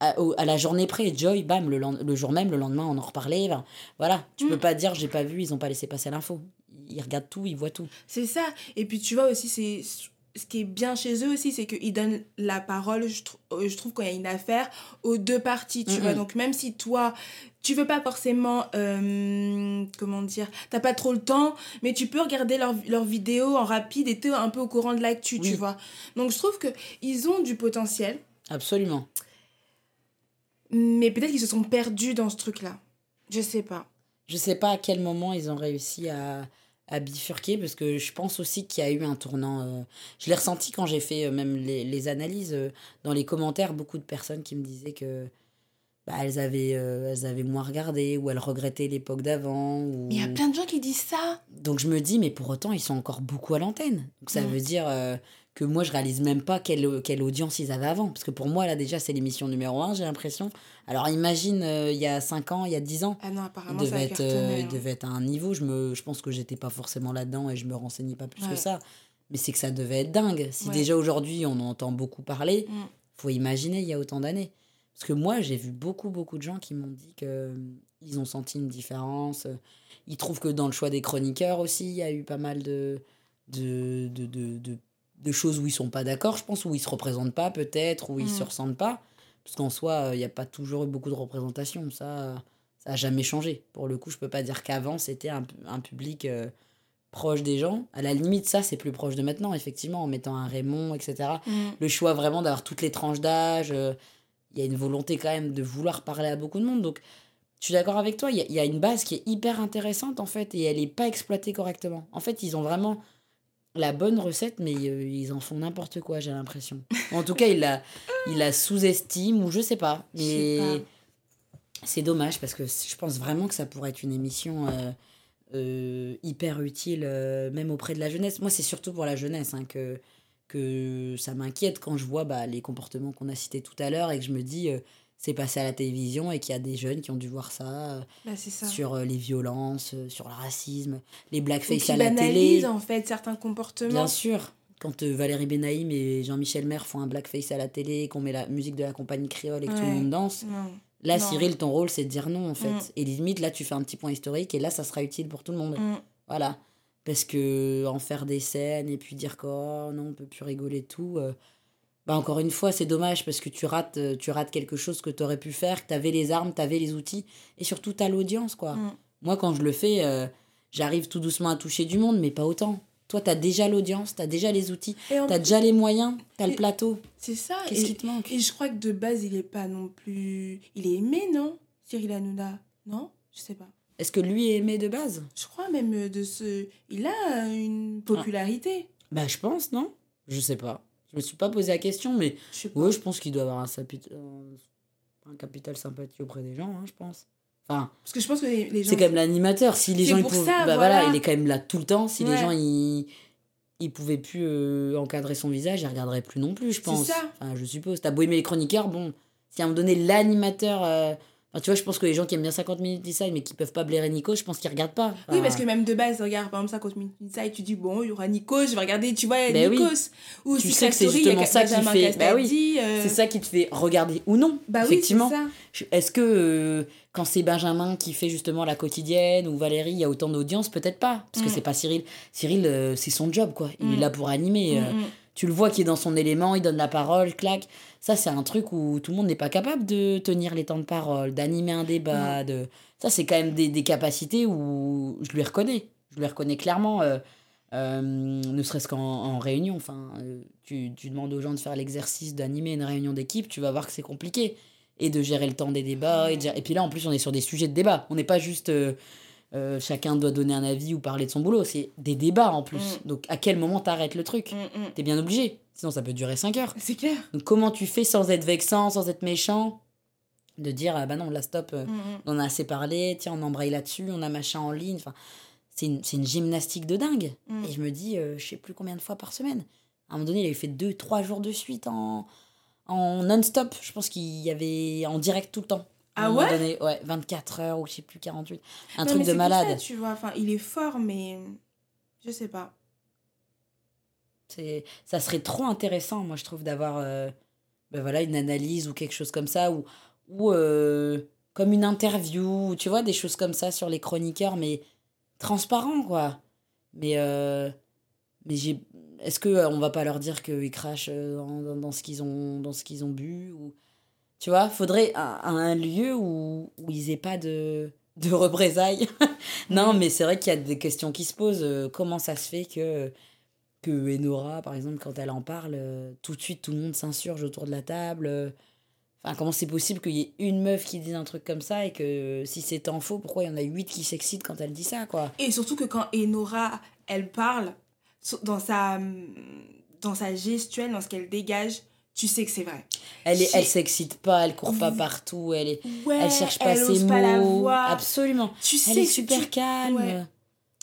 à, la journée près, Joy, bam, le, jour même, le lendemain, on en reparlait. ben, voilà, tu
Mm.
peux pas dire, j'ai pas vu, ils ont pas laissé passer l'info. Ils regardent tout, ils voient tout.
C'est ça. Et puis tu vois aussi, c'est ce qui est bien chez eux aussi, c'est qu'ils donnent la parole, je, euh, je trouve, quand il y a une affaire, aux deux parties, tu
Mhm.
vois. Donc même si toi, tu veux pas forcément, euh, comment dire, t'as pas trop le temps, mais tu peux regarder leurs leurs vidéos en rapide et t'es un peu au courant de l'actu,
Oui.
tu vois. Donc je trouve que ils ont du potentiel,
Absolument.
mais peut-être qu'ils se sont perdus dans ce truc-là. Je sais pas.
Je sais pas à quel moment ils ont réussi à, à bifurquer, parce que je pense aussi qu'il y a eu un tournant. euh, je l'ai ressenti quand j'ai fait euh, même les, les analyses. euh, dans les commentaires, beaucoup de personnes qui me disaient que bah, elles, avaient, elles avaient moins regardé, ou elles regrettaient l'époque d'avant. Ou...
Il y a plein de gens qui disent ça.
Donc je me dis, mais pour autant, ils sont encore beaucoup à l'antenne. Donc ça veut dire que moi, je réalise même pas quelle, quelle audience ils avaient avant. Parce que pour moi, là, déjà, c'est l'émission numéro un, j'ai l'impression. Alors imagine, euh, il y a 5 ans, il y a 10 ans.
Ah non,
Il
apparemment, ça
devait,
a
être, euh, il
hein.
devait être à un niveau. Je, me, je pense que j'étais pas forcément là-dedans et je me renseignais pas plus
Ouais.
que ça. Mais c'est que ça devait être dingue. Si
Ouais.
déjà aujourd'hui, on en entend beaucoup parler,
Mm.
faut imaginer il y a autant d'années. Parce que moi, j'ai vu beaucoup, beaucoup de gens qui m'ont dit que euh, ils ont senti une différence. Ils trouvent que dans le choix des chroniqueurs aussi, il y a eu pas mal de, de, de, de, de, de choses où ils sont pas d'accord, je pense, où ils se représentent pas peut-être, où ils
Mm.
se ressentent pas. Parce qu'en soi, euh, il n'y a pas toujours eu beaucoup de représentation. Ça, ça a jamais changé. Pour le coup, je peux pas dire qu'avant, c'était un, un public euh, proche des gens. À la limite, ça, c'est plus proche de maintenant, effectivement, en mettant un Raymond, etc
Mm.
le choix vraiment d'avoir toutes les tranches d'âge. euh, Il y a une volonté quand même de vouloir parler à beaucoup de monde. Donc, je suis d'accord avec toi. Il y y a une base qui est hyper intéressante, en fait, et elle n'est pas exploitée correctement. En fait, ils ont vraiment la bonne recette, mais euh, ils en font n'importe quoi, j'ai l'impression. En tout cas, ils la, la sous-estiment, ou je sais pas. Mais
pas.
c'est dommage, parce que je pense vraiment que ça pourrait être une émission... euh, euh, hyper utile, euh, même auprès de la jeunesse. Moi, c'est surtout pour la jeunesse hein, que, que ça m'inquiète quand je vois bah, les comportements qu'on a cités tout à l'heure et que je me dis, c'est passé à la télévision et qu'il y a des jeunes qui ont dû voir ça, euh,
Bah, ça.
sur euh, les violences, euh, sur le racisme, les blackface à la télé.
en fait, certains comportements.
Bien sûr. Quand euh, Valérie Benaïm et Jean-Michel Maire font un blackface à la télé, qu'on met la musique de la compagnie créole et que tout le monde danse,
Non.
là,
Non.
Cyril, ton rôle, c'est de dire non, en fait.
Mm.
Et limite, là, tu fais un petit point historique et là, ça sera utile pour tout le monde.
Mm.
Voilà. Parce que en faire des scènes et puis dire que oh, non, on peut plus rigoler tout. euh, bah encore une fois, c'est dommage parce que tu rates, euh, tu rates quelque chose que tu aurais pu faire, que tu avais les armes, tu avais les outils et surtout tu as l'audience. quoi.
Mm.
Moi, quand je le fais, euh, j'arrive tout doucement à toucher du monde, mais pas autant. Toi, tu as déjà l'audience, tu as déjà les outils, tu as déjà les moyens, tu as le plateau.
C'est ça.
Qu'est-ce qui te manque?
et je crois que de base, il est pas non plus. Il est aimé, non Cyril Hanouna? Non Je sais pas.
Est-ce que lui est aimé de base?
Je crois même euh, de ce. Il a une popularité.
Bah, je pense, non? Je sais pas. Je me suis pas posé la question, mais. Ouais, je pense qu'il doit avoir un, sapit- un, capital sympathie auprès des gens, hein, je pense. Enfin,
Parce que je pense que les, les gens.
c'est quand même l'animateur. Si les gens ils pouvaient-
ça,
bah voilà. il est quand même là tout le temps. Si les gens ils ils pouvaient plus euh, encadrer son visage, ils regarderaient plus non plus, je pense.
ça.
Enfin, je suppose. T'as beau aimer les chroniqueurs, bon, si à un moment donné l'animateur euh, enfin, tu vois, je pense que les gens qui aiment bien 50 minutes d'inside mais qui peuvent pas blairer Nico, je pense qu'ils regardent pas.
Oui, parce que même de base, regarde, par exemple, ça, quand tu mets ça et tu dis, bon, il y aura Nico, je vais regarder, tu vois,
Ben oui.
Nikos. Ou
Tu sais que c'est justement ça qui fait- bah oui.
Euh,
c'est ça qui te fait regarder ou non.
Bah oui,
effectivement. Est-ce que euh, quand c'est Benjamin qui fait justement la quotidienne ou Valérie, il y a autant d'audience? Peut-être pas, parce que
Mm.
c'est pas Cyril. Cyril, euh, c'est son job, quoi. Il
Mm.
est là pour animer.
Mm, mm.
Tu le vois qui est dans son élément, il donne la parole, clac. Ça, c'est un truc où tout le monde n'est pas capable de tenir les temps de parole, d'animer un débat. De... Ça, c'est quand même des, des capacités où je lui reconnais. Je lui reconnais clairement, euh, euh, ne serait-ce qu'en en réunion. Enfin, euh, tu, tu demandes aux gens de faire l'exercice d'animer une réunion d'équipe, tu vas voir que c'est compliqué. Et de gérer le temps des débats. Et, de gérer- et puis là, en plus, on est sur des sujets de débat. On n'est pas juste. euh, euh, chacun doit donner un avis ou parler de son boulot. C'est des débats en plus.
Mm.
Donc, à quel moment t'arrêtes le truc
Mm, mm.
T'es bien obligé. Sinon, ça peut durer 5 heures.
C'est clair.
Donc, comment tu fais sans être vexant, sans être méchant De dire, ah bah non, là, stop, euh, on en a assez parlé, tiens, on embraye là-dessus, on a machin en ligne. Enfin, c'est une, c'est une gymnastique de dingue. Et je me dis, euh, je sais plus combien de fois par semaine. À un moment donné, il avait fait 2-3 jours de suite en, en non-stop. Je pense qu'il y avait en direct tout le temps. À
Ah ouais
donné, Ouais, 24 heures ou je sais plus, 48. Un
Non,
truc de
ça,
malade.
tu vois, enfin, il est fort, mais je sais pas.
C'est, ça serait trop intéressant, moi, je trouve, d'avoir euh, ben voilà, une analyse ou quelque chose comme ça, ou, ou euh, comme une interview, tu vois, des choses comme ça sur les chroniqueurs, mais transparent, quoi. Mais, euh, mais j'ai, est-ce que euh, on va pas leur dire qu'ils crachent dans, dans, dans ce qu'ils ont, dans ce qu'ils ont bu ou, Tu vois, faudrait un, un lieu où, où ils aient pas de, de représailles. [LAUGHS] non, mais c'est vrai qu'il y a des questions qui se posent. Euh, Comment ça se fait que que Enora, par exemple, quand elle en parle, euh, tout de suite, tout le monde s'insurge autour de la table. euh. Enfin, comment c'est possible qu'il y ait une meuf qui dise un truc comme ça et que si c'est en faux, pourquoi il y en a huit qui s'excitent quand elle dit ça, quoi?
Et surtout que quand Enora, elle parle, dans sa, dans sa gestuelle, dans ce qu'elle dégage, tu sais que c'est vrai.
Elle, est, elle s'excite pas, elle court pas partout, elle, est, elle cherche pas ses mots. Absolument. Tu elle est super calme.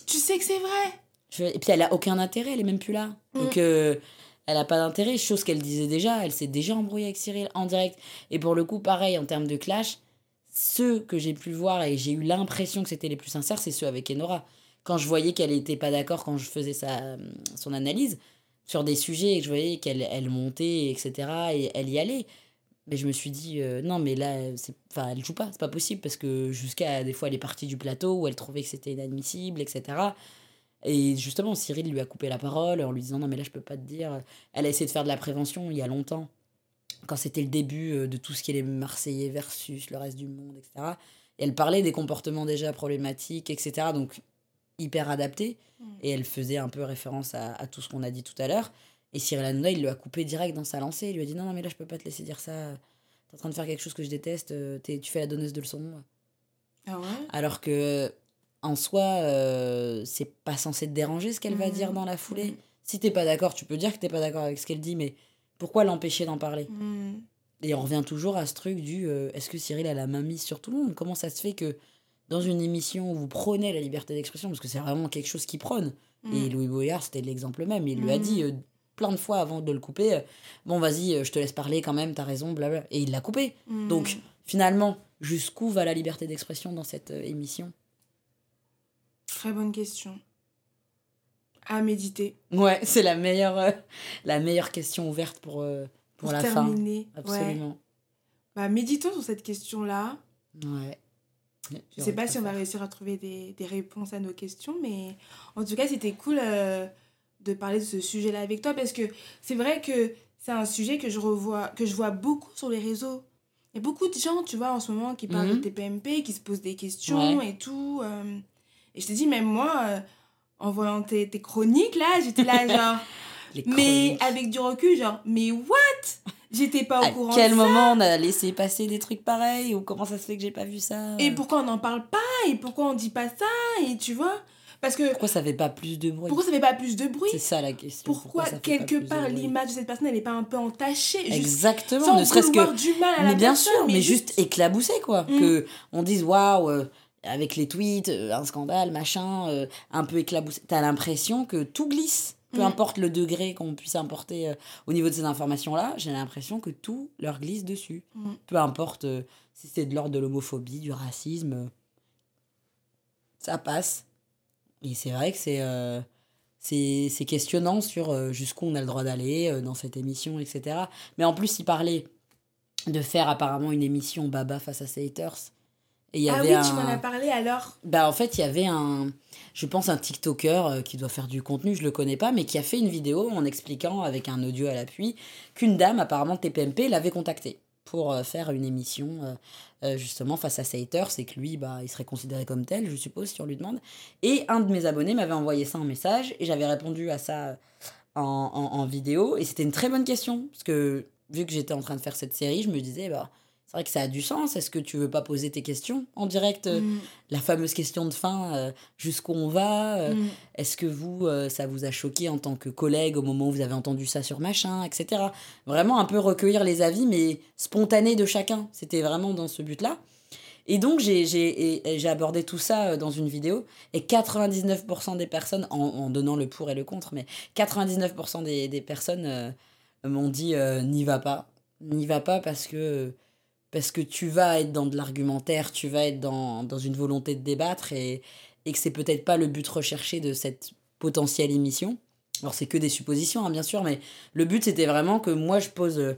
Tu sais que c'est vrai.
Et puis elle a aucun intérêt, elle est même plus là. Mm. Donc euh, elle a pas d'intérêt, chose qu'elle disait déjà, elle s'est déjà embrouillée avec Cyril en direct. Et pour le coup, pareil, en termes de clash, ceux que j'ai pu voir et j'ai eu l'impression que c'était les plus sincères, c'est ceux avec Enora. Quand je voyais qu'elle n'était pas d'accord quand je faisais sa, son analyse sur des sujets et que je voyais qu'elle elle montait, etc., et elle y allait, mais je me suis dit, euh, non, mais là, enfin, elle joue pas, c'est pas possible, parce que jusqu'à des fois, elle est partie du plateau où elle trouvait que c'était inadmissible, etc. Et justement, Cyril lui a coupé la parole en lui disant Non, mais là, je peux pas te dire. Elle a essayé de faire de la prévention il y a longtemps, quand c'était le début euh, de tout ce qui est les Marseillais versus le reste du monde, etc. Et elle parlait des comportements déjà problématiques, etc. Donc, hyper adapté. Mm. Et elle faisait un peu référence à, à tout ce qu'on a dit tout à l'heure. Et Cyril Hanouna, il lui a coupé direct dans sa lancée. Il lui a dit Non, non, mais là, je peux pas te laisser dire ça. T'es en train de faire quelque chose que je déteste. Euh, tu fais la donneuse de leçons.
Ah ouais?
Alors que en soi, euh, c'est pas censé te déranger ce qu'elle va dire dans la foulée. Mmh. Si t'es pas d'accord, tu peux dire que t'es pas d'accord avec ce qu'elle dit, mais pourquoi l'empêcher d'en parler? Mmh. Et on revient toujours à ce truc du euh, est-ce que Cyril a la main mise sur tout le monde? Comment ça se fait que dans une émission où vous prenez la liberté d'expression, parce que c'est vraiment quelque chose qui prône, et Louis Boyard, c'était l'exemple même, il lui a dit euh, plein de fois avant de le couper bon, vas-y, je te laisse parler quand même, t'as raison, blablabla. Et il l'a coupé. Donc, finalement, jusqu'où va la liberté d'expression dans cette émission?
Très bonne question. À méditer.
Ouais, c'est la meilleure, euh, la meilleure question ouverte pour, euh, pour, la terminer. fin. Absolument.
Bah, méditons sur cette question-là. Ouais. Je sais pas si on va réussir à trouver des, des, réponses à nos questions, mais en tout cas, c'était cool euh, de parler de ce sujet-là avec toi parce que c'est vrai que c'est un sujet que je revois, que je vois beaucoup sur les réseaux. Il y a beaucoup de gens, tu vois, en ce moment qui parlent de mhm. TPMP, qui se posent des questions et tout. Et je te dis, même moi, euh, en voyant tes, tes chroniques, là, j'étais là, [LAUGHS] genre. mais avec du recul, genre, mais what? J'étais pas au courant.
À quel moment on a laissé passer des trucs pareils Ou comment ça se fait que j'ai pas vu ça?
Et pourquoi on n'en parle pas? Et pourquoi on dit pas ça? Et tu vois? Parce que
pourquoi ça fait pas plus de bruit?
Pourquoi ça fait pas plus de bruit?
C'est ça la question.
Pourquoi, quelque part l'image de cette personne elle est pas un peu entachée? Exactement, ne serait-ce
que du mal à mais bien sûr, mais, juste, éclaboussé quoi, mm. que on dise waouh euh, avec les tweets, euh, un scandale, machin, euh, un peu éclaboussé. T'as l'impression que tout glisse. Peu mm. importe le degré qu'on puisse importer euh, au niveau de ces informations-là, j'ai l'impression que tout leur glisse dessus. Mm. Peu importe si c'est de l'ordre de l'homophobie, du racisme, ça passe. Et c'est vrai que c'est c'est questionnant sur jusqu'où on a le droit d'aller dans cette émission, etc. Mais en plus, il parlait de faire apparemment une émission Baba face à ses haters
ah oui, tu m'en as parlé alors
Bah en fait, il y avait un, je pense un TikToker euh, qui doit faire du contenu, je le connais pas, mais qui a fait une vidéo en expliquant avec un audio à l'appui qu'une dame apparemment TPMP l'avait contacté pour euh, faire une émission euh, justement face à ses haters, c'est que lui, bah, il serait considéré comme tel, je suppose, si on lui demande. Et un de mes abonnés m'avait envoyé ça en message et j'avais répondu à ça en, en, en vidéo et c'était une très bonne question parce que vu que j'étais en train de faire cette série, je me disais bah c'est vrai que ça a du sens. Est-ce que tu veux pas poser tes questions en direct euh, mm. La fameuse question de fin, euh, jusqu'où on va euh, mm. Est-ce que vous, ça vous a choqué en tant que collègue au moment où vous avez entendu ça sur machin, etc. Vraiment un peu recueillir les avis, mais spontanés de chacun. C'était vraiment dans ce but-là. Et donc, j'ai abordé tout ça dans une vidéo. Et 99% des personnes, en, en, donnant le pour et le contre, mais 99% des, des personnes m'ont dit n'y va pas. N'y va pas parce que parce que tu vas être dans de l'argumentaire, tu vas être dans, dans, une volonté de débattre et, et que c'est peut-être pas le but recherché de cette potentielle émission. Alors c'est que des suppositions, hein, bien sûr, mais le but c'était vraiment que moi je pose euh,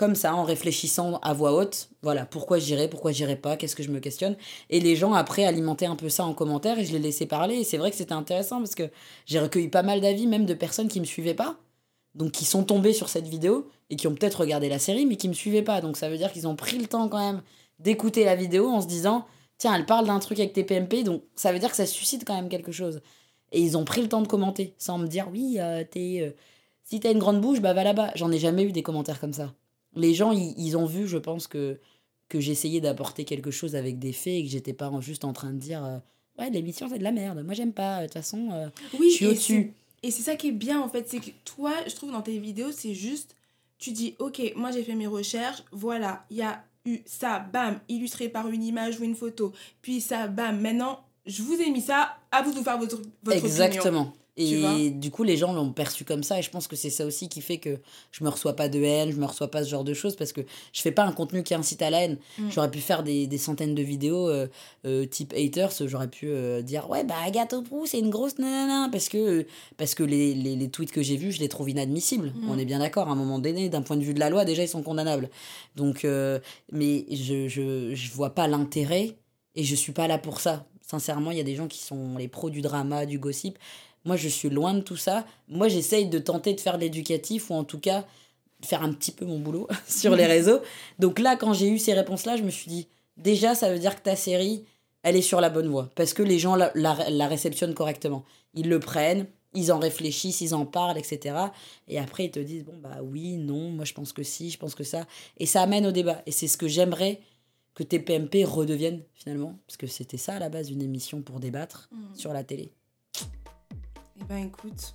comme ça, en réfléchissant à voix haute, voilà, pourquoi j'irai, pourquoi j'irai pas, qu'est-ce que je me questionne. Et les gens après alimentaient un peu ça en commentaire et je les laissais parler. Et c'est vrai que c'était intéressant parce que j'ai recueilli pas mal d'avis, même de personnes qui me suivaient pas donc qui sont tombés sur cette vidéo et qui ont peut-être regardé la série mais qui me suivaient pas. Donc ça veut dire qu'ils ont pris le temps quand même d'écouter la vidéo en se disant tiens, elle parle d'un truc avec tes PMP, donc ça veut dire que ça suscite quand même quelque chose. Et ils ont pris le temps de commenter sans me dire oui, euh, t'es, euh, si t'as une grande bouche, bah va là-bas. J'en ai jamais eu des commentaires comme ça. les gens, ils, ont vu, je pense, que, que j'essayais d'apporter quelque chose avec des faits et que j'étais pas juste en train de dire euh, Ouais, l'émission, c'est de la merde. Moi, j'aime pas. De toute façon, euh, oui, je suis
au-dessus. Et c'est ça qui est bien, en fait. C'est que toi, je trouve, dans tes vidéos, c'est juste. Tu dis Ok, moi, j'ai fait mes recherches. Voilà, il y a eu ça, bam, illustré par une image ou une photo. Puis ça, bam, maintenant, je vous ai mis ça. À vous de faire votre, votre
Exactement. Et du coup, les gens l'ont perçu comme ça. Et je pense que c'est ça aussi qui fait que je me reçois pas de haine, je me reçois pas ce genre de choses parce que je fais pas un contenu qui incite à la haine. Mm. J'aurais pu faire des, des, centaines de vidéos euh, euh, type haters. J'aurais pu euh, dire Ouais, bah Agathe Prou, c'est une grosse nanana. Parce que, parce que les, les, les tweets que j'ai vus, je les trouve inadmissibles. Mm. On est bien d'accord. À un moment donné, d'un point de vue de la loi, déjà, ils sont condamnables. Donc, mais je, je, je vois pas l'intérêt et je suis pas là pour ça. Sincèrement, il y a des gens qui sont les pros du drama, du gossip. Moi, je suis loin de tout ça. Moi, j'essaye de tenter de faire l'éducatif ou en tout cas faire un petit peu mon boulot [LAUGHS] sur les [LAUGHS] réseaux. Donc là, quand j'ai eu ces réponses-là, je me suis dit, déjà, ça veut dire que ta série, elle est sur la bonne voie. Parce que les gens la, la, réceptionnent correctement. Ils le prennent, ils en réfléchissent, ils en parlent, etc. Et après, ils te disent, bon, bah oui, non, moi je pense que si, je pense que ça. Et ça amène au débat. Et c'est ce que j'aimerais que TPMP redevienne finalement. Parce que c'était ça à la base, une émission pour débattre mmh. sur la télé.
Eh ben écoute,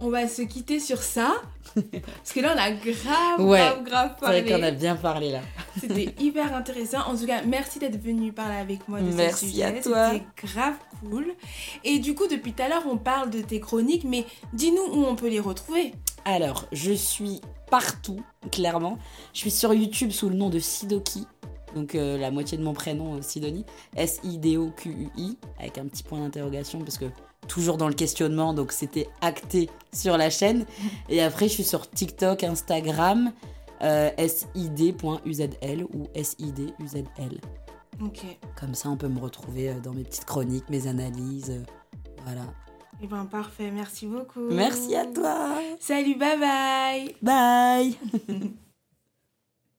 on va se quitter sur ça. Parce que là, on a grave, grave, grave
parlé. C'est vrai qu'on a bien parlé là.
C'était hyper intéressant. En tout cas, merci d'être venu parler avec moi de merci ce sujet. à toi. C'était grave cool. Et du coup, depuis tout à l'heure, on parle de tes chroniques, mais dis-nous où on peut les retrouver.
Alors, je suis partout, clairement. Je suis sur YouTube sous le nom de Sidoki. Donc euh, la moitié de mon prénom, euh, Sidonie. S-I-D-O-Q-U-I, avec un petit point d'interrogation parce que toujours dans le questionnement, donc c'était acté sur la chaîne. Et après, je suis sur TikTok, Instagram, euh, sid.uzl ou siduzl. Ok. Comme ça, on peut me retrouver euh, dans mes petites chroniques, mes analyses. Euh, voilà.
Eh ben parfait, merci beaucoup.
Merci à toi.
Salut, bye bye.
Bye. [LAUGHS]